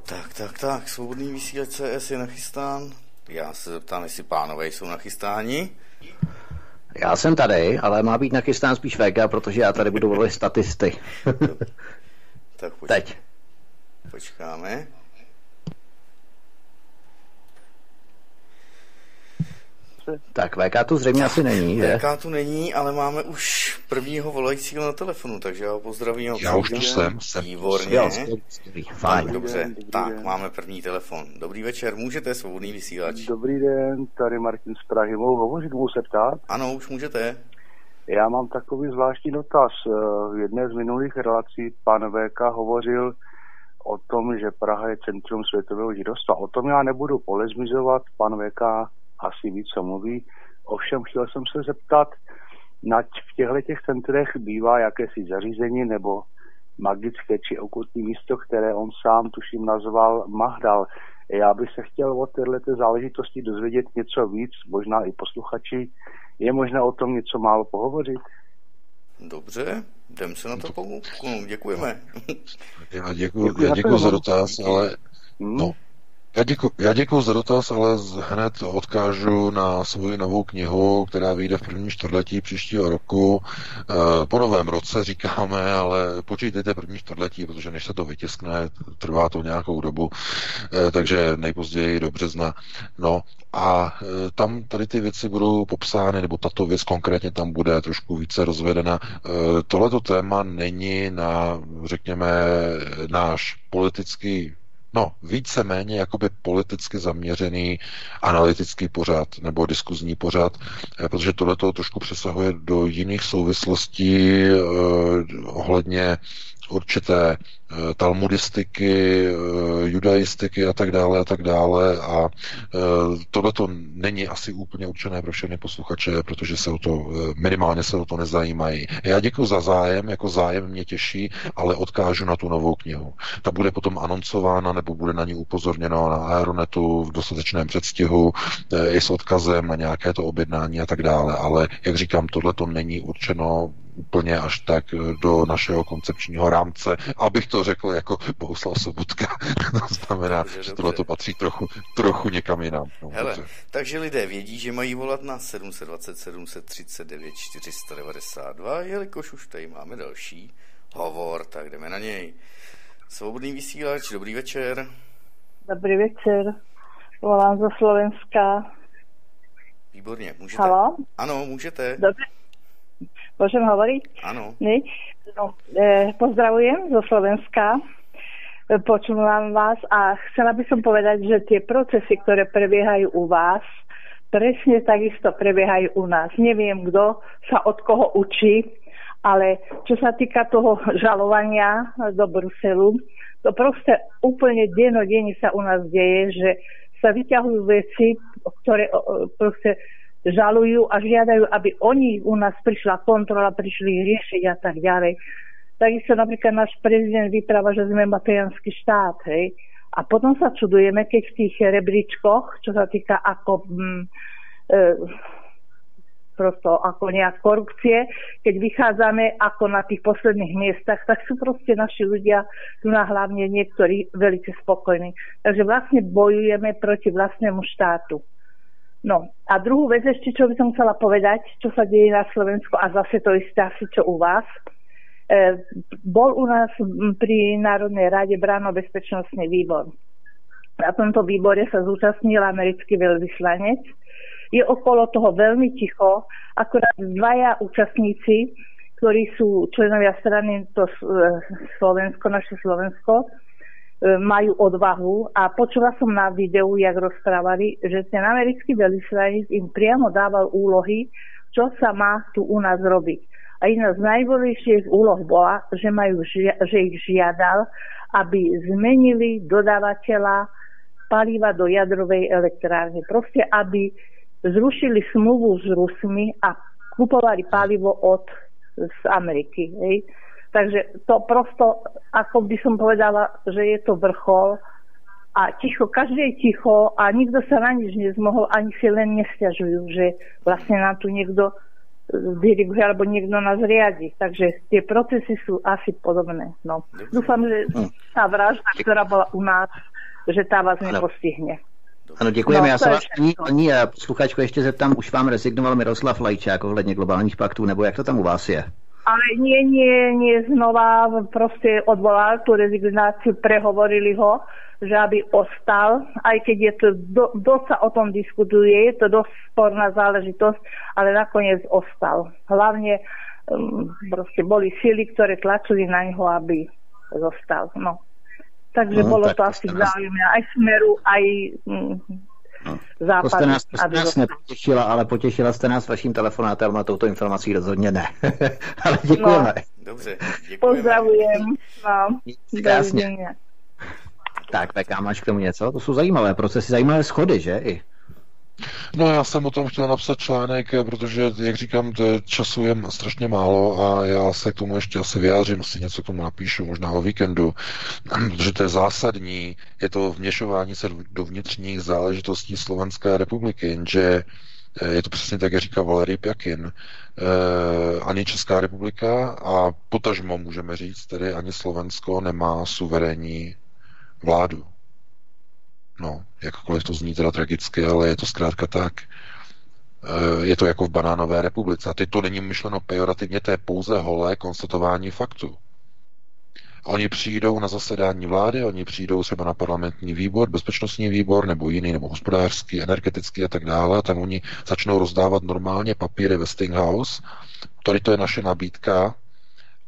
Tak, tak, tak, svobodný vysílač CS je nachystán. Já se zeptám, jestli pánové jsou nachystáni. Já jsem tady, ale má být nachystán spíš Vega, protože já tady budu volit statisty. tak počkej. Teď. Počkáme. Tak VK tu zřejmě asi není, že? VK tu není, ale máme už prvního volajícího na telefonu, takže já ho pozdravím. Já už tu jsem. jsem. Výborně. Jo, Fajn. Dobře, dobrý tak den. máme první telefon. Dobrý večer, můžete, svobodný vysílač. Dobrý den, tady Martin z Prahy. Mohu hovořit, mohu se ptát? Ano, už můžete. Já mám takový zvláštní dotaz. V jedné z minulých relací pan VK hovořil o tom, že Praha je centrum světového židovstva. O tom já nebudu polezmizovat, pan VK asi ví, co mluví. Ovšem chtěl jsem se zeptat, nať v těchto těch centrech bývá jakési zařízení nebo magické či okultní místo, které on sám tuším nazval Mahdal. Já bych se chtěl o této záležitosti dozvědět něco víc, možná i posluchači. Je možné o tom něco málo pohovořit? Dobře, jdem se na to pomoct. Děkujeme. Já děkuji, já děkuji za dotaz, ale hmm? no, já děkuji já děkuji za dotaz, ale hned odkážu na svoji novou knihu, která vyjde v prvním čtvrtletí příštího roku. Eh, po novém roce říkáme, ale počítejte první čtvrtletí, protože než se to vytiskne, trvá to nějakou dobu, eh, takže nejpozději do března. No a eh, tam tady ty věci budou popsány, nebo tato věc konkrétně tam bude trošku více rozvedena. Tohleto téma není na, řekněme, náš politický no, víceméně jakoby politicky zaměřený analytický pořad nebo diskuzní pořad, eh, protože tohle trošku přesahuje do jiných souvislostí eh, ohledně určité eh, talmudistiky, eh, judaistiky a tak dále a tak dále a eh, tohle to není asi úplně určené pro všechny posluchače, protože se o to, minimálně se o to nezajímají. Já děkuji za zájem, jako zájem mě těší, ale odkážu na tu novou knihu. Ta bude potom anoncována nebo bude na ní upozorněno na Aeronetu v dostatečném předstihu i s odkazem na nějaké to objednání a tak dále, ale jak říkám, tohle to není určeno úplně až tak do našeho koncepčního rámce, abych to řekl jako Bohuslav Sobotka. to znamená, dobře, že tohle to patří trochu, trochu někam jinam. No, Hele, dobře. takže lidé vědí, že mají volat na 720 739 492, jelikož už tady máme další hovor, tak jdeme na něj. Svobodný vysílač, dobrý večer. Dobrý večer, volám ze Slovenska. Výborně, můžete? Halo? Ano, můžete. Dobře, Môžem hovoriť? Áno. No, e, pozdravujem zo Slovenska. E, počúvam vás a chcela by som povedať, že tie procesy, ktoré prebiehajú u vás, presne takisto prebiehajú u nás. Neviem, kto sa od koho učí, ale čo sa týka toho žalovania do Bruselu, to proste úplne denodenne sa u nás deje, že sa vyťahujú veci, ktoré proste žalujú a žiadajú, aby oni u nás prišla kontrola, prišli riešiť a tak ďalej. Takisto napríklad náš prezident vypráva, že sme mafiánsky štát, hej. A potom sa čudujeme, keď v tých rebríčkoch, čo sa týka ako mm, e, prosto ako nejak korupcie, keď vychádzame ako na tých posledných miestach, tak sú proste naši ľudia, tu na hlavne niektorí veľmi spokojní. Takže vlastne bojujeme proti vlastnému štátu. No a druhú vec ešte, čo by som chcela povedať, čo sa deje na Slovensku a zase to isté asi, čo u vás. E, bol u nás pri Národnej rade bráno bezpečnostný výbor. Na tomto výbore sa zúčastnil americký veľvyslanec, je okolo toho veľmi ticho, akorát dvaja účastníci, ktorí sú členovia strany to Slovensko, naše Slovensko, e, majú odvahu a počula som na videu, jak rozprávali, že ten americký veľvyslanec im priamo dával úlohy, čo sa má tu u nás robiť. A jedna z najbolejších úloh bola, že, majú, že ich žiadal, aby zmenili dodávateľa paliva do jadrovej elektrárne. Proste, aby zrušili smluvu s Rusmi a kupovali palivo od z Ameriky. Hej. Takže to prosto, ako by som povedala, že je to vrchol a ticho, každý je ticho a nikto sa na nič nezmohol, ani si len nestiažujú, že vlastne nám tu niekto diriguje alebo niekto nás riadi. Takže tie procesy sú asi podobné. No. Dúfam, že hm. tá vražda, ktorá bola u nás, že tá vás nepostihne. Ano, děkujeme. No, Já se vás paní, paní posluchačko ještě zeptám, už vám rezignoval Miroslav Lajčák ohledně globálních paktů, nebo jak to tam u vás je? Ale nie, nie, nie znova proste odvolal tú rezignáciu, prehovorili ho, že aby ostal, aj keď je to, do, dosť sa o tom diskutuje, je to dosť sporná záležitosť, ale nakoniec ostal. Hlavne um, proste boli sily, ktoré tlačili na neho, aby zostal. No. Takže no, bolo tak to asi nás... záujemné aj Smeru, aj mm, no. západu. To jste nás, to jste nás nepotěšila, ale potěšila jste nás vaším telefonátem a touto informací rozhodně ne. ale děkujeme. No. Dobře, děkujeme. Pozdravujem. No, Krásně. Tak, VK, máš k tomu něco? To jsou zajímavé procesy, zajímavé schody, že? I. No já jsem o tom chtěl napsat článek, protože, jak říkám, času je strašně málo a já se k tomu ještě asi vyjádřím, asi něco k tomu napíšu, možná o víkendu, protože to je zásadní, je to vměšování se do vnitřních záležitostí Slovenské republiky, jenže eh, je to přesně tak, jak říká Valery Pjakin. Eh, ani Česká republika a potažmo můžeme říct, tedy ani Slovensko nemá suverénní vládu. No, jakkoliv to zní teda tragicky, ale je to zkrátka tak. Eh, je to jako v banánové republice. A teď to není myšleno pejorativně, to je pouze holé konstatování faktu. Oni přijdou na zasedání vlády, oni přijdou třeba na parlamentní výbor, bezpečnostní výbor nebo jiný, nebo hospodářský, energetický a tak dále, tam oni začnou rozdávat normálně papíry Westinghouse. Tady to je naše nabídka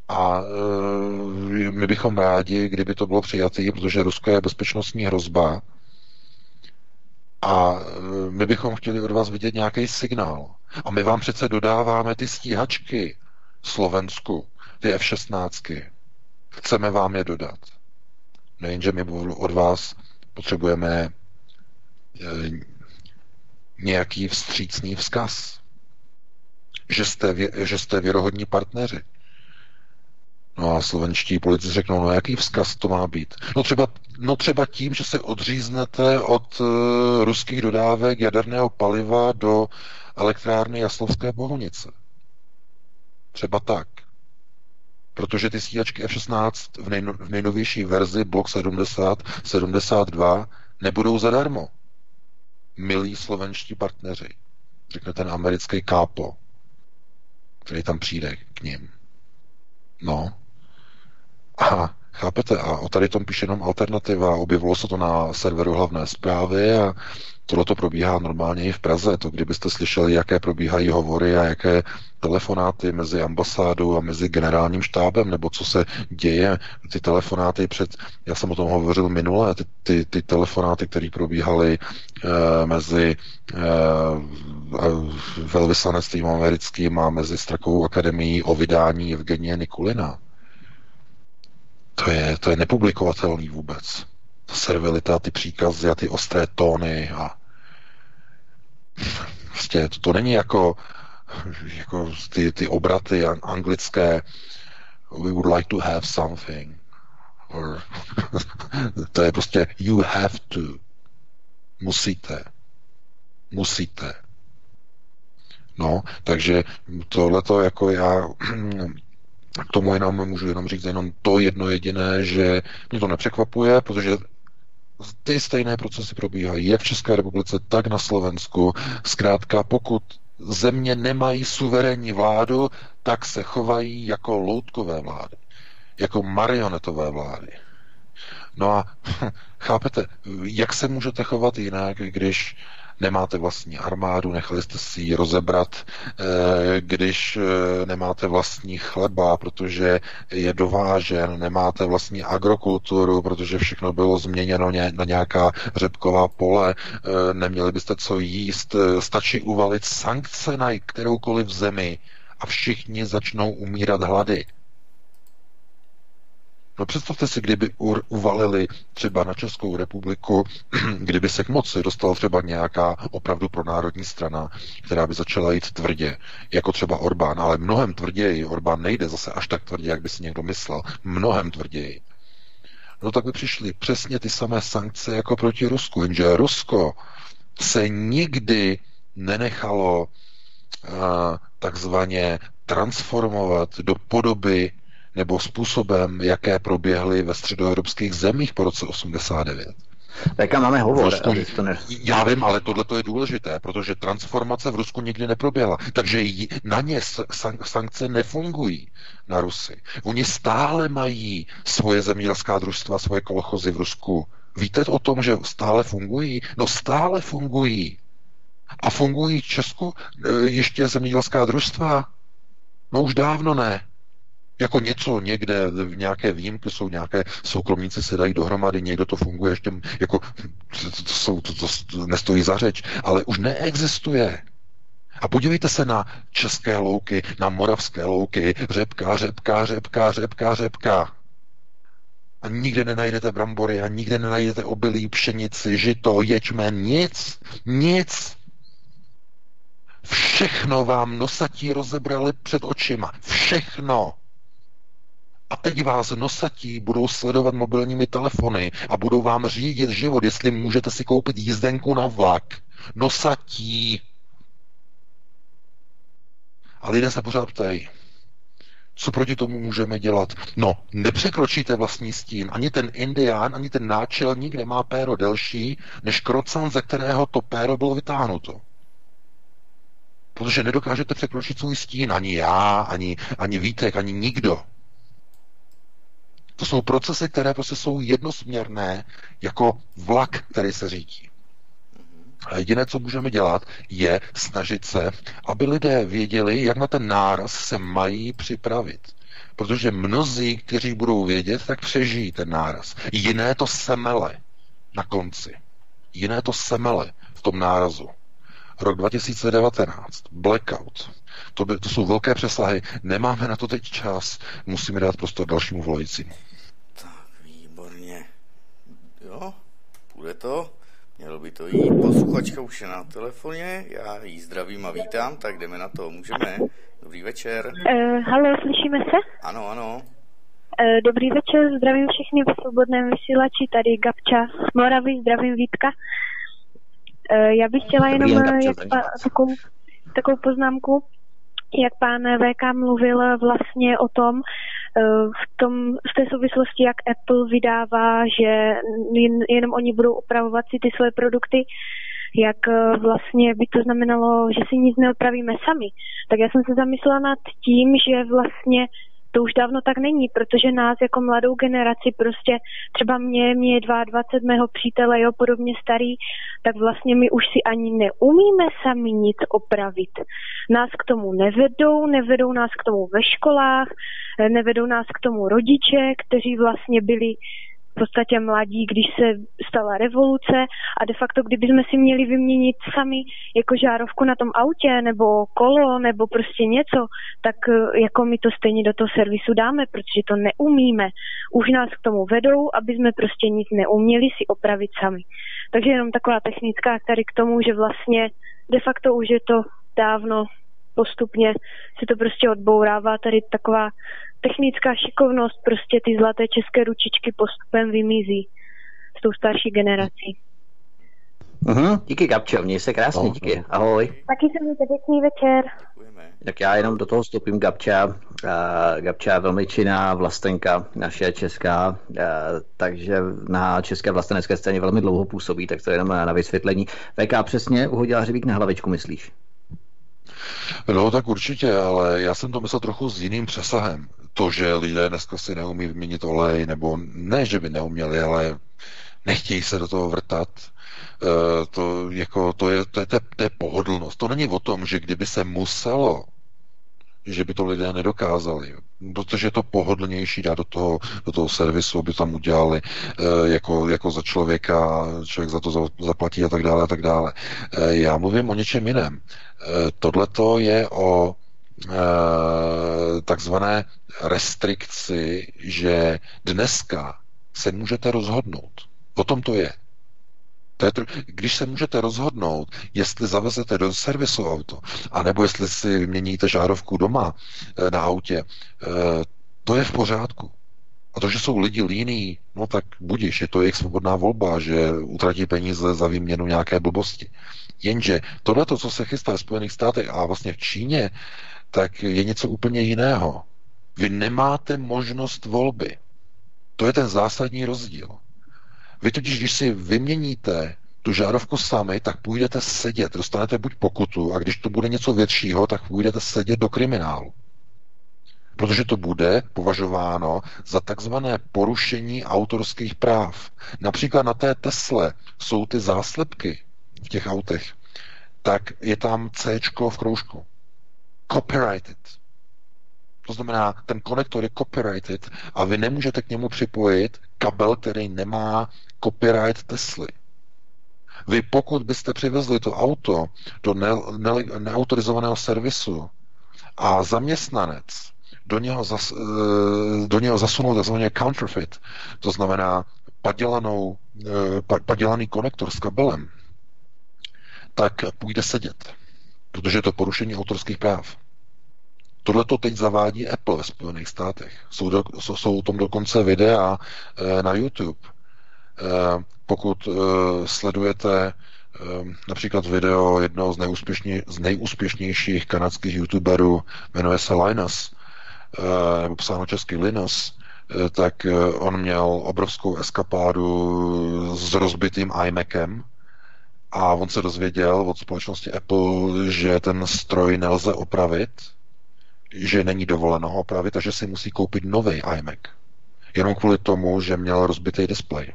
a e, my bychom rádi, kdyby to bylo přijatý, protože Rusko je bezpečnostní hrozba, a e, my bychom chtěli od vás vidět nějaký signál. A my vám přece dodáváme ty stíhačky Slovensku, ty F-16. Chceme vám je dodat. Nejenže my od vás potřebujeme e, nějaký vstřícný vzkaz, že jste, že jste věrohodní partneři, No a slovenští politici řeknou, no jaký vzkaz to má být? No třeba, no třeba tím, že se odříznete od uh, ruských dodávek jaderného paliva do elektrárny Jaslovské Bohunice. Třeba tak. Protože ty stíhačky F-16 v, nejno, v nejnovější verzi Block 70, 72 nebudou zadarmo. Milí slovenští partneři, řekne ten americký kápo, který tam přijde k ním. No, a chápete? A o tady tom píše jenom alternativa. Objevilo se to na serveru hlavné zprávy a tohle to probíhá normálně i v Praze. To kdybyste slyšeli, jaké probíhají hovory a jaké telefonáty mezi ambasádou a mezi generálním štábem, nebo co se děje, ty telefonáty před, já jsem o tom hovořil minule, ty, ty, ty telefonáty, které probíhaly e, mezi e, velvyslanectvím americkým a mezi Strakovou akademií o vydání Evgenie Nikulina to je, to je nepublikovatelný vůbec. Ta servilita, ty příkazy a ty ostré tóny a Prostě to, to není jako, jako ty, ty obraty anglické we would like to have something. Or, to je prostě you have to. Musíte. Musíte. No, takže tohleto jako já k tomu jenom můžu jenom říct jenom to jedno jediné, že mě to nepřekvapuje, protože ty stejné procesy probíhají jak v České republice, tak na Slovensku. Zkrátka, pokud země nemají suverénní vládu, tak se chovají jako loutkové vlády, jako marionetové vlády. No a chápete, jak se můžete chovat jinak, když nemáte vlastní armádu, nechali jste si ji rozebrat, eh, když eh, nemáte vlastní chleba, protože je dovážen, nemáte vlastní agrokulturu, protože všechno bylo změněno na nějaká řepková pole, eh, neměli byste co jíst, stačí uvalit sankce na kteroukoliv zemi a všichni začnou umírat hlady. No představte si, kdyby uvalili třeba na Českou republiku, kdyby se k moci dostala třeba nějaká opravdu pro národní strana, která by začala jít tvrdě, jako třeba Orbán, ale mnohem tvrději. Orbán nejde zase až tak tvrdě, jak by si někdo myslel. Mnohem tvrději. No tak by přišly přesně ty samé sankce jako proti Rusku, jenže Rusko se nikdy nenechalo uh, takzvaně transformovat do podoby nebo způsobem, jaké proběhly ve středoevropských zemích po roce 89. Jaká máme hovor. Rusku, to ne... Já vím, ale tohle je důležité, protože transformace v Rusku nikdy neproběhla. Takže na ně sankce nefungují na Rusy. Oni stále mají svoje zemědělská družstva, svoje kolchozy v Rusku. Víte o tom, že stále fungují? No stále fungují. A fungují v Česku e, ještě zemědělská družstva? No už dávno ne jako něco někde, v nějaké výjimky jsou nějaké soukromníci se dají dohromady, někdo to funguje ještě, jako to, to, jsou, to, to, to nestojí za řeč, ale už neexistuje. A podívejte se na české louky, na moravské louky, řepka, řepka, řepka, řepka, řepka. A nikde nenajdete brambory, a nikde nenajdete obilí, pšenici, žito, ječmen, nic, nic. Všechno vám nosatí rozebrali před očima. Všechno. A teď vás nosatí budou sledovat mobilními telefony a budou vám řídit život, jestli můžete si koupit jízdenku na vlak. Nosatí. A lidé se pořád ptají, co proti tomu můžeme dělat? No, nepřekročíte vlastní stín. Ani ten indián, ani ten náčelník nemá péro delší, než krocan, ze kterého to péro bylo vytáhnuto. Protože nedokážete překročit svůj stín. Ani já, ani, ani Vítek, ani nikdo. To jsou procesy, které prostě jsou jednosměrné, jako vlak, který se řídí. A jediné, co můžeme dělat, je snažit se, aby lidé věděli, jak na ten náraz se mají připravit. Protože mnozí, kteří budou vědět, tak přežijí ten náraz. Jiné to semele na konci. Jiné to semele v tom nárazu. Rok 2019, blackout. To, by, to jsou velké přesahy. Nemáme na to teď čas. Musíme dát prostor dalšímu volajícímu. Jo, půjde to. Mělo by to jít. Posluchačka už je na telefoně, já jí zdravím a vítám, tak jdeme na to. Můžeme? Dobrý večer. Uh, halo, slyšíme se? Ano, ano. Uh, dobrý večer, zdravím všechny ve svobodném vysílači, tady Gabča z Moravy, zdravím Vítka. Uh, já bych chtěla jenom jak, takovou, takovou poznámku, jak pán VK mluvil vlastně o tom, Eh, v, tom, v té souvislosti, jak Apple vydává, že jen, jenom oni budou opravovat si ty své produkty, jak eh, vlastně by to znamenalo, že si nic neopravíme sami. Tak já jsem se zamyslela nad tím, že vlastně to už dávno tak není, protože nás jako mladou generaci prostě třeba mě, mě 22, mého přítele, jo, podobně starý, tak vlastně my už si ani neumíme sami nic opravit. Nás k tomu nevedou, nevedou nás k tomu ve školách, nevedou nás k tomu rodiče, kteří vlastně byli podstatě mladí, když se stala revoluce a de facto, kdybychom si měli vyměnit sami jako žárovku na tom autě nebo kolo nebo prostě něco, tak eh, jako my to stejně do toho servisu dáme, protože to neumíme. Už nás k tomu vedou, aby jsme prostě nic neuměli si opravit sami. Takže jenom taková technická tady k tomu, že vlastně de facto už je to dávno postupně se to prostě odbourává. Tady taková technická šikovnost, prostě ty zlaté české ručičky postupem vymizí s tou starší generací. Uhum, díky Gabčo, měj se krásně, no, díky, ahoj. Taky se mějte pěkný večer. Tak já jenom do toho vstupím Gabča. Uh, Gabča je velmi činná vlastenka, naše česká, uh, takže na české vlastenecké scéně velmi dlouho působí, tak to je jenom na vysvětlení. VK přesně uhodila hřebík na hlavičku, myslíš? No tak určitě, ale já jsem to myslel trochu s jiným přesahem. To, že lidé dneska si neumí vyměnit olej, nebo ne, že by neuměli, ale nechtějí se do toho vrtat, Eh, to, jako, to, je, to, je, to, je, to je pohodlnost. To není o tom, že kdyby se muselo, že by to lidé nedokázali, protože je to pohodlnější dát do toho, do toho servisu, aby tam udělali e, jako, jako za člověka, člověk za to zaplatí a tak dále a tak dále. E, já mluvím o něčem jiném. E, Tohle to je o takzvané restrikci, že dneska se můžete rozhodnout. O tom to je. To je, když se můžete rozhodnout, jestli zavezete do servisu auto, anebo jestli si vyměníte žárovku doma eh, na autě, eh, to je v pořádku. A to, že jsou lidi líní, no tak budíš, je to jejich svobodná volba, že utratí peníze za výměnu nějaké blbosti. Jenže tohle, co se chystá v Spojených státech a vlastně v Číně, tak je něco úplně jiného. Vy nemáte možnost volby. To je ten zásadní rozdíl. Vy totiž, když si vyměníte tu žárovku sami, tak půjdete sedět, dostanete buď pokutu, a když to bude něco většího, tak půjdete sedět do kriminálu. Protože to bude považováno za takzvané porušení autorských práv. Například na té Tesle jsou ty záslepky v těch autech, tak je tam C v kroužku. Copyrighted. To znamená, ten konektor je copyrighted a vy nemůžete k němu připojit kabel, který nemá copyright Tesly. Vy pokud byste přivezli to auto do ne, ne, neautorizovaného servisu a zaměstnanec do něho, zas, eh, do něho zasunul takzvaně counterfeit, to znamená padělanou, eh, padělaný konektor s kabelem, tak půjde sedět, protože je to porušení autorských práv. Tohle to teď zavádí Apple ve Spojených státech. Jsou, do, jsou, jsou o tom dokonce videa e, na YouTube. E, pokud e, sledujete například video jednoho z, neúspěšně, z nejúspěšnějších kanadských youtuberů, jmenuje se Linus, nebo psáno česky Linus, tak on měl obrovskou eskapádu s rozbitým iMacem, a on se dozvěděl od společnosti Apple, že ten stroj nelze opravit, že není dovoleno ho opravit a že si musí koupit nový iMac. Jenom kvůli tomu, že měl rozbitý displej.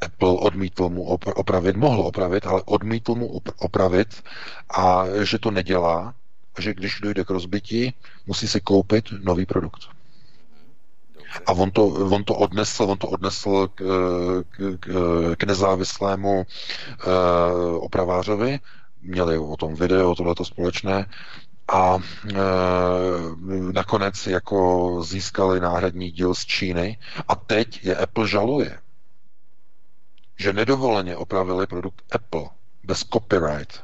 Apple odmítl mu opravit, mohl opravit, ale odmítl mu opravit a že to nedělá a že když dojde k rozbití, musí si koupit nový produkt. A on to, on to odnesl, on to odnesl k, k, k nezávislému uh, opravářovi, měli o tom video, tohleto společné, a e, nakonec jako získali náhradní díl z Číny a teď je Apple žaluje, že nedovoleně opravili produkt Apple bez copyright,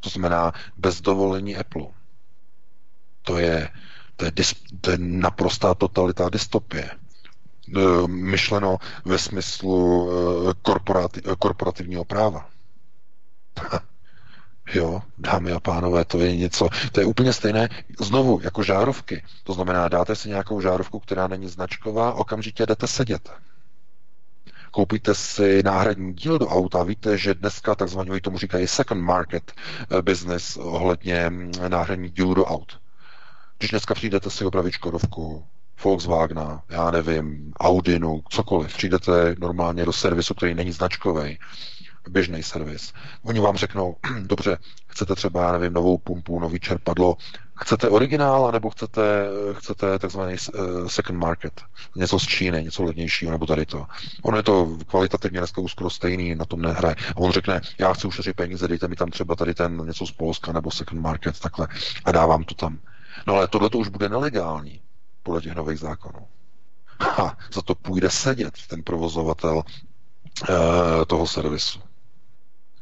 to znamená bez dovolení Apple. To je, to je, dis, to je naprostá totalita dystopie. E, myšleno ve smyslu e, korporati, korporativního práva. Jo, dámy a pánové, to je něco, to je úplně stejné znovu jako žárovky. To znamená, dáte si nějakou žárovku, která není značková, okamžitě jdete sedět. Koupíte si náhradní díl do auta, víte, že dneska takzvaně tomu říkají second market eh, business ohledně mm, náhradní dílu do aut. Když dneska přijdete si opravit Škodovku, Volkswagena, já nevím, Audinu, cokoliv, přijdete normálně do servisu, který není značkový, běžný servis. Oni vám řeknou, dobře, chcete třeba, já nevím, novou pumpu, nový čerpadlo, chcete originál, nebo chcete, chcete takzvaný uh, second market, něco z Číny, něco levnějšího, nebo tady to. Ono je to kvalitativně dneska už skoro stejný, na tom nehraje. A on řekne, já chci ušetřit peníze, dejte mi tam třeba tady ten něco z Polska, nebo second market, takhle, a dávám to tam. No ale tohle to už bude nelegální, podle těch nových zákonů. Ha, za to půjde sedět ten provozovatel uh, toho servisu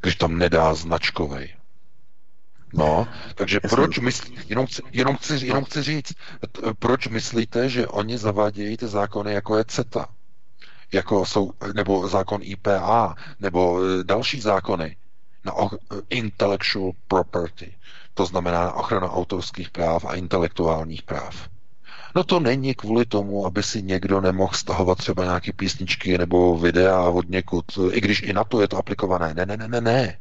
když tam nedá značkovej. No, takže Jasně. proč myslí, jenom, chci, jenom, chci, jenom chci říct, proč myslíte, že oni zavádějí ty zákony, jako je CETA, jako jsou, nebo zákon IPA, nebo e, další zákony na intellectual property, to znamená ochrana autorských práv a intelektuálních práv. No to není kvůli tomu, aby si někdo nemohl stahovat třeba nějaké písničky nebo videa od někud, i když i na to je to aplikované. Ne, ne, ne, ne, ne.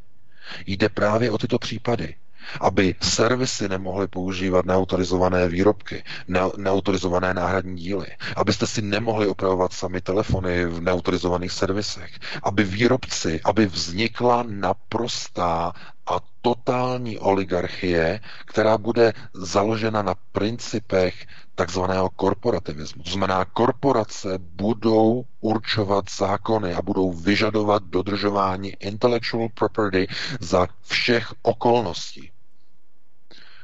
Jde právě o tyto případy aby servisy nemohly používat neautorizované výrobky, ne- neautorizované náhradní díly, abyste si nemohli opravovat sami telefony v neautorizovaných servisech, aby výrobci, aby vznikla naprostá a totální oligarchie, která bude založena na principech takzvaného korporativismu. To znamená, korporace budou určovat zákony a budou vyžadovat dodržování intellectual property za všech okolností.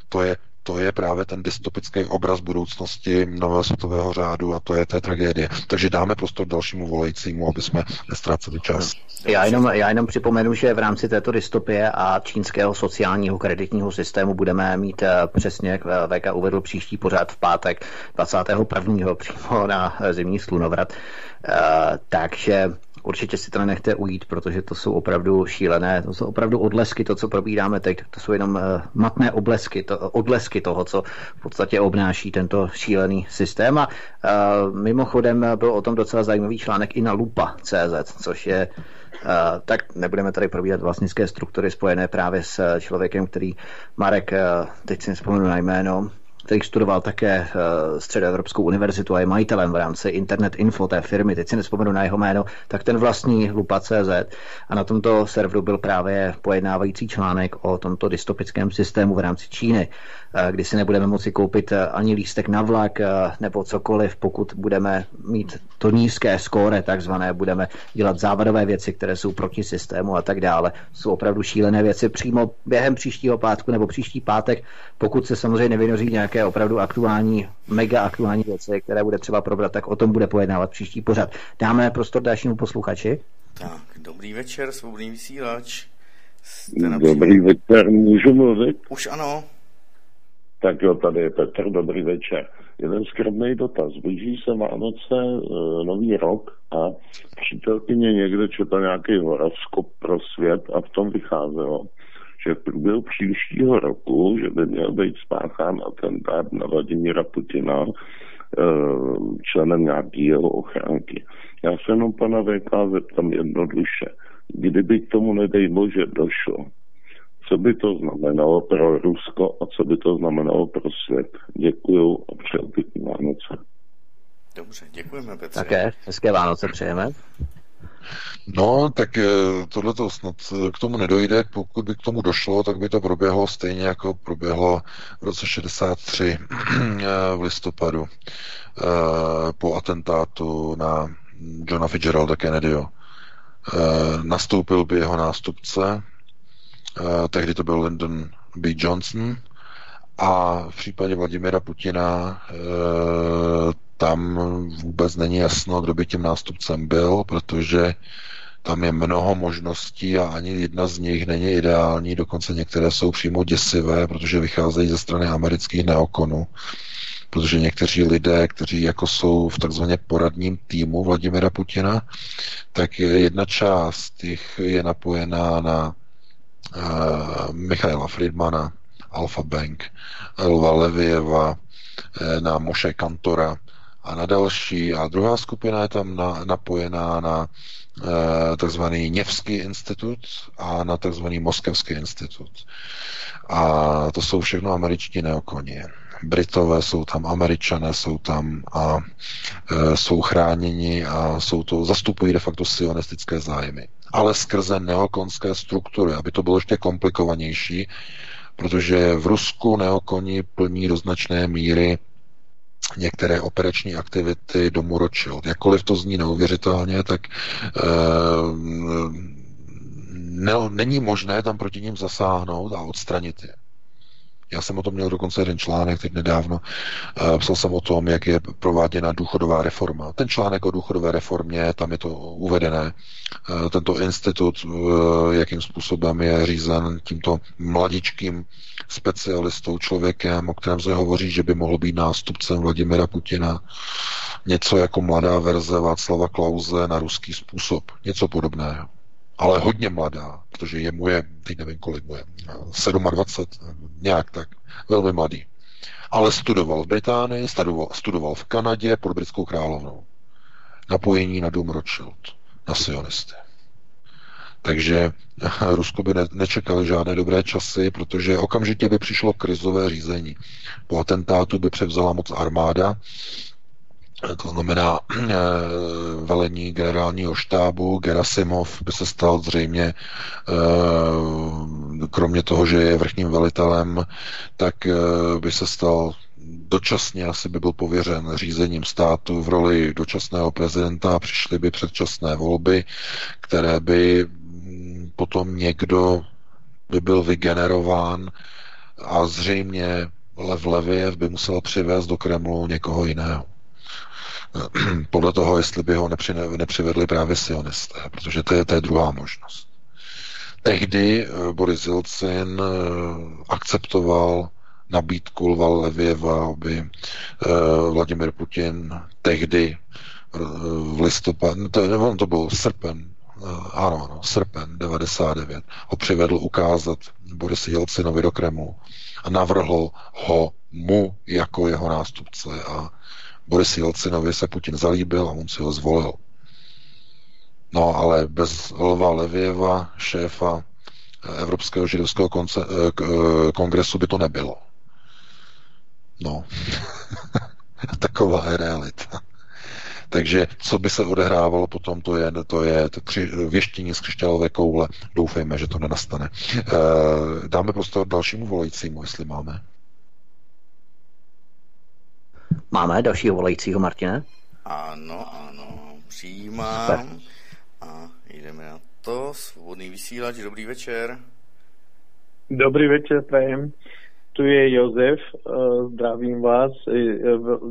To je to je právě ten dystopický obraz budoucnosti nového světového řádu a to je té tragédie. Takže dáme prostor dalšímu volajícímu, aby jsme nestráceli čas. Já jenom, já jenom připomenu, že v rámci této dystopie a čínského sociálního kreditního systému budeme mít eh, přesně, jak eh, VK uvedl, příští pořád v pátek 21. přímo na eh, zimní slunovrat. Takže určitě si to nechte ujít, protože to jsou opravdu šílené, to jsou opravdu odlesky, to, co probíráme teď, to jsou jenom uh, matné oblesky, to, odlesky toho, co v podstatě obnáší tento šílený systém. A uh, mimochodem byl o tom docela zajímavý článek i na lupa.cz, což je Uh, tak nebudeme tady probíhat vlastnické struktury spojené právě s člověkem, který Marek, uh, teď si nespomenu na jméno, který studoval také eh, Středoevropskou univerzitu a je majitelem v rámci Internet Info té firmy, teď si nespomenu na jeho jméno, tak ten vlastní Lupa.cz a na tomto serveru byl právě pojednávající článek o tomto dystopickém systému v rámci Číny, eh, kdy si nebudeme moci koupit eh, ani lístek na vlak nebo cokoliv, pokud budeme mít to nízké skóre, takzvané, budeme dělat závadové věci, které jsou proti systému a tak dále. Jsou opravdu šílené věci přímo během příštího pátku nebo příští pátek, pokud se samozřejmě nevynoří nějaké nějaké opravdu aktuální, mega aktuální věci, které bude třeba probrat, tak o tom bude pojednávat příští pořad. Dáme prostor dalšímu posluchači. Tak, dobrý večer, svobodný vysílač. Dobrý večer, můžu mluvit? Už ano. Tak jo, tady je Petr, dobrý večer. Jeden skromný dotaz. Blíží se Vánoce, e, nový rok a přítelkyně někde četla nějaký horoskop pro svět a v tom vycházelo, že v průběhu příštího roku, že by měl být spáchán atentát na Vladimíra Putina eh, členem nějaký jeho ochránky. Já se jenom pana VK zeptám jednoduše. Kdyby k tomu, nedej bože, došlo, co by to znamenalo pro Rusko a co by to znamenalo pro svět. Děkuju a přeju pěkný Vánoce. Dobře, děkujeme Petře. Také, hezké Vánoce přejeme. No, tak eh, tohle to snad eh, k tomu nedojde. Pokud by k tomu došlo, tak by to proběhlo stejně jako proběhlo v roce 63 eh, v listopadu po atentátu na Johna Fitzgeralda Kennedyho. Nastoupil by jeho nástupce, tehdy to byl Lyndon B. Johnson, a v případě Vladimira Putina tam vůbec není jasno, kdo by tím nástupcem byl, protože tam je mnoho možností a ani jedna z nich není ideální, dokonce některé jsou přímo děsivé, protože vycházejí ze strany amerických neokonů. Protože někteří lidé, kteří jako jsou v takzvaně poradním týmu Vladimira Putina, tak jedna část jich je napojená na uh, Michaela Friedmana, Alfa Bank, Elva Levieva, eh, na Moše Kantora, a na další. A druhá skupina je tam na, napojená na e, takzvaný Něvský institut a na takzvaný Moskevský institut. A to jsou všechno američtí neokonie. Britové jsou tam, američané jsou tam a e, jsou chráněni a jsou to, zastupují de facto sionistické zájmy. Ale skrze neokonské struktury, aby to bylo ještě komplikovanější, protože v Rusku neokoni plní do značné míry některé operační aktivity domu Rothschild. Jakkoliv to zní neuvěřitelně, tak e, ne, není možné tam proti ním zasáhnout a odstranit je. Já jsem o tom měl dokonce jeden článek teď nedávno. Psal jsem o tom, jak je prováděna důchodová reforma. Ten článek o důchodové reformě, tam je to uvedené. Tento institut, jakým způsobem je řízen tímto mladičkým specialistou, člověkem, o kterém se hovoří, že by mohl být nástupcem Vladimira Putina. Něco jako mladá verze Václava Klauze na ruský způsob. Něco podobného ale hodně mladá, protože je moje, teď nevím, kolik mu je, 27, nějak tak, velmi mladý. Ale studoval v Británii, studoval, studoval v Kanadě pod britskou královnou. Napojení na dům Rothschild, na sionisty. Takže Rusko by ne, nečekalo žádné dobré časy, protože okamžitě by přišlo krizové řízení. Po atentátu by převzala moc armáda, to znamená eh, velení generálního štábu, Gerasimov by se stal zřejmě, eh, kromě toho, že je vrchním velitelem, tak eh, by se stal dočasně asi by byl pověřen řízením státu v roli dočasného prezidenta přišly by předčasné volby, které by potom někdo by byl vygenerován a zřejmě Lev Leviev by musel přivést do Kremlu někoho jiného. podle toho, jestli by ho nepřivedli právě sionisté, protože to je, to je druhá možnost. Tehdy eh, Boris Jelcin eh, akceptoval nabídku Lva Levěva, aby eh, Vladimir Putin tehdy v listopadu, to, to byl srpen, ano, ano, srpen 99, ho přivedl ukázat Boris Jelcinovi do Kremlu a navrhl ho mu jako jeho nástupce a Boris Jelcinovi se Putin zalíbil a on si ho zvolil. No ale bez Lva Levěva, šéfa Evropského židovského konce, eh, eh, kongresu by to nebylo. No, taková je realita. Takže co by se odehrávalo potom, to je, to je to kři, věštění z křišťálové koule. Doufejme, že to nenastane. E, dáme prostor dalšímu volajícímu, jestli máme. Máme dalšího volajícího, Martine? Ano, ano, přijímám. A jdeme na to. Svobodný vysílač, dobrý večer. Dobrý večer, prajem. Tu je Jozef, eh, zdravím vás,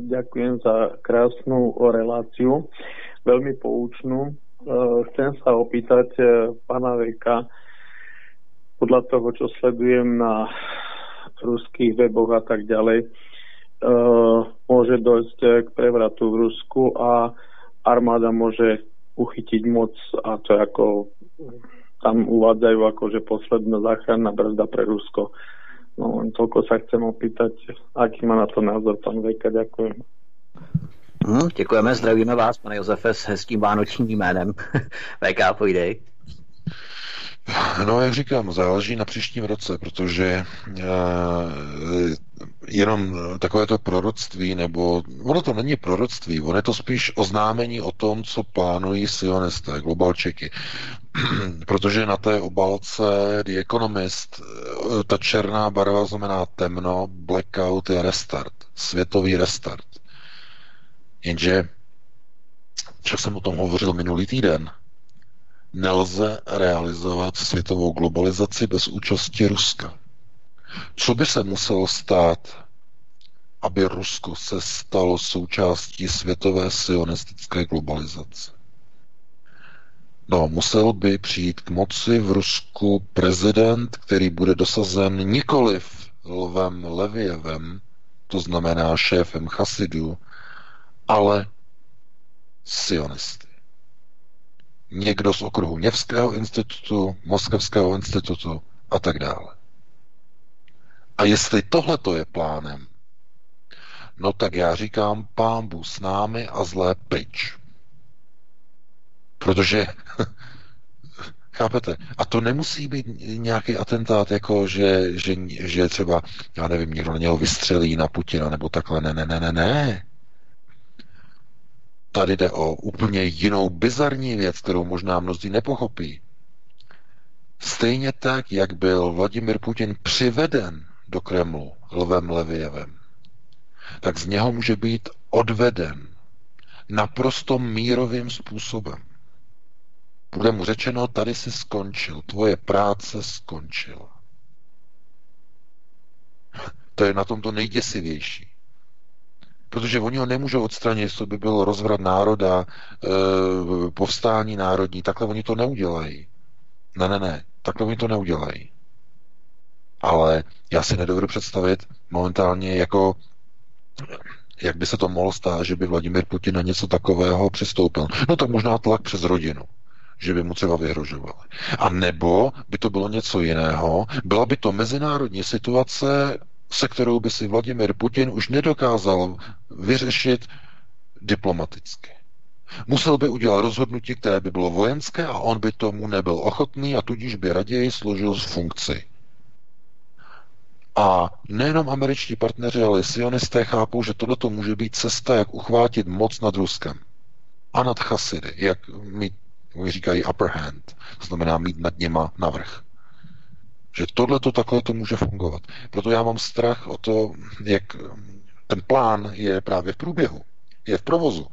ďakujem za krásnu reláciu, veľmi poučnú. Eh, chcem sa opýtať eh, pana Veka, podľa toho, čo sledujem na ruských weboch a tak ďalej, môže dojsť k prevratu v Rusku a armáda môže uchytiť moc a to ako tam uvádzajú ako, že posledná záchranná brzda pre Rusko. No len toľko sa chcem opýtať, aký má na to názor pán Vejka. Ďakujem. Hmm, děkujeme, zdravíme vás, pane Josefe, s hezkým vánočním jménem. VK, pojdej. No, jak říkám, záleží na příštím roce, protože e, jenom takové to proroctví, nebo ono to není proroctví, ono je to spíš oznámení o tom, co plánují sionisté, globalčeky. protože na té obalce The Economist eh, ta černá barva znamená temno, blackout je restart, světový restart. Jenže, jak jsem o tom hovořil minulý týden, nelze realizovat světovou globalizaci bez účasti Ruska. Co by se muselo stát, aby Rusko se stalo součástí světové sionistické globalizace? No, musel by přijít k moci v Rusku prezident, který bude dosazen nikoliv Lvem Levěvem, to znamená šéfem Chasidů, ale sionisty někdo z okruhu Něvského institutu, Moskevského institutu a tak dále. A jestli tohle to je plánem, no tak já říkám pámbu s námi a zlé pryč. Protože Chápete? A to nemusí být nějaký atentát, jako že, že, že třeba, já nevím, někdo na něho vystřelí na Putina, nebo takhle. Ne, ne, ne, ne, ne. Tady jde o úplně jinou bizarní věc, kterou možná mnozí nepochopí. Stejně tak, jak byl Vladimir Putin přiveden do Kremlu Lvem Levěvem, tak z něho může být odveden naprosto mírovým způsobem. Bude mu řečeno, tady si skončil, tvoje práce skončila. To je na tom to nejděsivější. Protože oni ho nemůžou odstranit, co by byl rozvrat národa, e, povstání národní, takhle oni to neudělají. Ne, ne, ne, takhle oni to neudělají. Ale já si nedovedu představit momentálně jako jak by se to mohlo stát, že by Vladimir Putin na něco takového přistoupil. No tak možná tlak přes rodinu že by mu třeba vyhrožovali. A nebo by to bylo něco jiného, byla by to mezinárodní situace, se kterou by si Vladimir Putin už nedokázal vyřešit diplomaticky. Musel by udělat rozhodnutí, které by bylo vojenské a on by tomu nebyl ochotný a tudíž by raději složil z funkci. A nejenom američtí partneři, ale i sionisté chápou, že tohle může být cesta, jak uchvátit moc nad Ruskem. A nad Chasidy, jak oni říkají upper hand, to znamená mít nad něma navrh. Že tohle to takhle to může fungovat. Proto já mám strach o to, jak ten plán je právě v průběhu, je v provozu.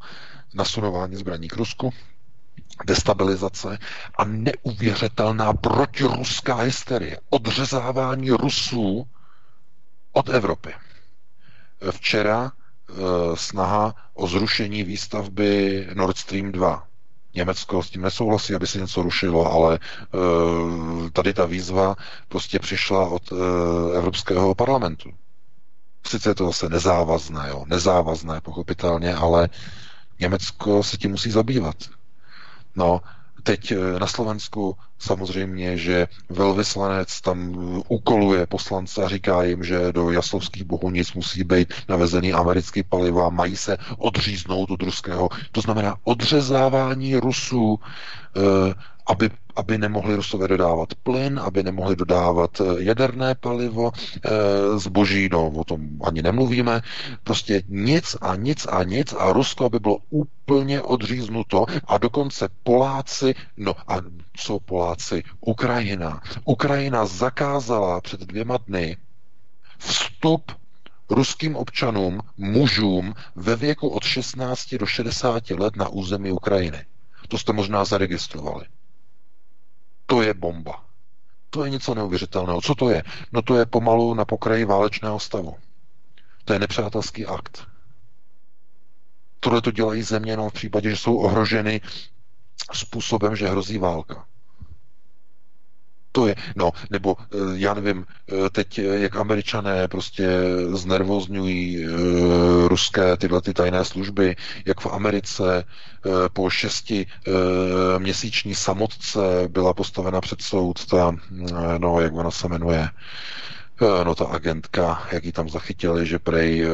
Nasunování zbraní k Rusku, destabilizace a neuvěřitelná protiruská hysterie, odřezávání Rusů od Evropy. Včera e, snaha o zrušení výstavby Nord Stream 2. Německo s tím nesouhlasí, aby se něco rušilo, ale e, tady ta výzva prostě přišla od e, Evropského parlamentu. Sice je to zase nezávazné, jo, nezávazné pochopitelně, ale Německo se tím musí zabývat. No, teď na Slovensku Samozřejmě, že velvyslanec tam ukoluje poslance a říká jim, že do Jaslovských bohunic musí být navezený americký paliva, mají se odříznout od ruského. To znamená odřezávání Rusů eh, aby, aby nemohli Rusové dodávat plyn, aby nemohli dodávat eh, jaderné palivo, e, zboží, no o tom ani nemluvíme, prostě nic a nic a nic a Rusko aby bylo úplně odříznuto a dokonce Poláci, no a co Poláci? Ukrajina. Ukrajina zakázala před dvěma dny vstup ruským občanům, mužům ve věku od 16 do 60 let na území Ukrajiny. To jste možná zaregistrovali. To je bomba. To je něco neuvěřitelného. Co to je? No to je pomalu na pokraji válečného stavu. To je nepřátelský akt. Tohle to dělají země jenom v případě, že jsou ohroženy způsobem, že hrozí válka. To je, no, nebo eh, já nevím, eh, teď eh, jak američané prostě znervozňují ruské tyhle ty tajné služby, jak v Americe po šesti měsíční samotce byla postavena před soud ta, no, jak ona se jmenuje, no ta agentka, jak ji tam zachytili, že prej e,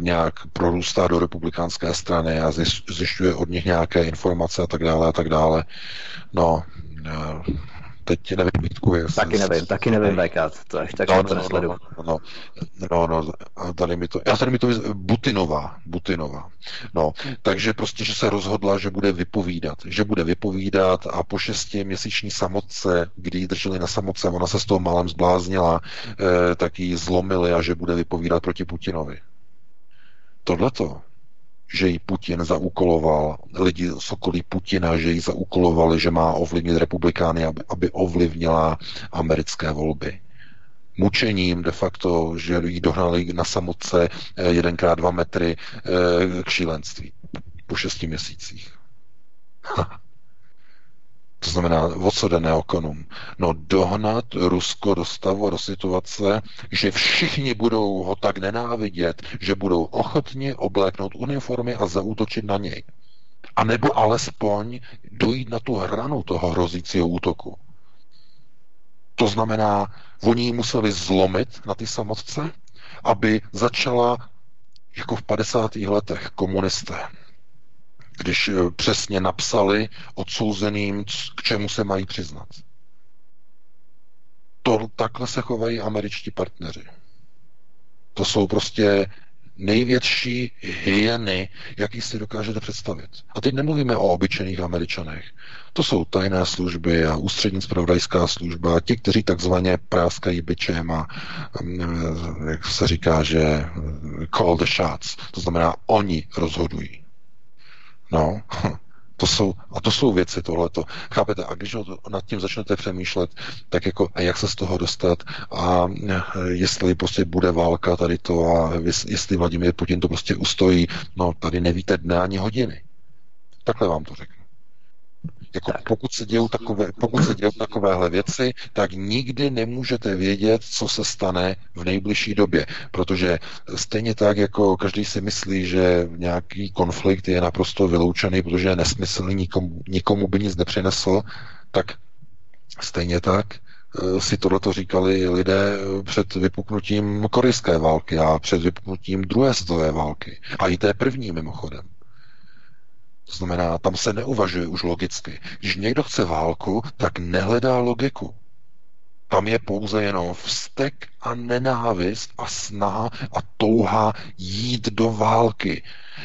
nějak prorůstá do republikánské strany a zjišťuje od nich nějaké informace a tak dále a tak dále. No, e, teď nevím, Vítku, jestli... Taky nevím, taky nevím, VK, to až tak no, to no, nesledu. No, no, no, no, tady mi to, já tady mi to, Butinová, Butinová, no, takže prostě, že se rozhodla, že bude vypovídat, že bude vypovídat a po šesti měsíční samotce, kdy ji drželi na samotce, ona se z toho malem zbláznila, eh, tak ji zlomili a že bude vypovídat proti Putinovi. Tohleto že ji Putin zaúkoloval, lidi z okolí Putina, že ji zaúkolovali, že má ovlivnit republikány, aby, aby ovlivnila americké volby. Mučením de facto, že ji dohnali na samotce eh, jedenkrát dva metry eh, k šílenství po šesti měsících. To znamená, o co jde neokonům? No dohnat Rusko do stavu, do situace, že všichni budou ho tak nenávidět, že budou ochotni obléknout uniformy a zaútočit na něj. A nebo alespoň dojít na tu hranu toho hrozícího útoku. To znamená, oni museli zlomit na ty samotce, aby začala jako v 50. letech komunisté když eh, přesně napsali odsouzeným, k čemu se mají přiznat. To takhle se chovají američtí partneři. To jsou prostě největší hyeny, jaký si dokážete představit. A teď nemluvíme o obyčejných američanech. To jsou tajné služby a ústřední spravodajská služba, ti, kteří takzvaně práskají byčem a mm, jak se říká, že call the shots. To znamená, oni rozhodují. No, To jsou, a to jsou věci tohleto. Chápete? A když nad tím začnete přemýšlet, tak jako a jak se z toho dostat a eh, jestli prostě bude válka tady to a jestli Vladimír Putin to prostě ustojí, no tady nevíte dne ani hodiny. Takhle vám to řeknu. Jako pokud se dějou takové, pokud se dějou takovéhle věci, tak nikdy nemůžete vědět, co se stane v nejbližší době, protože stejně tak, jako každý si myslí, že nějaký konflikt je naprosto vyloučený, protože je nesmyslný, nikomu, nikomu by nic nepřinesl, tak stejně tak eh, si tohleto říkali lidé před vypuknutím korejské války a před vypuknutím druhé světové války. A i té první mimochodem. To znamená, tam se neuvažuje už logicky. Když někdo chce válku, tak nehledá logiku. Tam je pouze jenom vztek a nenávist a snaha a touha jít do války.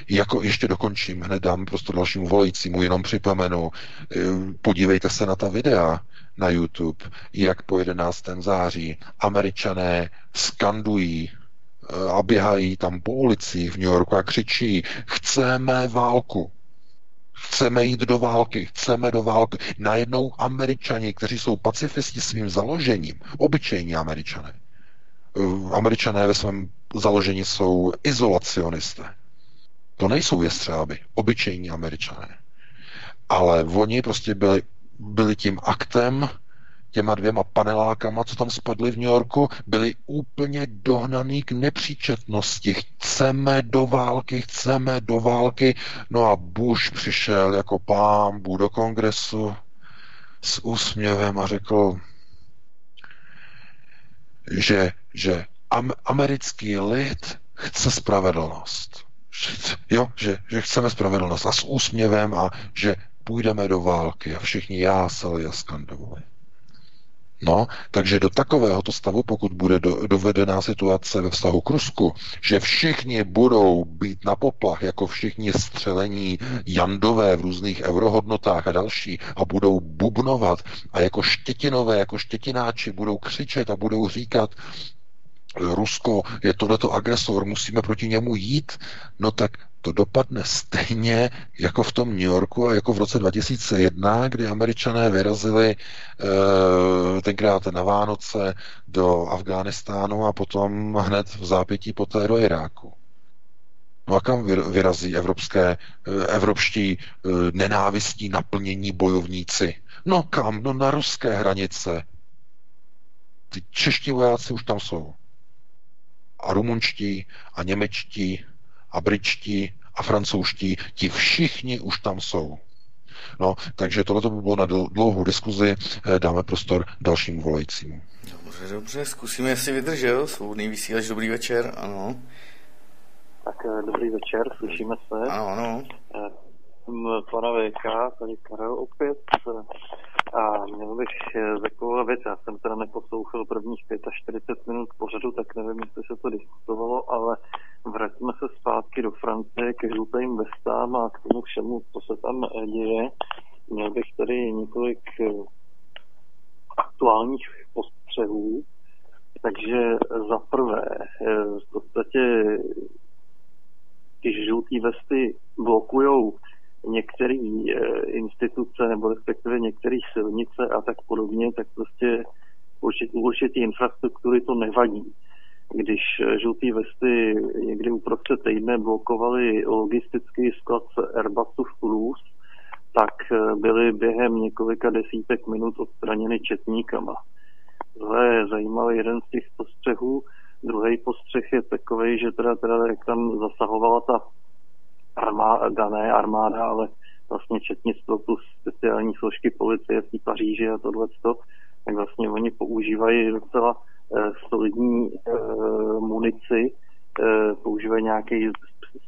Jako ještě dokončím, hned dám prostě dalšímu volajícímu, jenom připomenu, eh, podívejte se na ta videa na YouTube, jak po 11. září američané skandují eh, a běhají tam po ulicích v New Yorku a křičí, chceme válku. Chceme jít do války, chceme do války. Najednou američani, kteří jsou pacifisti svým založením, obyčejní američané, eh, američané ve svém založení jsou izolacionisté. To nejsou jestřáby, obyčejní američané. Ale oni prostě byli, byli tím aktem těma dvěma panelákama, co tam spadly v New Yorku, byli úplně dohnaný k nepříčetnosti. Chceme do války, chceme do války. No a Bush přišel jako pán do kongresu s úsměvem a řekl, že, že am, americký lid chce spravedlnost. Jo, že, že chceme spravedlnost a s úsměvem a že půjdeme do války a všichni jásali a skandovali. No, takže do takovéhoto stavu, pokud bude do, dovedená situace ve vztahu k Rusku, že všichni budou být na poplach, jako všichni střelení jandové v různých eurohodnotách a další, a budou bubnovat a jako štětinové, jako štětináči budou křičet a budou říkat, Rusko je tohleto agresor, musíme proti němu jít, no tak to dopadne stejně jako v tom New Yorku a jako v roce 2001, kdy američané vyrazili e, tenkrát na Vánoce do Afghánistánu a potom hned v zápětí poté do Iráku. No a kam vyrazí evropské, eh, evropští eh, nenávistní naplnění bojovníci? No kam? No na ruské hranice. Ty čeští vojáci už tam jsou. A rumunští, a němečtí, a britští a francouzští, ti všichni už tam jsou. No, takže tohle by bylo na dlouhou diskuzi. Eh, dáme prostor dalšímu volajícímu. Dobře, dobře, zkusíme, jestli vydržel. Svobodný vysílač, dobrý večer, ano. Tak eh, dobrý večer, slyšíme se. Ano, ano. Eh, pana VK, tady Karel opět. A měl bych takovou věc, já jsem teda neposlouchal prvních 45 minut pořadu, tak nevím, jestli se to diskutovalo, ale vraťme se zpátky do Francie ke žlutým vestám a k tomu všemu, co se tam děje. Měl bych tady několik eh, aktuálních postřehů. Takže za prvé, eh, v podstatě ty žlutý vesty blokují některé eh, instituce nebo respektive některé silnice a tak podobně, tak prostě určitě, určitě infrastruktury to nevadí. Když eh, žlutý vesty někdy uprostřed týdne blokovali logistický sklad Airbusu v Toulouse, tak eh, byly během několika desítek minut odstraněny četníkama. Tohle je zajímavý jeden z těch postřehů. Druhý postřeh je takový, že teda, teda jak tam zasahovala ta armáda, ne armáda, ale vlastně četnictvo plus speciální složky policie v Paříži a tohleto, tak vlastně oni používají docela solidní eh, munici, eh, používají nějaký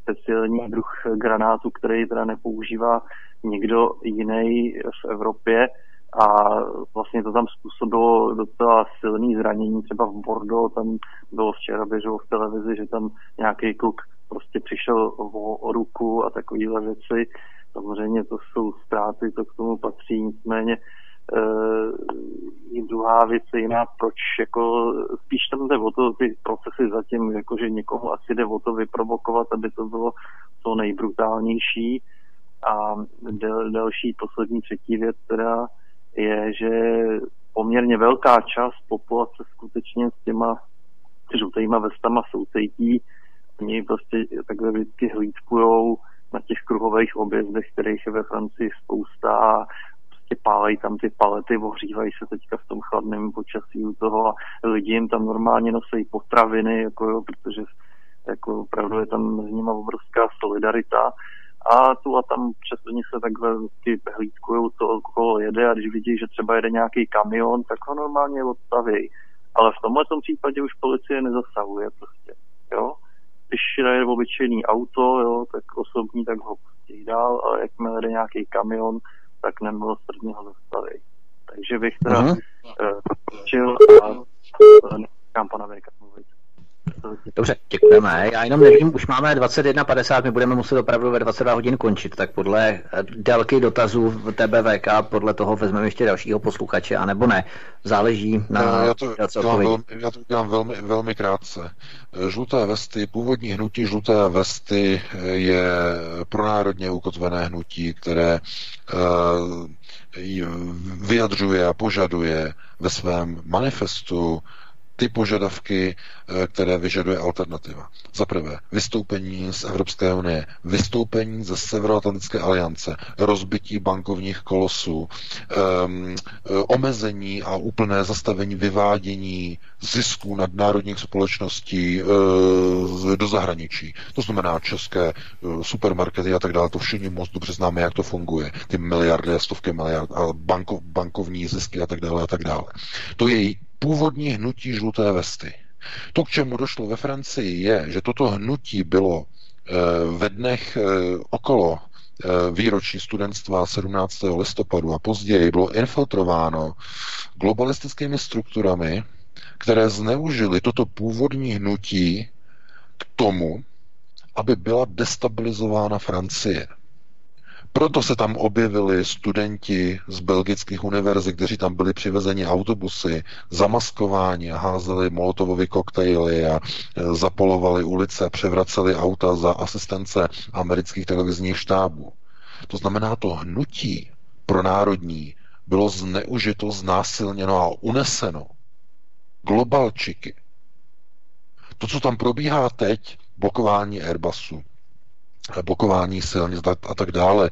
speciální druh granátu, který teda nepoužívá nikdo jiný v Evropě a vlastně to tam způsobilo docela silný zranění. Třeba v Bordeaux tam bylo včera běželo v televizi, že tam nějaký kluk prostě přišel o, o ruku a takovéhle věci. Samozřejmě to jsou ztráty, to k tomu patří, nicméně e, druhá věc je jiná, proč jako spíš tam jde o to, ty procesy zatím, jakože někomu asi jde o to vyprovokovat, aby to bylo co nejbrutálnější A del, další, poslední, třetí věc teda je, že poměrně velká část populace skutečně s těma žlutýma vestama soucejtí. Oni prostě takhle vždycky hlídkujou na těch kruhových objezdech, kterých je ve Francii spousta prostě pálejí tam ty palety, ohřívají se teďka v tom chladném počasí u toho a lidi jim tam normálně nosí potraviny, jako jo, protože jako opravdu je tam s nimi obrovská solidarita a tu a tam přes oni se takhle ty hlídkují, co okolo jede a když vidí, že třeba jede nějaký kamion, tak ho normálně odstaví. Ale v tomhle případě už policie nezasahuje prostě, jo. Když jede obyčejný auto, jo, tak osobní, tak ho pustí dál, ale jakmile jede nějaký kamion, tak nemilosrdně ho zastaví. Takže bych teda uh-huh. uh, a uh, nechám pana Vejka. Dobře, děkujeme. Já jenom nevím, už máme 21.50, my budeme muset opravdu ve 22 hodin končit, tak podle eh, délky dotazů v TBVK, podle toho vezmeme ještě dalšího posluchače, anebo ne. Záleží na no, já to, dělám velmi, já to dělám velmi, velmi krátce. Žluté vesty, původní hnutí žluté vesty eh, je pronárodně ukotvené hnutí, které uh, vyjadřuje a požaduje ve svém manifestu ty požadavky, eh, které vyžaduje alternativa. Za prvé, vystoupení z Evropské unie, vystoupení ze Severoatlantické aliance, rozbití bankovních kolosů, um, omezení a úplné zastavení vyvádění zisků nadnárodních společností uh, do zahraničí. To znamená české uh, supermarkety a tak dále. To všichni moc dobře známe, jak to funguje. Ty miliardy, stovky miliard, a banko, bankovní zisky a tak dále a tak dále. To je původní hnutí žluté vesty. To, k čemu došlo ve Francii, je, že toto hnutí bylo eh, ve dnech eh, okolo eh, výročí studentstva 17. listopadu a později bylo infiltrováno globalistickými strukturami, které zneužily toto původní hnutí k tomu, aby byla destabilizována Francie. Proto se tam objevili studenti z belgických univerzit, kteří tam byli přivezeni autobusy, zamaskováni a házeli molotovovy koktejly a e, zapolovali ulice, převraceli auta za asistence amerických televizních štábů. To znamená, to hnutí pro národní bylo zneužito, znásilněno a uneseno. Globalčiky. To, co tam probíhá teď, blokování Airbusu, blokování silnic a tak dále.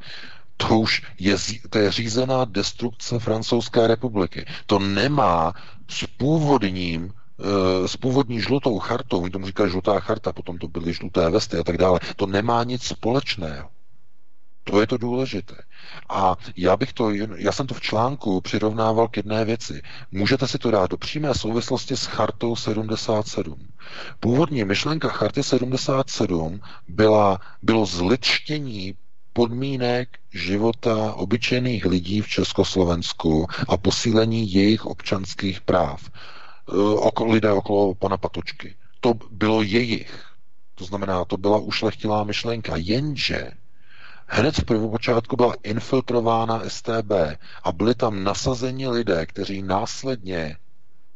To už je, to je řízená destrukce Francouzské republiky. To nemá s původním eh, s původní žlutou chartou, oni tomu říkají žlutá charta, potom to byly žluté vesty a tak dále, to nemá nic společného. To je to důležité. A já bych to, já jsem to v článku přirovnával k jedné věci. Můžete si to dát do přímé souvislosti s chartou 77. Původní myšlenka charty 77 byla, bylo zličtění podmínek života obyčejných lidí v Československu a posílení jejich občanských práv. E, oko, lidé okolo pana Patočky. To bylo jejich. To znamená, to byla ušlechtilá myšlenka. Jenže Hned v prvopočátku byla infiltrována STB a byli tam nasazeni lidé, kteří následně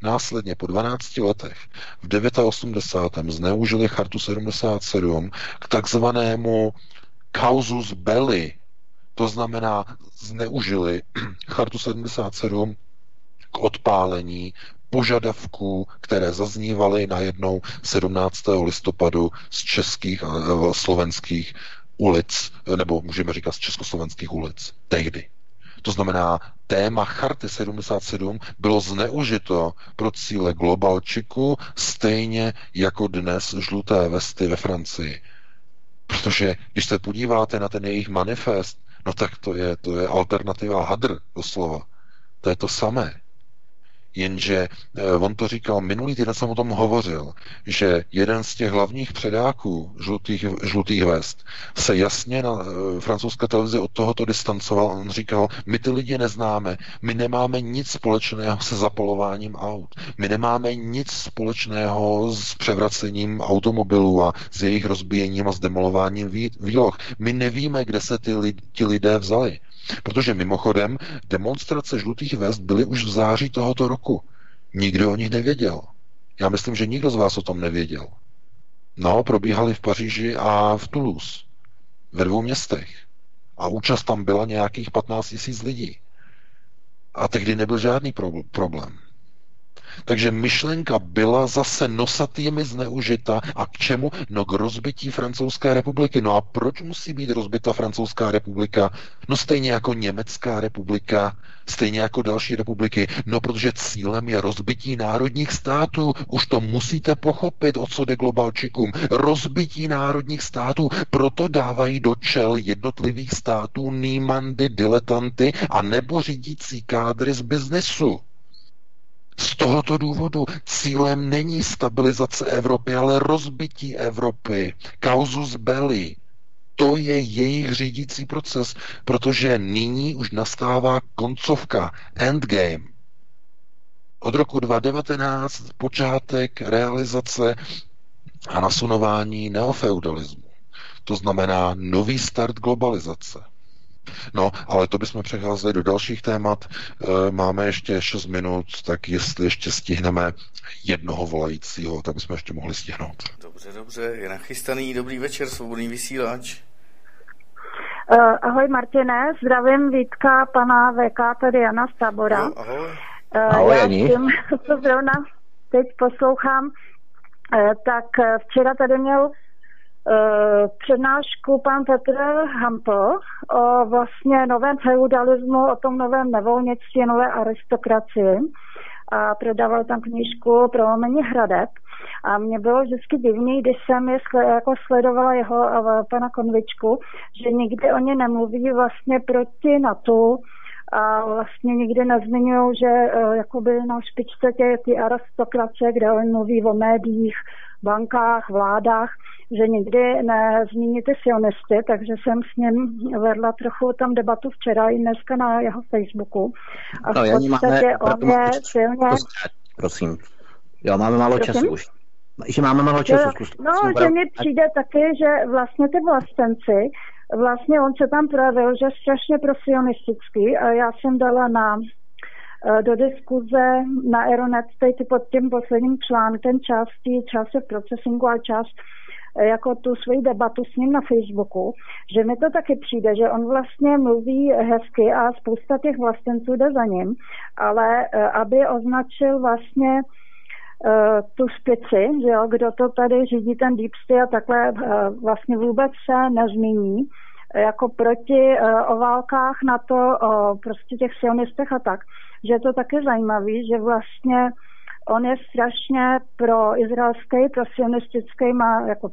následně po 12 letech v 89. zneužili chartu 77 k takzvanému causus belli, to znamená zneužili chartu 77 k odpálení požadavků, které zaznívaly najednou 17. listopadu z českých a slovenských ulic, nebo můžeme říkat z československých ulic, tehdy. To znamená, téma Charty 77 bylo zneužito pro cíle globalčiku stejně jako dnes žluté vesty ve Francii. Protože když se podíváte na ten jejich manifest, no tak to je, to je alternativa hadr, doslova. To je to samé. Jenže eh, on to říkal, minulý týden jsem o tom hovořil, že jeden z těch hlavních předáků žlutých, žlutých vest se jasně na eh, francouzské televizi od tohoto distancoval. On říkal, my ty lidi neznáme, my nemáme nic společného se zapalováním aut, my nemáme nic společného s převracením automobilů a s jejich rozbíjením a s demolováním výloh. My nevíme, kde se ty lidi, ti lidé vzali. Protože mimochodem demonstrace žlutých vest byly už v září tohoto roku. Nikdo o nich nevěděl. Já myslím, že nikdo z vás o tom nevěděl. No, probíhaly v Paříži a v Toulouse. Ve dvou městech. A účast tam byla nějakých 15 tisíc lidí. A tehdy nebyl žádný problém. Takže myšlenka byla zase nosatými zneužita. A k čemu? No k rozbití francouzské republiky. No a proč musí být rozbita francouzská republika? No stejně jako německá republika, stejně jako další republiky. No protože cílem je rozbití národních států. Už to musíte pochopit, o co jde globalčikům. Rozbití národních států. Proto dávají do čel jednotlivých států nýmandy, diletanty a nebo řídící kádry z biznesu. Z tohoto důvodu cílem není stabilizace Evropy, ale rozbití Evropy. Kauzus belli. To je jejich řídící proces, protože nyní už nastává koncovka, endgame. Od roku 2019 počátek realizace a nasunování neofeudalismu. To znamená nový start globalizace. No, ale to bychom přecházeli do dalších témat. E, máme ještě 6 minut, tak jestli ještě stihneme jednoho volajícího, tak bychom ještě mohli stihnout. Dobře, dobře, je nachystaný. Dobrý večer, svobodný vysílač. Uh, ahoj Martine, zdravím Vítka, pana VK, tady Jana z Tábora. No, ahoj. Uh, ahoj, já tím, co zrovna teď poslouchám, uh, tak včera tady měl přednášku pan Petr Hampel o vlastně novém feudalismu, o tom novém nevolnictví, nové aristokracii a prodával tam knížku Prolomení hradeb. A mě bylo vždycky divný, když jsem je jako sledovala jeho a pana Konvičku, že nikdy oni nemluví vlastně proti NATO, a vlastně nikdy nezmiňují, že uh, jakoby na špičce tě ty aristokracie, kde on mluví o médiích, bankách, vládách, že nikdy nezmíní ty sionisty, takže jsem s ním vedla trochu tam debatu včera i dneska na jeho Facebooku. A no, v podstatě on je silně... Prosím, jo, máme málo Prosím? času už. Že máme málo času. Zkus, no, že mi přijde taky, že vlastně ty vlastenci, vlastně on se tam projevil, že strašně prosionistický a já jsem dala na Eh, do diskuze na Aeronet teď pod tím posledním článkem části, části processingu a část jako tu svoji debatu s ním na Facebooku, že mi to taky přijde, že on vlastně mluví hezky a spousta těch vlastenců jde za ním, ale eh, aby označil vlastně tu špici, že jo, kdo to tady řídí ten deep state a takhle vlastně vůbec se nezmíní, jako proti o válkách na to, o prostě těch sionistech a tak že je to také zajímavé, že vlastně on je strašně pro izraelský, pro sionistický, má jako,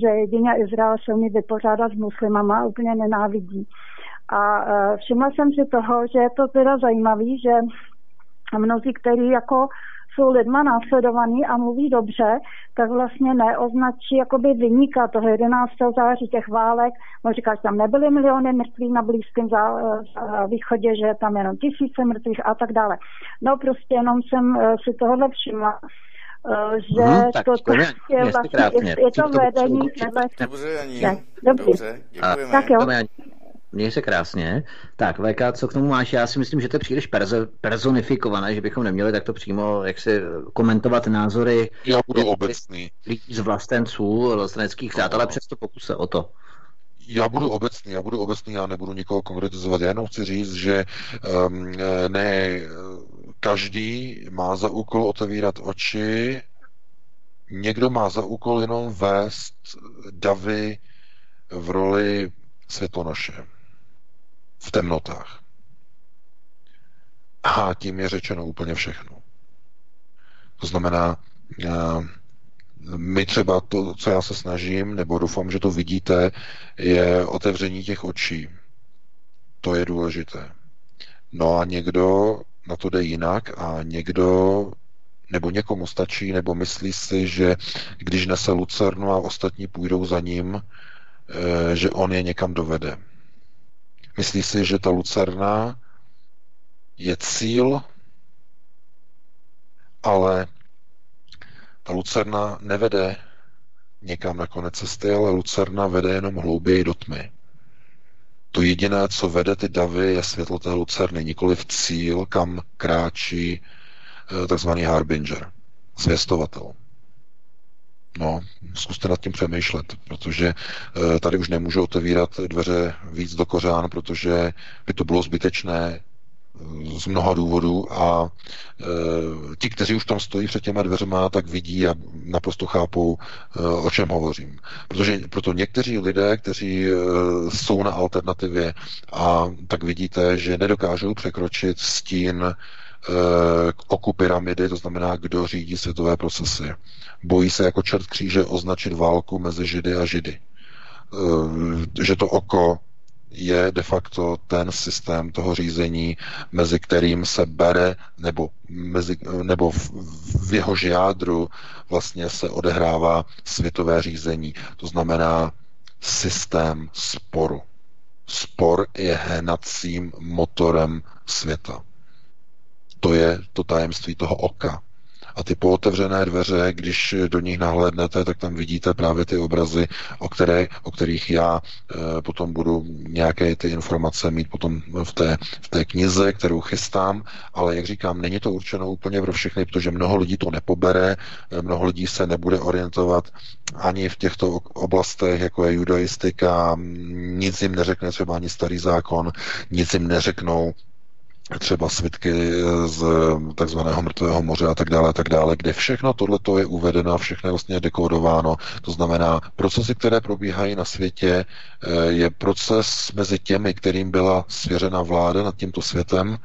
že jedině Izrael se umí vypořádat s muslimama, úplně nenávidí. A uh, všimla jsem si toho, že je to teda zajímavý, že mnozí, kteří jako jsou lidma následovaní a mluví dobře, tak vlastně neoznačí jakoby vyníka toho 11. září těch válek. On říká, že tam nebyly miliony mrtvých na Blízkém zá, východě, že tam jenom tisíce mrtvých a tak dále. No prostě jenom jsem uh, si tohle všimla uh, že hmm, tak, to, to je vlastně, je, je to vedení. Dobře, Dobře, Dobře, děkujeme. Tak jo. Měj se krásně. Tak, VK, co k tomu máš? Já si myslím, že to je příliš perzo- personifikované, že bychom neměli takto přímo jak si komentovat názory Já budu obecný. lidí z vlastenců, vlasteneckých stát, ale přesto pokus se o to. Já budu obecný, já budu obecný, já nebudu nikoho konkretizovat. Já jenom chci říct, že um, ne každý má za úkol otevírat oči, někdo má za úkol jenom vést davy v roli světlonoše v temnotách. A tím je řečeno úplně všechno. To znamená, eh, my třeba to, co já se snažím, nebo doufám, že to vidíte, je otevření těch očí. To je důležité. No a někdo na to jde jinak a někdo nebo někomu stačí, nebo myslí si, že když nese Lucernu a ostatní půjdou za ním, eh, že on je někam dovede. Myslí si, že ta lucerna je cíl, ale ta lucerna nevede někam na konec cesty, ale lucerna vede jenom hlouběji do tmy. To jediné, co vede ty davy, je světlo té lucerny, nikoli v cíl, kam kráčí eh, takzvaný harbinger, zvěstovatel. No, zkuste nad tím přemýšlet, protože e, tady už nemůžu otevírat dveře víc do kořán, protože by to bylo zbytečné z mnoha důvodů a e, ti, kteří už tam stojí před těma dveřma, tak vidí a naprosto chápou, e, o čem hovořím. Protože proto někteří lidé, kteří e, jsou na alternativě a tak vidíte, že nedokážou překročit stín e, oku pyramidy, to znamená, kdo řídí světové procesy. Bojí se jako čert kříže označit válku mezi Židy a Židy. E, že to oko je de facto ten systém toho řízení, mezi kterým se bere, nebo, mezi, nebo v, v jehož jádru vlastně se odehrává světové řízení. To znamená systém sporu. Spor je hnacím motorem světa. To je to tajemství toho oka. A ty pootevřené dveře, když do nich nahlédnete, tak tam vidíte právě ty obrazy, o, které, o kterých já e, potom budu nějaké ty informace mít potom v té, v té knize, kterou chystám, ale jak říkám, není to určeno úplně pro všechny, protože mnoho lidí to nepobere, e, mnoho lidí se nebude orientovat ani v těchto oblastech, jako je judaistika, nic jim neřekne třeba ani starý zákon, nic jim neřeknou třeba svitky z takzvaného mrtvého moře a tak dále, a tak dále, kde všechno tohle je uvedeno, všechno je vlastně dekódováno. To znamená, procesy, které probíhají na světě, eh, je proces mezi těmi, kterým byla svěřena vláda nad tímto světem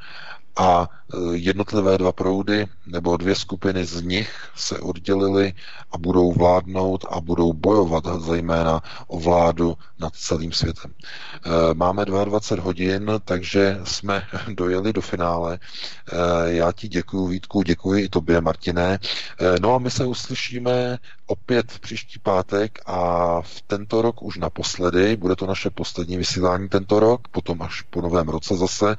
a jednotlivé dva proudy nebo dvě skupiny z nich se oddělily a budou vládnout a budou bojovat zejména o vládu nad celým světem. E, máme 22 hodin, takže jsme dojeli do finále. E, já ti děkuji, Vítku, děkuji i tobě, Martiné. No a my se uslyšíme opět příští pátek a v tento rok už naposledy, bude to naše poslední vysílání tento rok, potom až po novém roce zase,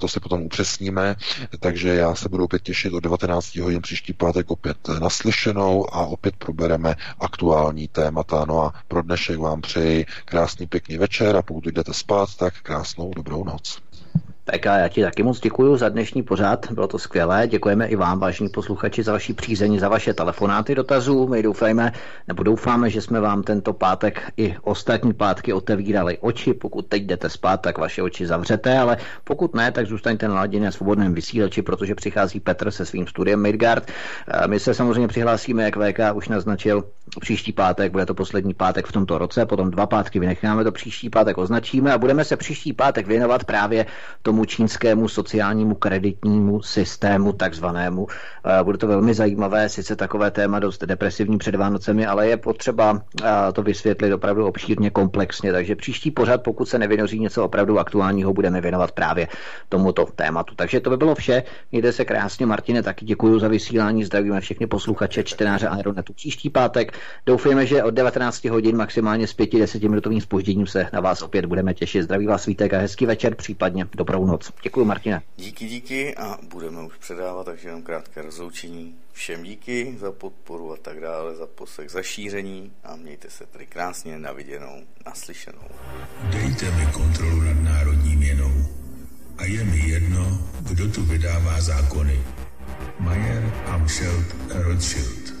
to si potom upřesníme, takže já se budu opět těšit od 19 hodin příští pátek opět naslyšenou a opět probereme aktuální témata. No a pro dnešek vám přeji krásný pěkný večer a pokud jdete spát, tak krásnou dobrou noc. A já ti taky moc děkuji za dnešní pořád, bylo to skvělé. Děkujeme i vám, vážní posluchači, za vaši přízeň, za vaše telefonáty dotazů. My doufejme, nebo doufáme, že jsme vám tento pátek i ostatní pátky otevírali oči. Pokud teď jdete spát, tak vaše oči zavřete, ale pokud ne, tak zůstaňte na laděně na svobodném vysílači, protože přichází Petr se svým studiem Midgard. My se samozřejmě přihlásíme, jak VK už naznačil, příští pátek, bude to poslední pátek v tomto roce, potom dva pátky vynecháme, to příští pátek označíme a budeme se příští pátek věnovat právě tomu čínskému sociálnímu kreditnímu systému takzvanému. Eh, bude to velmi zajímavé, sice takové téma dost depresivní před Vánocemi, ale je potřeba eh, to vysvětlit opravdu obšírně komplexně, takže příští pořad, pokud se nevynoří něco opravdu aktuálního, budeme věnovat právě tomuto tématu. Takže to by bylo vše. Mějte se krásně, Martine, taky děkuji za vysílání, zdravíme všechny posluchače, čtenáře Aeronetu příští pátek. Doufujeme, že od 19 hodin maximálně s 5-10 minutovým spožděním se na vás opět budeme těšit. Zdraví vás svítek a hezký večer, případně dobrou noc. Děkuji, Martina. Díky, díky a budeme už předávat, takže jenom krátké rozloučení. Všem díky za podporu a tak dále, za poslech, za šíření a mějte se tady krásně na viděnou, naslyšenou. Dejte mi kontrolu nad národní měnou a je mi jedno, kdo tu vydává zákony. Mayer, Amscheld, Rothschild.